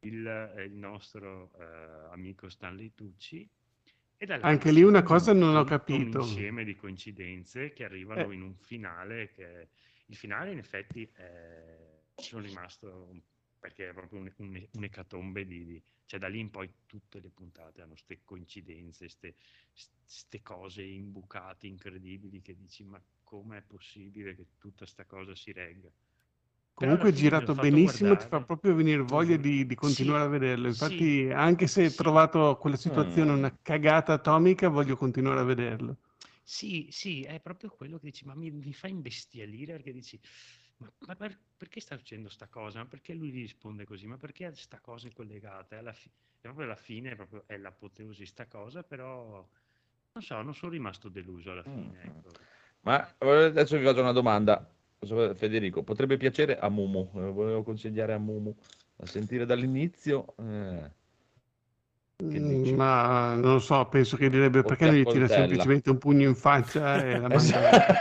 il, eh, il nostro eh, amico Stanley Tucci. Anche lì una cosa non ho capito. Un insieme di coincidenze che arrivano Eh. in un finale che il finale in effetti ci sono rimasto perché è proprio un- un- un'ecatombe di, di- cioè da lì in poi tutte le puntate hanno queste coincidenze, queste cose imbucate incredibili che dici ma com'è possibile che tutta sta cosa si regga? Comunque è girato benissimo, ti fa guardare- proprio venire voglia Mhm. di, di continuare Sì, a vederlo. sì, Infatti, anche se ho sì. trovato quella situazione Mm. una cagata atomica, voglio continuare a vederlo. Sì, sì, è proprio quello che dici, ma mi, mi fa imbestialire perché dici, ma, ma per- perché sta succedendo sta cosa? Ma perché lui gli risponde così? Ma perché sta cosa è collegata? È, alla fi- è proprio alla fine, è, proprio, è l'apoteosi sta cosa, però non so, non sono rimasto deluso alla fine. Mm. Ecco. Ma adesso vi faccio una domanda. Federico, potrebbe piacere a Mumu, eh, volevo consigliare a Mumu a sentire dall'inizio. eh? Ma non lo so, penso che direbbe O perché non gli tira accoltella?" semplicemente un pugno in faccia e la manda Esatto.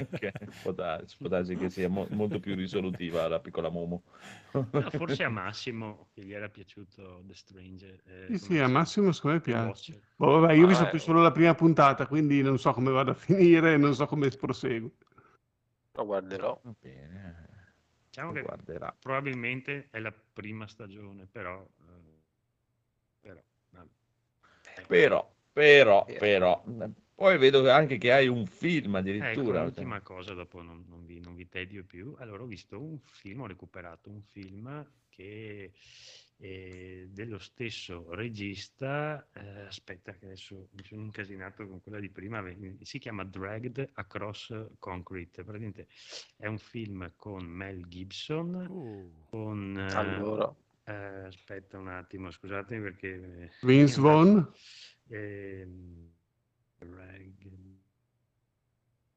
Ok, può darsi, può darsi che sia mo- molto più risolutiva la piccola Mumu. No, forse a Massimo, che gli era piaciuto The Stranger. eh, Sì, sì, a si- Massimo secondo me piace. Boh, vabbè, io ho Ah, visto eh. più solo la prima puntata, quindi non so come vada a finire, non so come prosegue. Lo guarderò. Va bene, Diciamo lo che guarderà. probabilmente è la prima stagione, però... eh. Però, però, Vero. però, poi vedo anche che hai un film Ecco, addirittura. l'ultima cosa, dopo non, non vi, non vi tedio più. Allora, ho visto un film, ho recuperato un film che è dello stesso regista. eh, aspetta, che adesso mi sono incasinato con quella di prima. Si chiama Dragged Across Concrete. Praticamente è un film con Mel Gibson, Uh, con. eh, Allora, eh, aspetta un attimo, scusatemi perché. Vince è andato- Vaughn? Ehm, Dragon-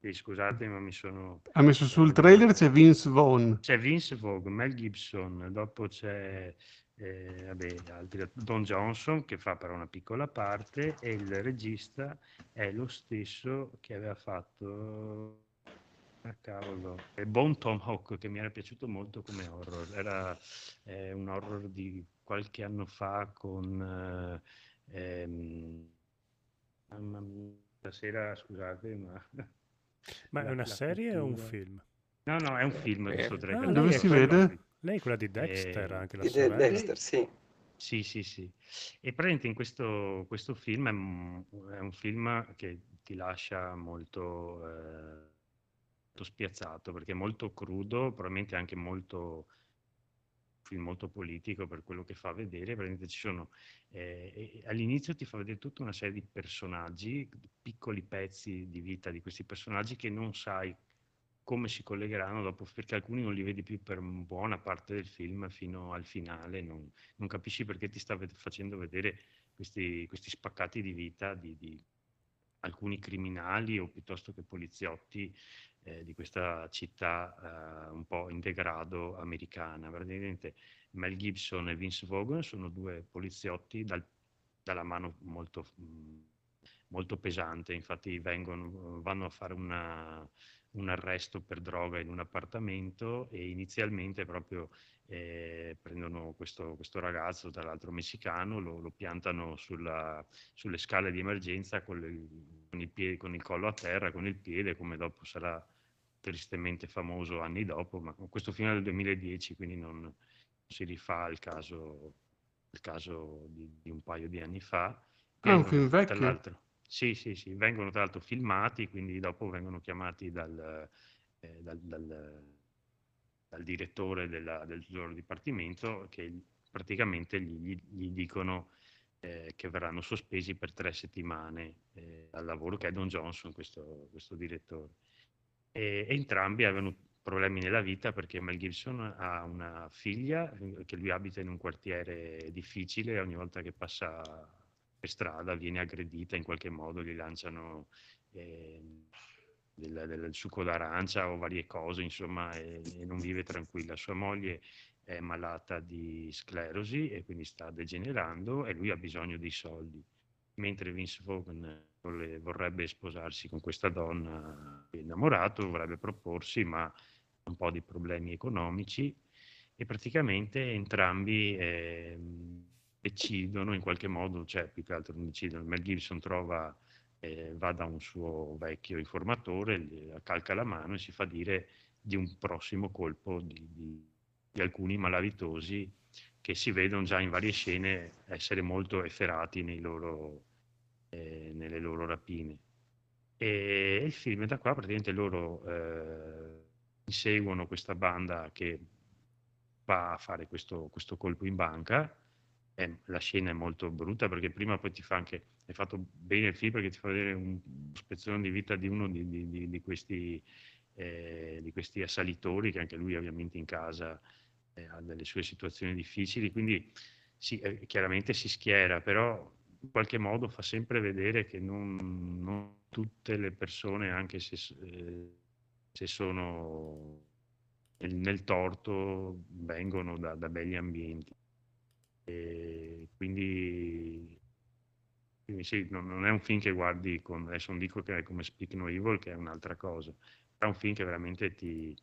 Sì, scusate, ma mi sono... Ha messo sul trailer c'è Vince Vaughn. C'è Vince Vogue, Mel Gibson, dopo c'è eh, vabbè, altri- Don Johnson che fa però una piccola parte e il regista è lo stesso che aveva fatto ah, cavolo, è Bone Tomahawk che mi era piaciuto molto come horror, era eh, un horror di qualche anno fa con eh, ehm, mamma mia, stasera scusate ma Ma è la- una la serie o un pittura- film? No, no, è un film Eh, questo ah. Dove lei è si quella- vede? Lei è quella di Dexter, Eh, anche la Di sorella. Dexter, sì. Sì, sì, sì. E praticamente in questo, questo film è, un- è un film che ti lascia molto, eh, molto spiazzato perché è molto crudo, probabilmente anche molto film molto politico per quello che fa vedere. Sono eh, all'inizio ti fa vedere tutta una serie di personaggi, piccoli pezzi di vita di questi personaggi che non sai come si collegheranno dopo, perché alcuni non li vedi più per buona parte del film fino al finale, non, non capisci perché ti sta ved- facendo vedere questi, questi spaccati di vita di, di alcuni criminali o piuttosto che poliziotti eh, di questa città eh, un po' in degrado americana. Praticamente Mel Gibson e Vince Vaughn sono due poliziotti dal- dalla mano molto, mh, molto pesante, infatti vengono, vanno a fare una- un arresto per droga in un appartamento e inizialmente proprio eh, prendono questo, questo ragazzo, tra l'altro messicano, lo, lo piantano sulla- sulle scale di emergenza con, le- con il piede- con il collo a terra, con il piede, come dopo sarà tristemente famoso anni dopo, ma questo è del 2010, quindi non si rifà al caso, al caso di, di un paio di anni fa. Ah, è un Vengono, film tra vecchio? l'altro, sì, sì, sì, vengono tra l'altro filmati, quindi dopo vengono chiamati dal, eh, dal- dal- dal direttore della- del loro dipartimento che praticamente gli, gli- dicono eh, che verranno sospesi per tre settimane eh, al lavoro, che è Don Johnson, questo, questo direttore. E, e entrambi avevano problemi nella vita perché Mel Gibson ha una figlia eh, che lui abita in un quartiere difficile e ogni volta che passa per strada viene aggredita in qualche modo, gli lanciano eh, del, del succo d'arancia o varie cose, insomma, e, e non vive tranquilla. Sua moglie è malata di sclerosi e quindi sta degenerando e lui ha bisogno di soldi. Mentre Vince Vaughn vorrebbe sposarsi con questa donna, innamorato, vorrebbe proporsi, ma ha un po' di problemi economici e praticamente entrambi ehm, decidono in qualche modo, cioè più che altro non decidono, Mel Gibson trova, eh, va da un suo vecchio informatore, calca la mano e si fa dire di un prossimo colpo di, di- di alcuni malavitosi che si vedono già in varie scene essere molto efferati loro, eh, nelle loro rapine. E il film da qua praticamente loro eh, inseguono questa banda che va a fare questo, questo colpo in banca. E la scena è molto brutta perché prima poi ti fa anche, è fatto bene il film perché ti fa vedere un spezzone di vita di uno di, di- di- di questi, eh, di questi assalitori che anche lui ovviamente in casa eh, ha delle sue situazioni difficili, quindi sì, eh, chiaramente si schiera, però in qualche modo fa sempre vedere che non, non tutte le persone, anche se, eh, se sono nel, nel torto, vengono da, da begli ambienti. E quindi, quindi sì, non, non è un film che guardi con, adesso non dico che è come Speak No Evil, che è un'altra cosa, è un film che veramente ti,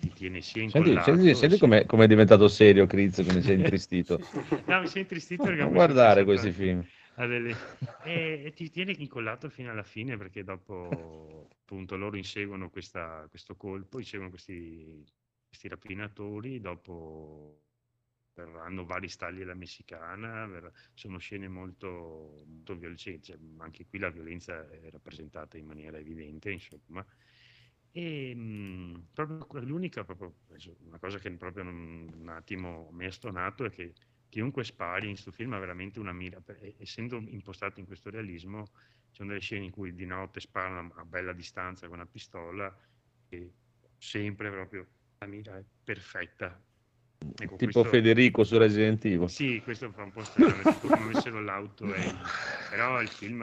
ti tiene sia Senti, incollato. senti, senti sia- com'è, com'è diventato serio, Criz, come sei intristito. No, mi sei intristito perché Non guardare questi film. delle- E, e ti tiene incollato fino alla fine perché dopo appunto loro inseguono questa- questo colpo, inseguono questi, questi rapinatori, dopo verranno vari stagli alla messicana, ver- sono scene molto, molto violente, cioè, anche qui la violenza è rappresentata in maniera evidente, insomma. E mh, proprio l'unica, proprio, una cosa che proprio non- un attimo mi ha stonato è che chiunque spari in questo film ha veramente una mira, per- essendo impostato in questo realismo, ci sono delle scene in cui di notte sparano a bella distanza con una pistola e sempre proprio la mira è perfetta, Ecco, Tipo questo- Federico su Resident Evil. Sì, questo fa un po' strano, come avessero l'auto e- Però il film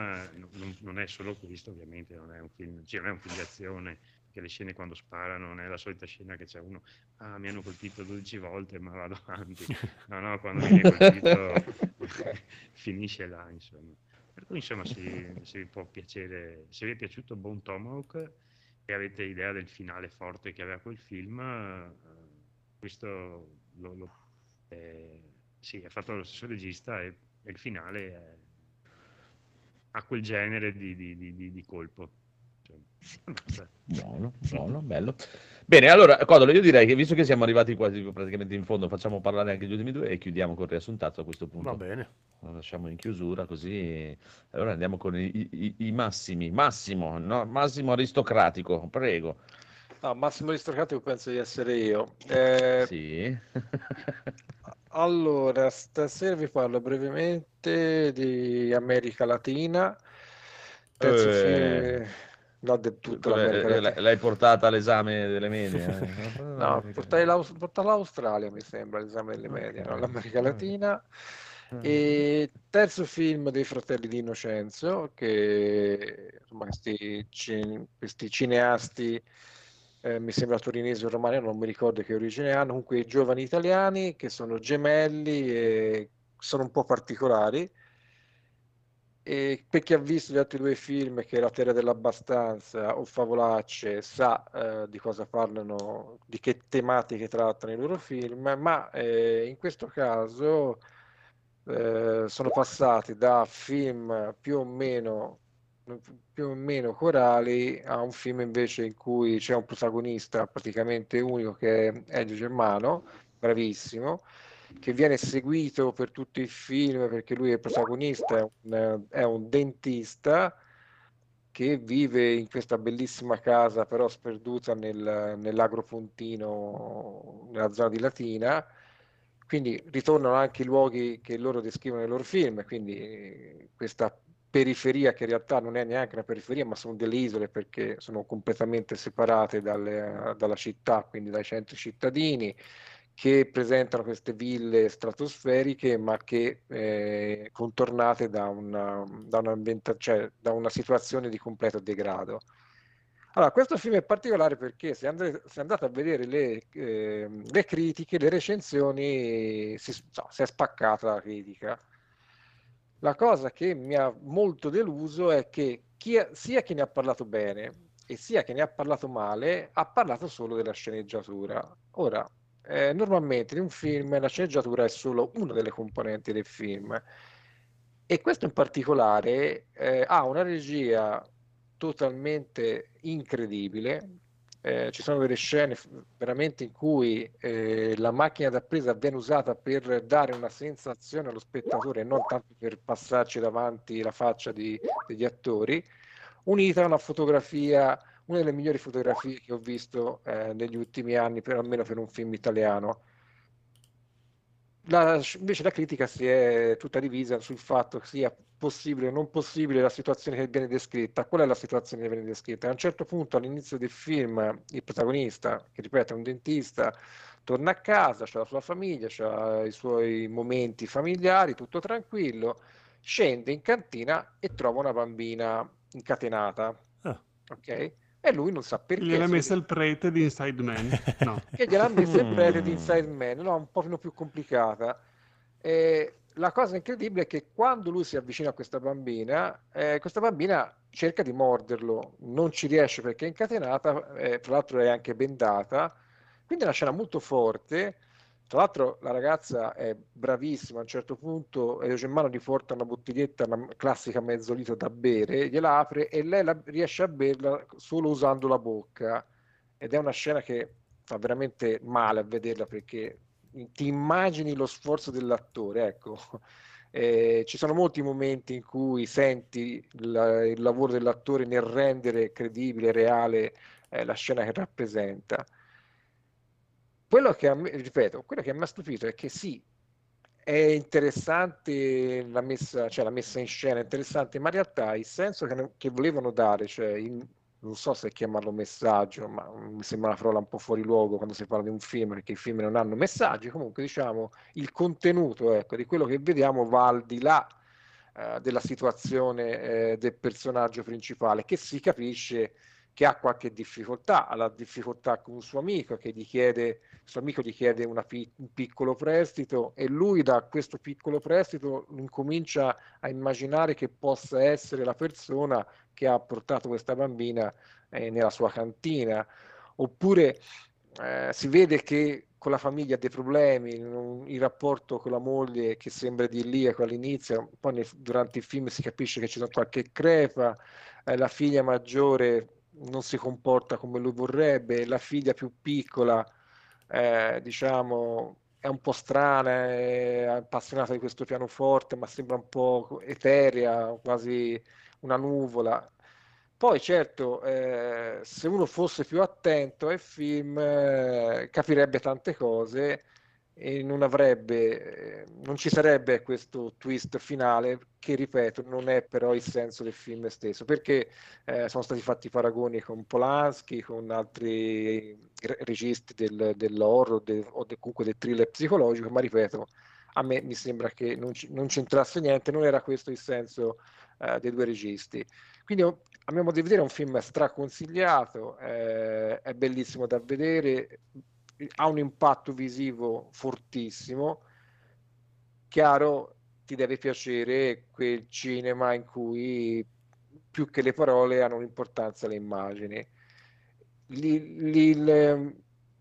non, non è solo questo, ovviamente, non è un film, cioè, non è un film d'azione, che le scene quando sparano non è la solita scena che c'è uno, ah, mi hanno colpito 12 volte, ma vado avanti. No, no, quando viene colpito finisce là, insomma. Per cui, insomma, se, se vi può piacere, se vi è piaciuto Bone Tomahawk e avete idea del finale forte che aveva quel film, eh, questo lo, lo- eh, sì, è fatto dallo stesso regista e, e il finale è- ha quel genere di, di- di- di- di colpo. Cioè. Buono, buono, bello. Bene, allora, Codolo, io direi che visto che siamo arrivati quasi praticamente in fondo, facciamo parlare anche gli ultimi due e chiudiamo col riassuntazzo a questo punto. Va bene. Lo lasciamo in chiusura così. Allora andiamo con i, i- i massimi. Massimo, no? Massimo aristocratico, prego. No, Massimo Aristocratico penso di essere io. Eh, Sì. Allora, stasera vi parlo brevemente di America Latina. Terzo Eh. film, no, del tutto Tu l'hai- l'America l'hai, Latina. l'hai portata all'esame delle medie? eh? No, portai l'Aus- portai l'Australia, mi sembra, l'esame delle medie, no? l'America Latina. E terzo film dei fratelli di Innocenzo, che insomma, questi, questi cineasti, eh, mi sembra torinesi o romani, non mi ricordo che origine hanno, comunque i giovani italiani che sono gemelli e sono un po' particolari. E per chi ha visto gli altri due film, che è La Terra dell'Abbastanza o Favolacce, sa eh, di cosa parlano, di che tematiche trattano i loro film, ma eh, in questo caso eh, sono passati da film più o meno più o meno corali a un film invece in cui c'è un protagonista praticamente unico che è Elio Germano, bravissimo, che viene seguito per tutto il film perché lui è protagonista, è un, è un dentista che vive in questa bellissima casa però sperduta nel, nell'agropontino, nella zona di Latina. Quindi ritornano anche i luoghi che loro descrivono nei loro film, quindi questa periferia che in realtà non è neanche una periferia, ma sono delle isole perché sono completamente separate dalle- dalla città, quindi dai centri cittadini, che presentano queste ville stratosferiche, ma che eh, contornate da una, da cioè, da una situazione di completo degrado. Allora, questo film è particolare perché se, andre- se andate a vedere le, ehm, le critiche, le recensioni, si, no, si è spaccata la critica. La cosa che mi ha molto deluso è che chi sia chi ne ha parlato bene e sia chi ne ha parlato male ha parlato solo della sceneggiatura. Ora, eh, normalmente in un film la sceneggiatura è solo una delle componenti del film e questo in particolare eh, ha una regia totalmente incredibile. Eh, ci sono delle scene veramente in cui eh, la macchina da presa viene usata per dare una sensazione allo spettatore e non tanto per passarci davanti la faccia di- degli attori, unita a una fotografia, una delle migliori fotografie che ho visto eh, negli ultimi anni, per, almeno per un film italiano. La- invece la critica si è tutta divisa sul fatto che sia possibile o non possibile la situazione che viene descritta. Qual è la situazione che viene descritta? A un certo punto all'inizio del film il protagonista, che ripeto è un dentista, torna a casa, c'ha la sua famiglia, c'ha i suoi momenti familiari, tutto tranquillo, scende in cantina e trova una bambina incatenata, Ah. ok? E lui non sa perché. Gliel'ha messa il prete di Inside Man. No. che gliel'ha messa il prete di Mm. Inside Man, no, un po' più complicata. E la cosa incredibile è che quando lui si avvicina a questa bambina, eh, questa bambina cerca di morderlo, non ci riesce perché è incatenata, eh, tra l'altro è anche bendata, quindi è una scena molto forte. Tra l'altro la ragazza è bravissima, a un certo punto Elio Germano gli porta una bottiglietta, una classica mezzo litro da bere, gliela apre e lei la- riesce a berla solo usando la bocca ed è una scena che fa veramente male a vederla perché ti immagini lo sforzo dell'attore, ecco. Eh, ci sono molti momenti in cui senti la- il lavoro dell'attore nel rendere credibile, reale eh, la scena che rappresenta. Quello che ripeto, quello che mi ha stupito è che sì, è interessante la messa, cioè la messa in scena, è interessante, ma in realtà il senso che, che volevano dare, cioè il- non so se chiamarlo messaggio, ma mi sembra una parola un po' fuori luogo quando si parla di un film, perché i film non hanno messaggi, comunque diciamo il contenuto ecco, di quello che vediamo va al di là eh, della situazione eh, del personaggio principale, che si capisce che ha qualche difficoltà, ha la difficoltà con un suo amico che gli chiede, suo amico gli chiede una un piccolo prestito e lui da questo piccolo prestito incomincia a immaginare che possa essere la persona che ha portato questa bambina eh, nella sua cantina, oppure eh, si vede che con la famiglia ha dei problemi, non- il rapporto con la moglie che sembra idilliaco all'inizio, poi nel- durante il film si capisce che c'è qualche crepa, eh, la figlia maggiore non si comporta come lui vorrebbe, la figlia più piccola, eh, diciamo, è un po' strana, è appassionata di questo pianoforte, ma sembra un po' eterea, quasi una nuvola. Poi, certo, eh, se uno fosse più attento ai film, eh, capirebbe tante cose e non avrebbe, eh, non ci sarebbe questo twist finale che, ripeto, non è però il senso del film stesso, perché eh, sono stati fatti paragoni con Polanski, con altri re- registi del, dell'horror de- o de- comunque del thriller psicologico, ma ripeto, a me mi sembra che non, ci- non c'entrasse niente, non era questo il senso eh, dei due registi. Quindi oh, a mio modo di vedere è un film straconsigliato, eh, è bellissimo da vedere, ha un impatto visivo fortissimo, chiaro ti deve piacere quel cinema in cui più che le parole hanno un'importanza le immagini. Li-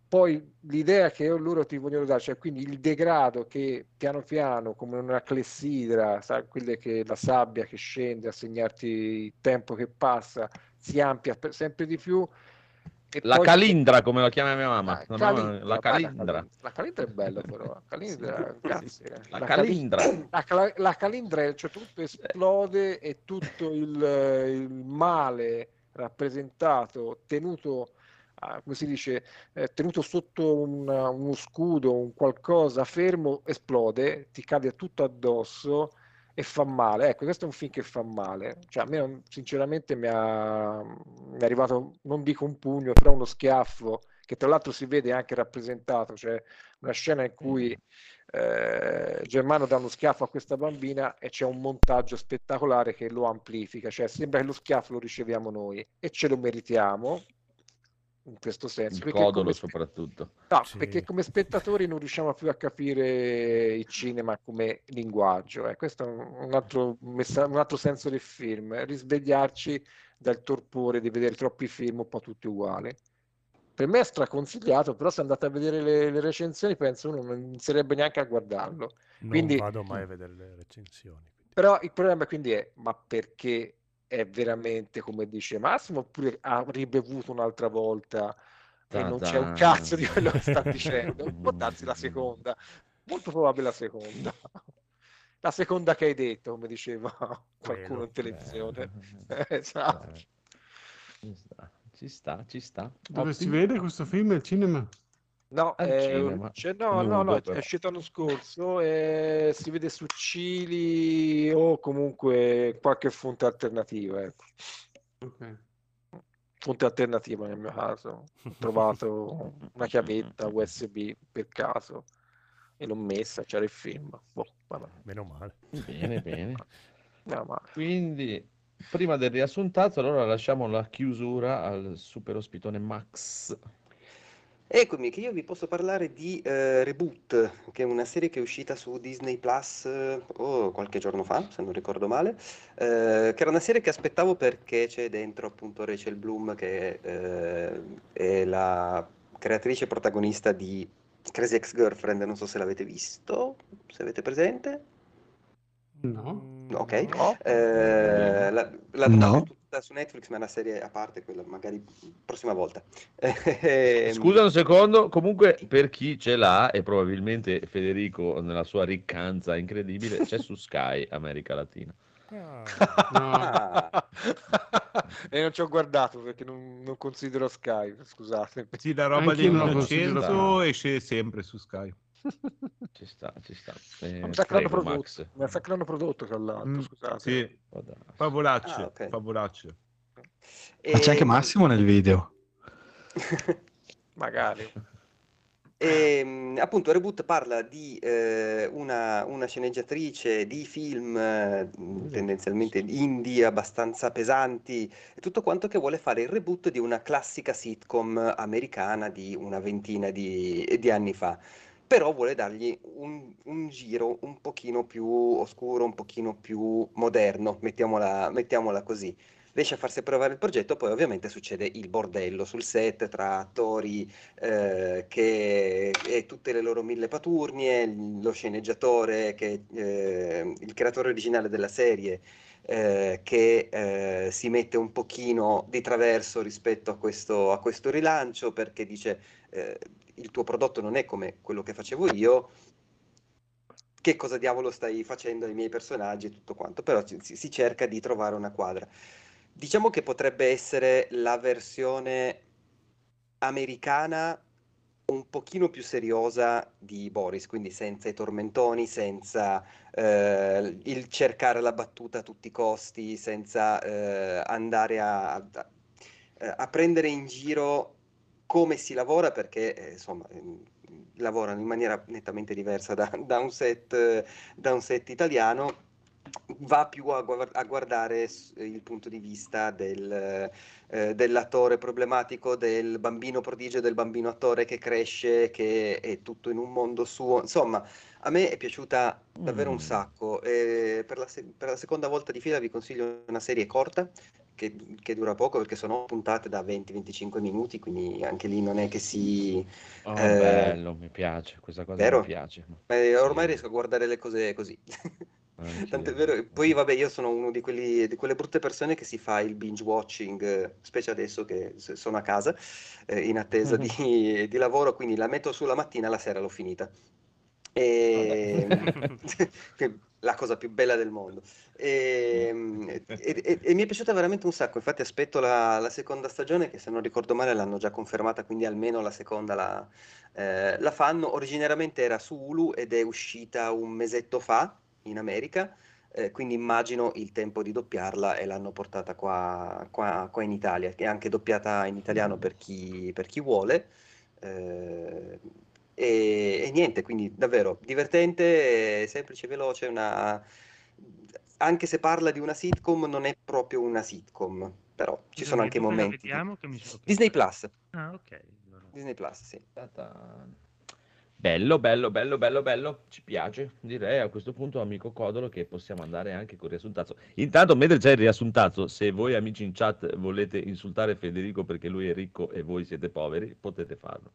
poi l'idea che loro ti vogliono dare, cioè quindi il degrado che piano piano, come una clessidra, quelle che la sabbia che scende a segnarti il tempo che passa, si amplia sempre di più. E La poi- calindra, come la chiama mia mamma. Ah, calindra, la calindra. La calindra è bella però, la calindra, grazie. La La calindra. La, cala- la calindra, è- cioè tutto esplode e tutto il, il male rappresentato, tenuto, ah, come si dice, eh, tenuto sotto un- uno scudo, un qualcosa fermo, esplode, ti cade tutto addosso e fa male. Ecco, questo è un film che fa male. Cioè, a me non- sinceramente mi, ha, mi è arrivato, non dico un pugno, però uno schiaffo, che tra l'altro si vede anche rappresentato, cioè una scena in cui eh, Germano dà uno schiaffo a questa bambina e c'è un montaggio spettacolare che lo amplifica, cioè sembra che lo schiaffo lo riceviamo noi e ce lo meritiamo in questo senso. Il codolo come- soprattutto. No, Sì. perché come spettatori non riusciamo più a capire il cinema come linguaggio. eh. Questo è un altro, messa- un altro senso del film, risvegliarci dal torpore di vedere troppi film un po' tutti uguali. Per me è straconsigliato, però se andate a vedere le, le recensioni penso uno non inizierebbe neanche a guardarlo. Non Quindi- vado mai a vedere le recensioni. quindi. Però il problema quindi è, ma perché è veramente come dice Massimo, oppure ha ribevuto un'altra volta e non c'è un cazzo di quello che sta dicendo? Può darsi la seconda, molto probabile la seconda. La seconda che hai detto, come diceva qualcuno in televisione. Esatto. Eh, Ci sta, ci sta, ci sta. Dove si Ottimo. vede questo film al cinema? No, è, cinema. cioè, no, no, no, è uscito l'anno scorso e si vede su Cili o comunque qualche fonte alternativa. Ecco. Ok. Fonte alternativa nel mio caso. Ho trovato una chiavetta USB per caso e l'ho messa, c'era il film. Boh, Meno male. Bene, bene. no, ma Quindi, prima del riassuntato, allora lasciamo la chiusura al super ospitone Max. Eccomi, che io vi posso parlare di eh, Reboot, che è una serie che è uscita su Disney Plus eh, oh, qualche giorno fa, se non ricordo male, eh, che era una serie che aspettavo perché c'è dentro appunto Rachel Bloom, che eh, è la creatrice e protagonista di Crazy Ex-Girlfriend, non so se l'avete visto, se avete presente. No. Ok. no, Eh, la, la No. Tutta su Netflix, ma è una serie a parte, quella magari prossima volta. Ehm, Scusa un secondo, comunque per chi ce l'ha, e probabilmente Federico nella sua riccanza incredibile, c'è su Sky America Latina. Ah, No. Ah, e non ci ho guardato perché non, non considero Sky, scusate. Sì, la roba considero Vincenzo esce sempre su Sky. Ci sta, ci sta. Eh, mi sa che l'hanno prodotto, Max. mi sa che l'hanno prodotto tra l'altro, Mm, scusate. Sì, favolacce, Ah, ok. favolacce. Ma c'è anche E- Massimo nel video. Magari. E, mh, appunto, Reboot parla di eh, una, una sceneggiatrice di film eh, tendenzialmente indie, abbastanza pesanti, e tutto quanto che vuole fare il reboot di una classica sitcom americana di una ventina di, di anni fa. Però vuole dargli un, un giro un pochino più oscuro, un pochino più moderno, mettiamola, mettiamola così. Riesce a farsi approvare il progetto, poi ovviamente succede il bordello sul set tra attori eh, che, e tutte le loro mille paturnie, lo sceneggiatore, che, eh, il creatore originale della serie eh, che eh, si mette un pochino di traverso rispetto a questo, a questo rilancio perché dice eh, il tuo prodotto non è come quello che facevo io, che cosa diavolo stai facendo ai miei personaggi e tutto quanto, però si, si cerca di trovare una quadra. Diciamo che potrebbe essere la versione americana un pochino più seriosa di Boris, quindi senza i tormentoni, senza eh, il cercare la battuta a tutti i costi, senza eh, andare a, a- a prendere in giro come si lavora, perché eh, insomma ehm, lavorano in maniera nettamente diversa da, da un set, da un set italiano va più a, guar- a guardare il punto di vista del, eh, dell'attore problematico, del bambino prodigio, del bambino attore che cresce, che è tutto in un mondo suo. Insomma, a me è piaciuta davvero un Mm. sacco. E per la, se- per la seconda volta di fila vi consiglio una serie corta. Che, che dura poco perché sono puntate da 20-25 minuti, quindi anche lì non è che si... Oh, eh, bello, mi piace, questa cosa vero? mi piace. Eh, ormai Sì. riesco a guardare le cose così. Anch'io. Tanto è vero, e poi vabbè, io sono uno di quelli, di quelle brutte persone che si fa il binge watching, eh, specie adesso che sono a casa, eh, in attesa di, di lavoro, quindi la metto sulla mattina, la sera l'ho finita. E... che- la cosa più bella del mondo. E, e- e- e mi è piaciuta veramente un sacco, infatti aspetto la, la seconda stagione che se non ricordo male l'hanno già confermata, quindi almeno la seconda la, eh, la fanno. Originariamente era su Hulu ed è uscita un mesetto fa in America, eh, quindi immagino il tempo di doppiarla e l'hanno portata qua, qua- qua in Italia, che è anche doppiata in italiano per chi, per chi vuole. eh, e, e niente, quindi davvero divertente, semplice, veloce, una... anche se parla di una sitcom, non è proprio una sitcom, però ci sono Scusami, anche dove la momenti. di- vediamo che mi so- Disney Plus, Ah, ok. allora. Disney Plus, sì. Bello, bello, bello, bello, bello, ci piace. Direi a questo punto, amico Codolo, che possiamo andare anche con il riassuntazzo. Intanto, mentre c'è il riassuntazzo, se voi amici in chat volete insultare Federico perché lui è ricco e voi siete poveri, potete farlo.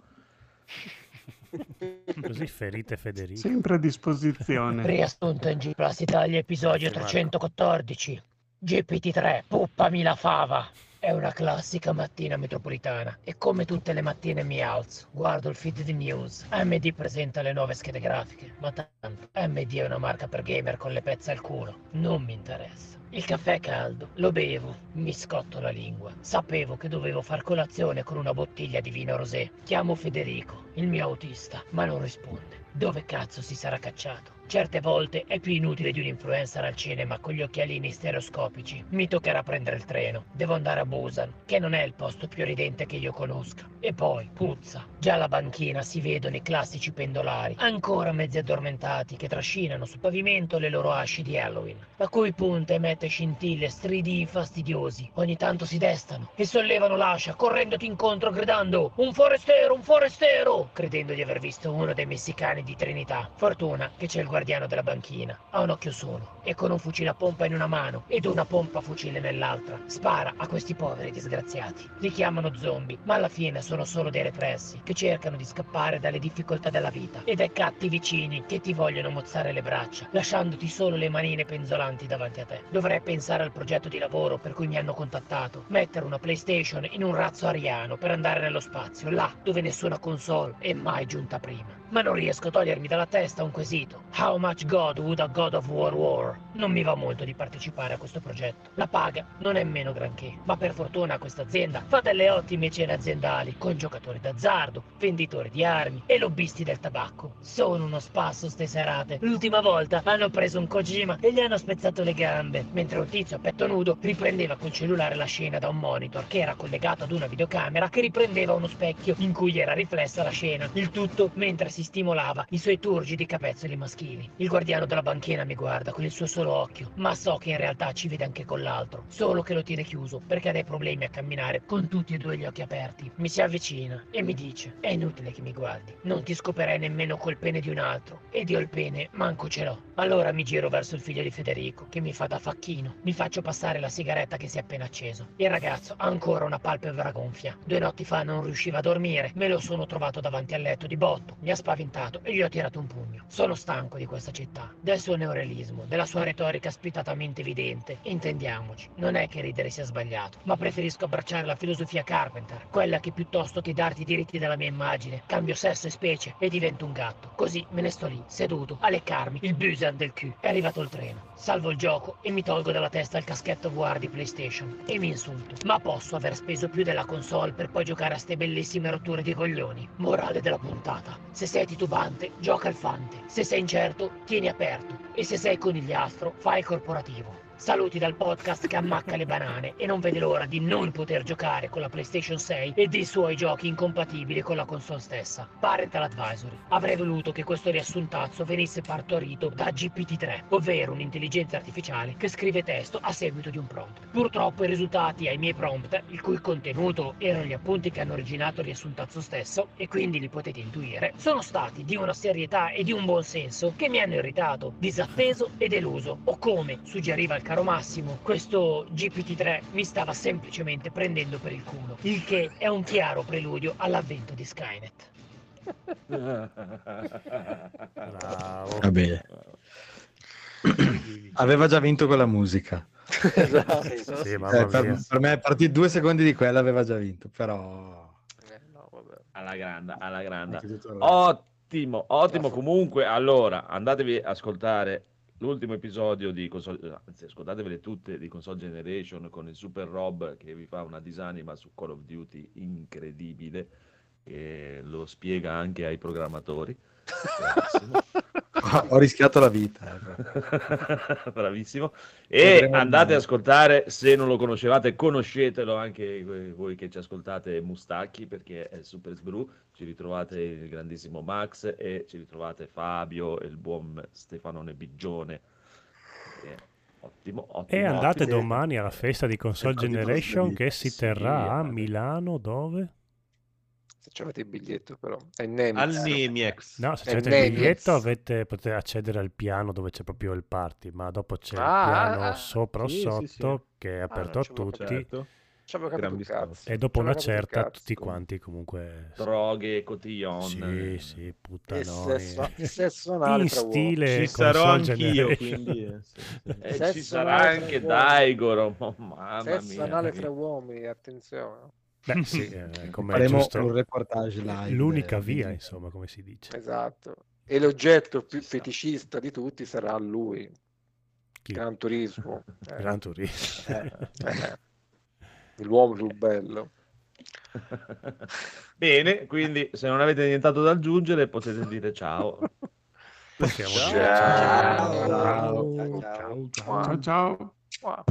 Così ferite Federico. Sempre a disposizione. Riassunto in G Plus Italia, episodio Grazie, Marco. 314. GPT-3, puppami la fava. È una classica mattina metropolitana e come tutte le mattine mi alzo, guardo il feed di news. AMD presenta le nuove schede grafiche, ma tanto AMD è una marca per gamer con le pezze al culo. Non mi interessa. Il caffè è caldo, lo bevo, mi scotto la lingua. Sapevo che dovevo far colazione con una bottiglia di vino rosé. Chiamo Federico, il mio autista, ma non risponde. Dove cazzo si sarà cacciato? Certe volte è più inutile di un influencer al cinema con gli occhialini stereoscopici. Mi toccherà prendere il treno. Devo andare a Busan, che non è il posto più ridente che io conosca. E poi, puzza. Già alla banchina si vedono i classici pendolari, ancora mezzi addormentati, che trascinano sul pavimento le loro asci di Halloween, la cui punta emette scintille stridii fastidiosi. Ogni tanto si destano e sollevano l'ascia, correndoti incontro gridando Un forestiero, un forestiero! Credendo di aver visto uno dei messicani di Trinità. Fortuna che c'è il guardiano della banchina. Ha un occhio solo e con un fucile a pompa in una mano ed una pompa fucile nell'altra. Spara a questi poveri disgraziati. Li chiamano zombie, ma alla fine sono solo dei repressi che cercano di scappare dalle difficoltà della vita e dai catti vicini che ti vogliono mozzare le braccia, lasciandoti solo le manine penzolanti davanti a te. Dovrei pensare al progetto di lavoro per cui mi hanno contattato. Mettere una PlayStation in un razzo ariano per andare nello spazio, là dove nessuna console è mai giunta prima. Ma non riesco a togliermi dalla testa un quesito. How much God would a God of War war? Non mi va molto di partecipare a questo progetto. La paga non è meno granché, ma per fortuna questa azienda fa delle ottime cene aziendali con giocatori d'azzardo, venditori di armi e lobbisti del tabacco. Sono uno spasso ste serate. L'ultima volta hanno preso un Kojima e gli hanno spezzato le gambe, mentre un tizio a petto nudo riprendeva col cellulare la scena da un monitor che era collegato ad una videocamera che riprendeva uno specchio in cui era riflessa la scena. Il tutto mentre si stimolava i suoi turgidi capezzoli maschili. Il guardiano della banchina mi guarda con il suo solo occhio, ma so che in realtà ci vede anche con l'altro, solo che lo tiene chiuso perché ha dei problemi a camminare con tutti e due gli occhi aperti. Mi si avvicina e mi dice: È inutile che mi guardi, non ti scoperei nemmeno col pene di un altro. Ed io il pene manco ce l'ho. Allora mi giro verso il figlio di Federico, che mi fa da facchino. Mi faccio passare la sigaretta che si è appena acceso. Il ragazzo ha ancora una palpebra gonfia. Due notti fa non riusciva a dormire, me lo sono trovato davanti al letto di botto. Mi ha spaventato e gli ho tirato un pugno. Sono stanco di questa città, del suo neorealismo, della sua retorica spitatamente evidente. Intendiamoci, non è che ridere sia sbagliato, ma preferisco abbracciare la filosofia Carpenter, quella che piuttosto che darti i diritti della mia immagine, cambio sesso e specie e divento un gatto. Così me ne sto lì, seduto, a leccarmi il busan del cul. È arrivato il treno. Salvo il gioco e mi tolgo dalla testa il caschetto VR di PlayStation e mi insulto. Ma posso aver speso più della console per poi giocare a ste bellissime rotture di coglioni? Morale della puntata. Se sei titubante, gioca al fante. Se sei incerto, tieni aperto. E se sei conigliastro, fai il corporativo. Saluti dal podcast che ammacca le banane e non vede l'ora di non poter giocare con la PlayStation 6 e dei suoi giochi incompatibili con la console stessa. Parental Advisory. Avrei voluto che questo riassuntazzo venisse partorito da GPT-3, ovvero un'intelligenza artificiale che scrive testo a seguito di un prompt. Purtroppo i risultati ai miei prompt, il cui contenuto erano gli appunti che hanno originato il riassuntazzo stesso, e quindi li potete intuire, sono stati di una serietà e di un buon senso che mi hanno irritato, disatteso e deluso, o come suggeriva il caro Massimo, questo GPT-3 mi stava semplicemente prendendo per il culo, il che è un chiaro preludio all'avvento di Skynet. Bravo. Va bene. Aveva già vinto con la musica. Esatto. Sì, Eh, per, per me, a partire due secondi di quella aveva già vinto, però... Eh, no. Alla grande, alla grande. Ottimo, ottimo. Comunque, allora, andatevi a ascoltare l'ultimo episodio di console, anzi, ascoltatevele tutte di Console Generation con il Super Rob che vi fa una disanima su Call of Duty incredibile e lo spiega anche ai programmatori. Ho rischiato la vita. eh. Bravissimo. E Vedremo andate ad ascoltare, se non lo conoscevate, conoscetelo anche voi che ci ascoltate Mustacchi, perché è Super Sbru. Ci ritrovate il grandissimo Max e ci ritrovate Fabio e il buon Stefanone Bigione. Eh, Ottimo, ottimo. E andate ottimo. domani alla festa di Console Generation che si sì, terrà a. Milano dove? Se avete il biglietto però. È Nemix. Al Nemiex. No, se avete il biglietto avete, potete accedere al piano dove c'è proprio il party, ma dopo c'è Ah, il piano ah, sopra o sì, sì, sotto sì. che è Ah, aperto non a tutti Certo. Ci avevo capito Gran un cazzo. biscotti. e dopo una certa cazzo. tutti quanti comunque... Droghe, cotillon. Sì, sì, E puttanoni. sesso, sesso anale In stile Ci sarò anch'io, quindi... eh, sì, sì. E ci Sesso sarà anche. Daigoro. oh, mamma Sesso mia. anale fra uomini, attenzione. Beh, sì, eh, Faremo giusto. un reportage live. L'unica eh, via, quindi- insomma, come si dice. Esatto. E l'oggetto più Ci sta. feticista di tutti sarà lui. Chi? Gran Turismo. Eh, Gran Turismo. eh, eh. L'uomo più bello. Bene, quindi se non avete nient'altro da aggiungere potete dire ciao. Possiamo Ciao. dire Ciao. Ciao. Ciao. Ciao ciao. Ciao.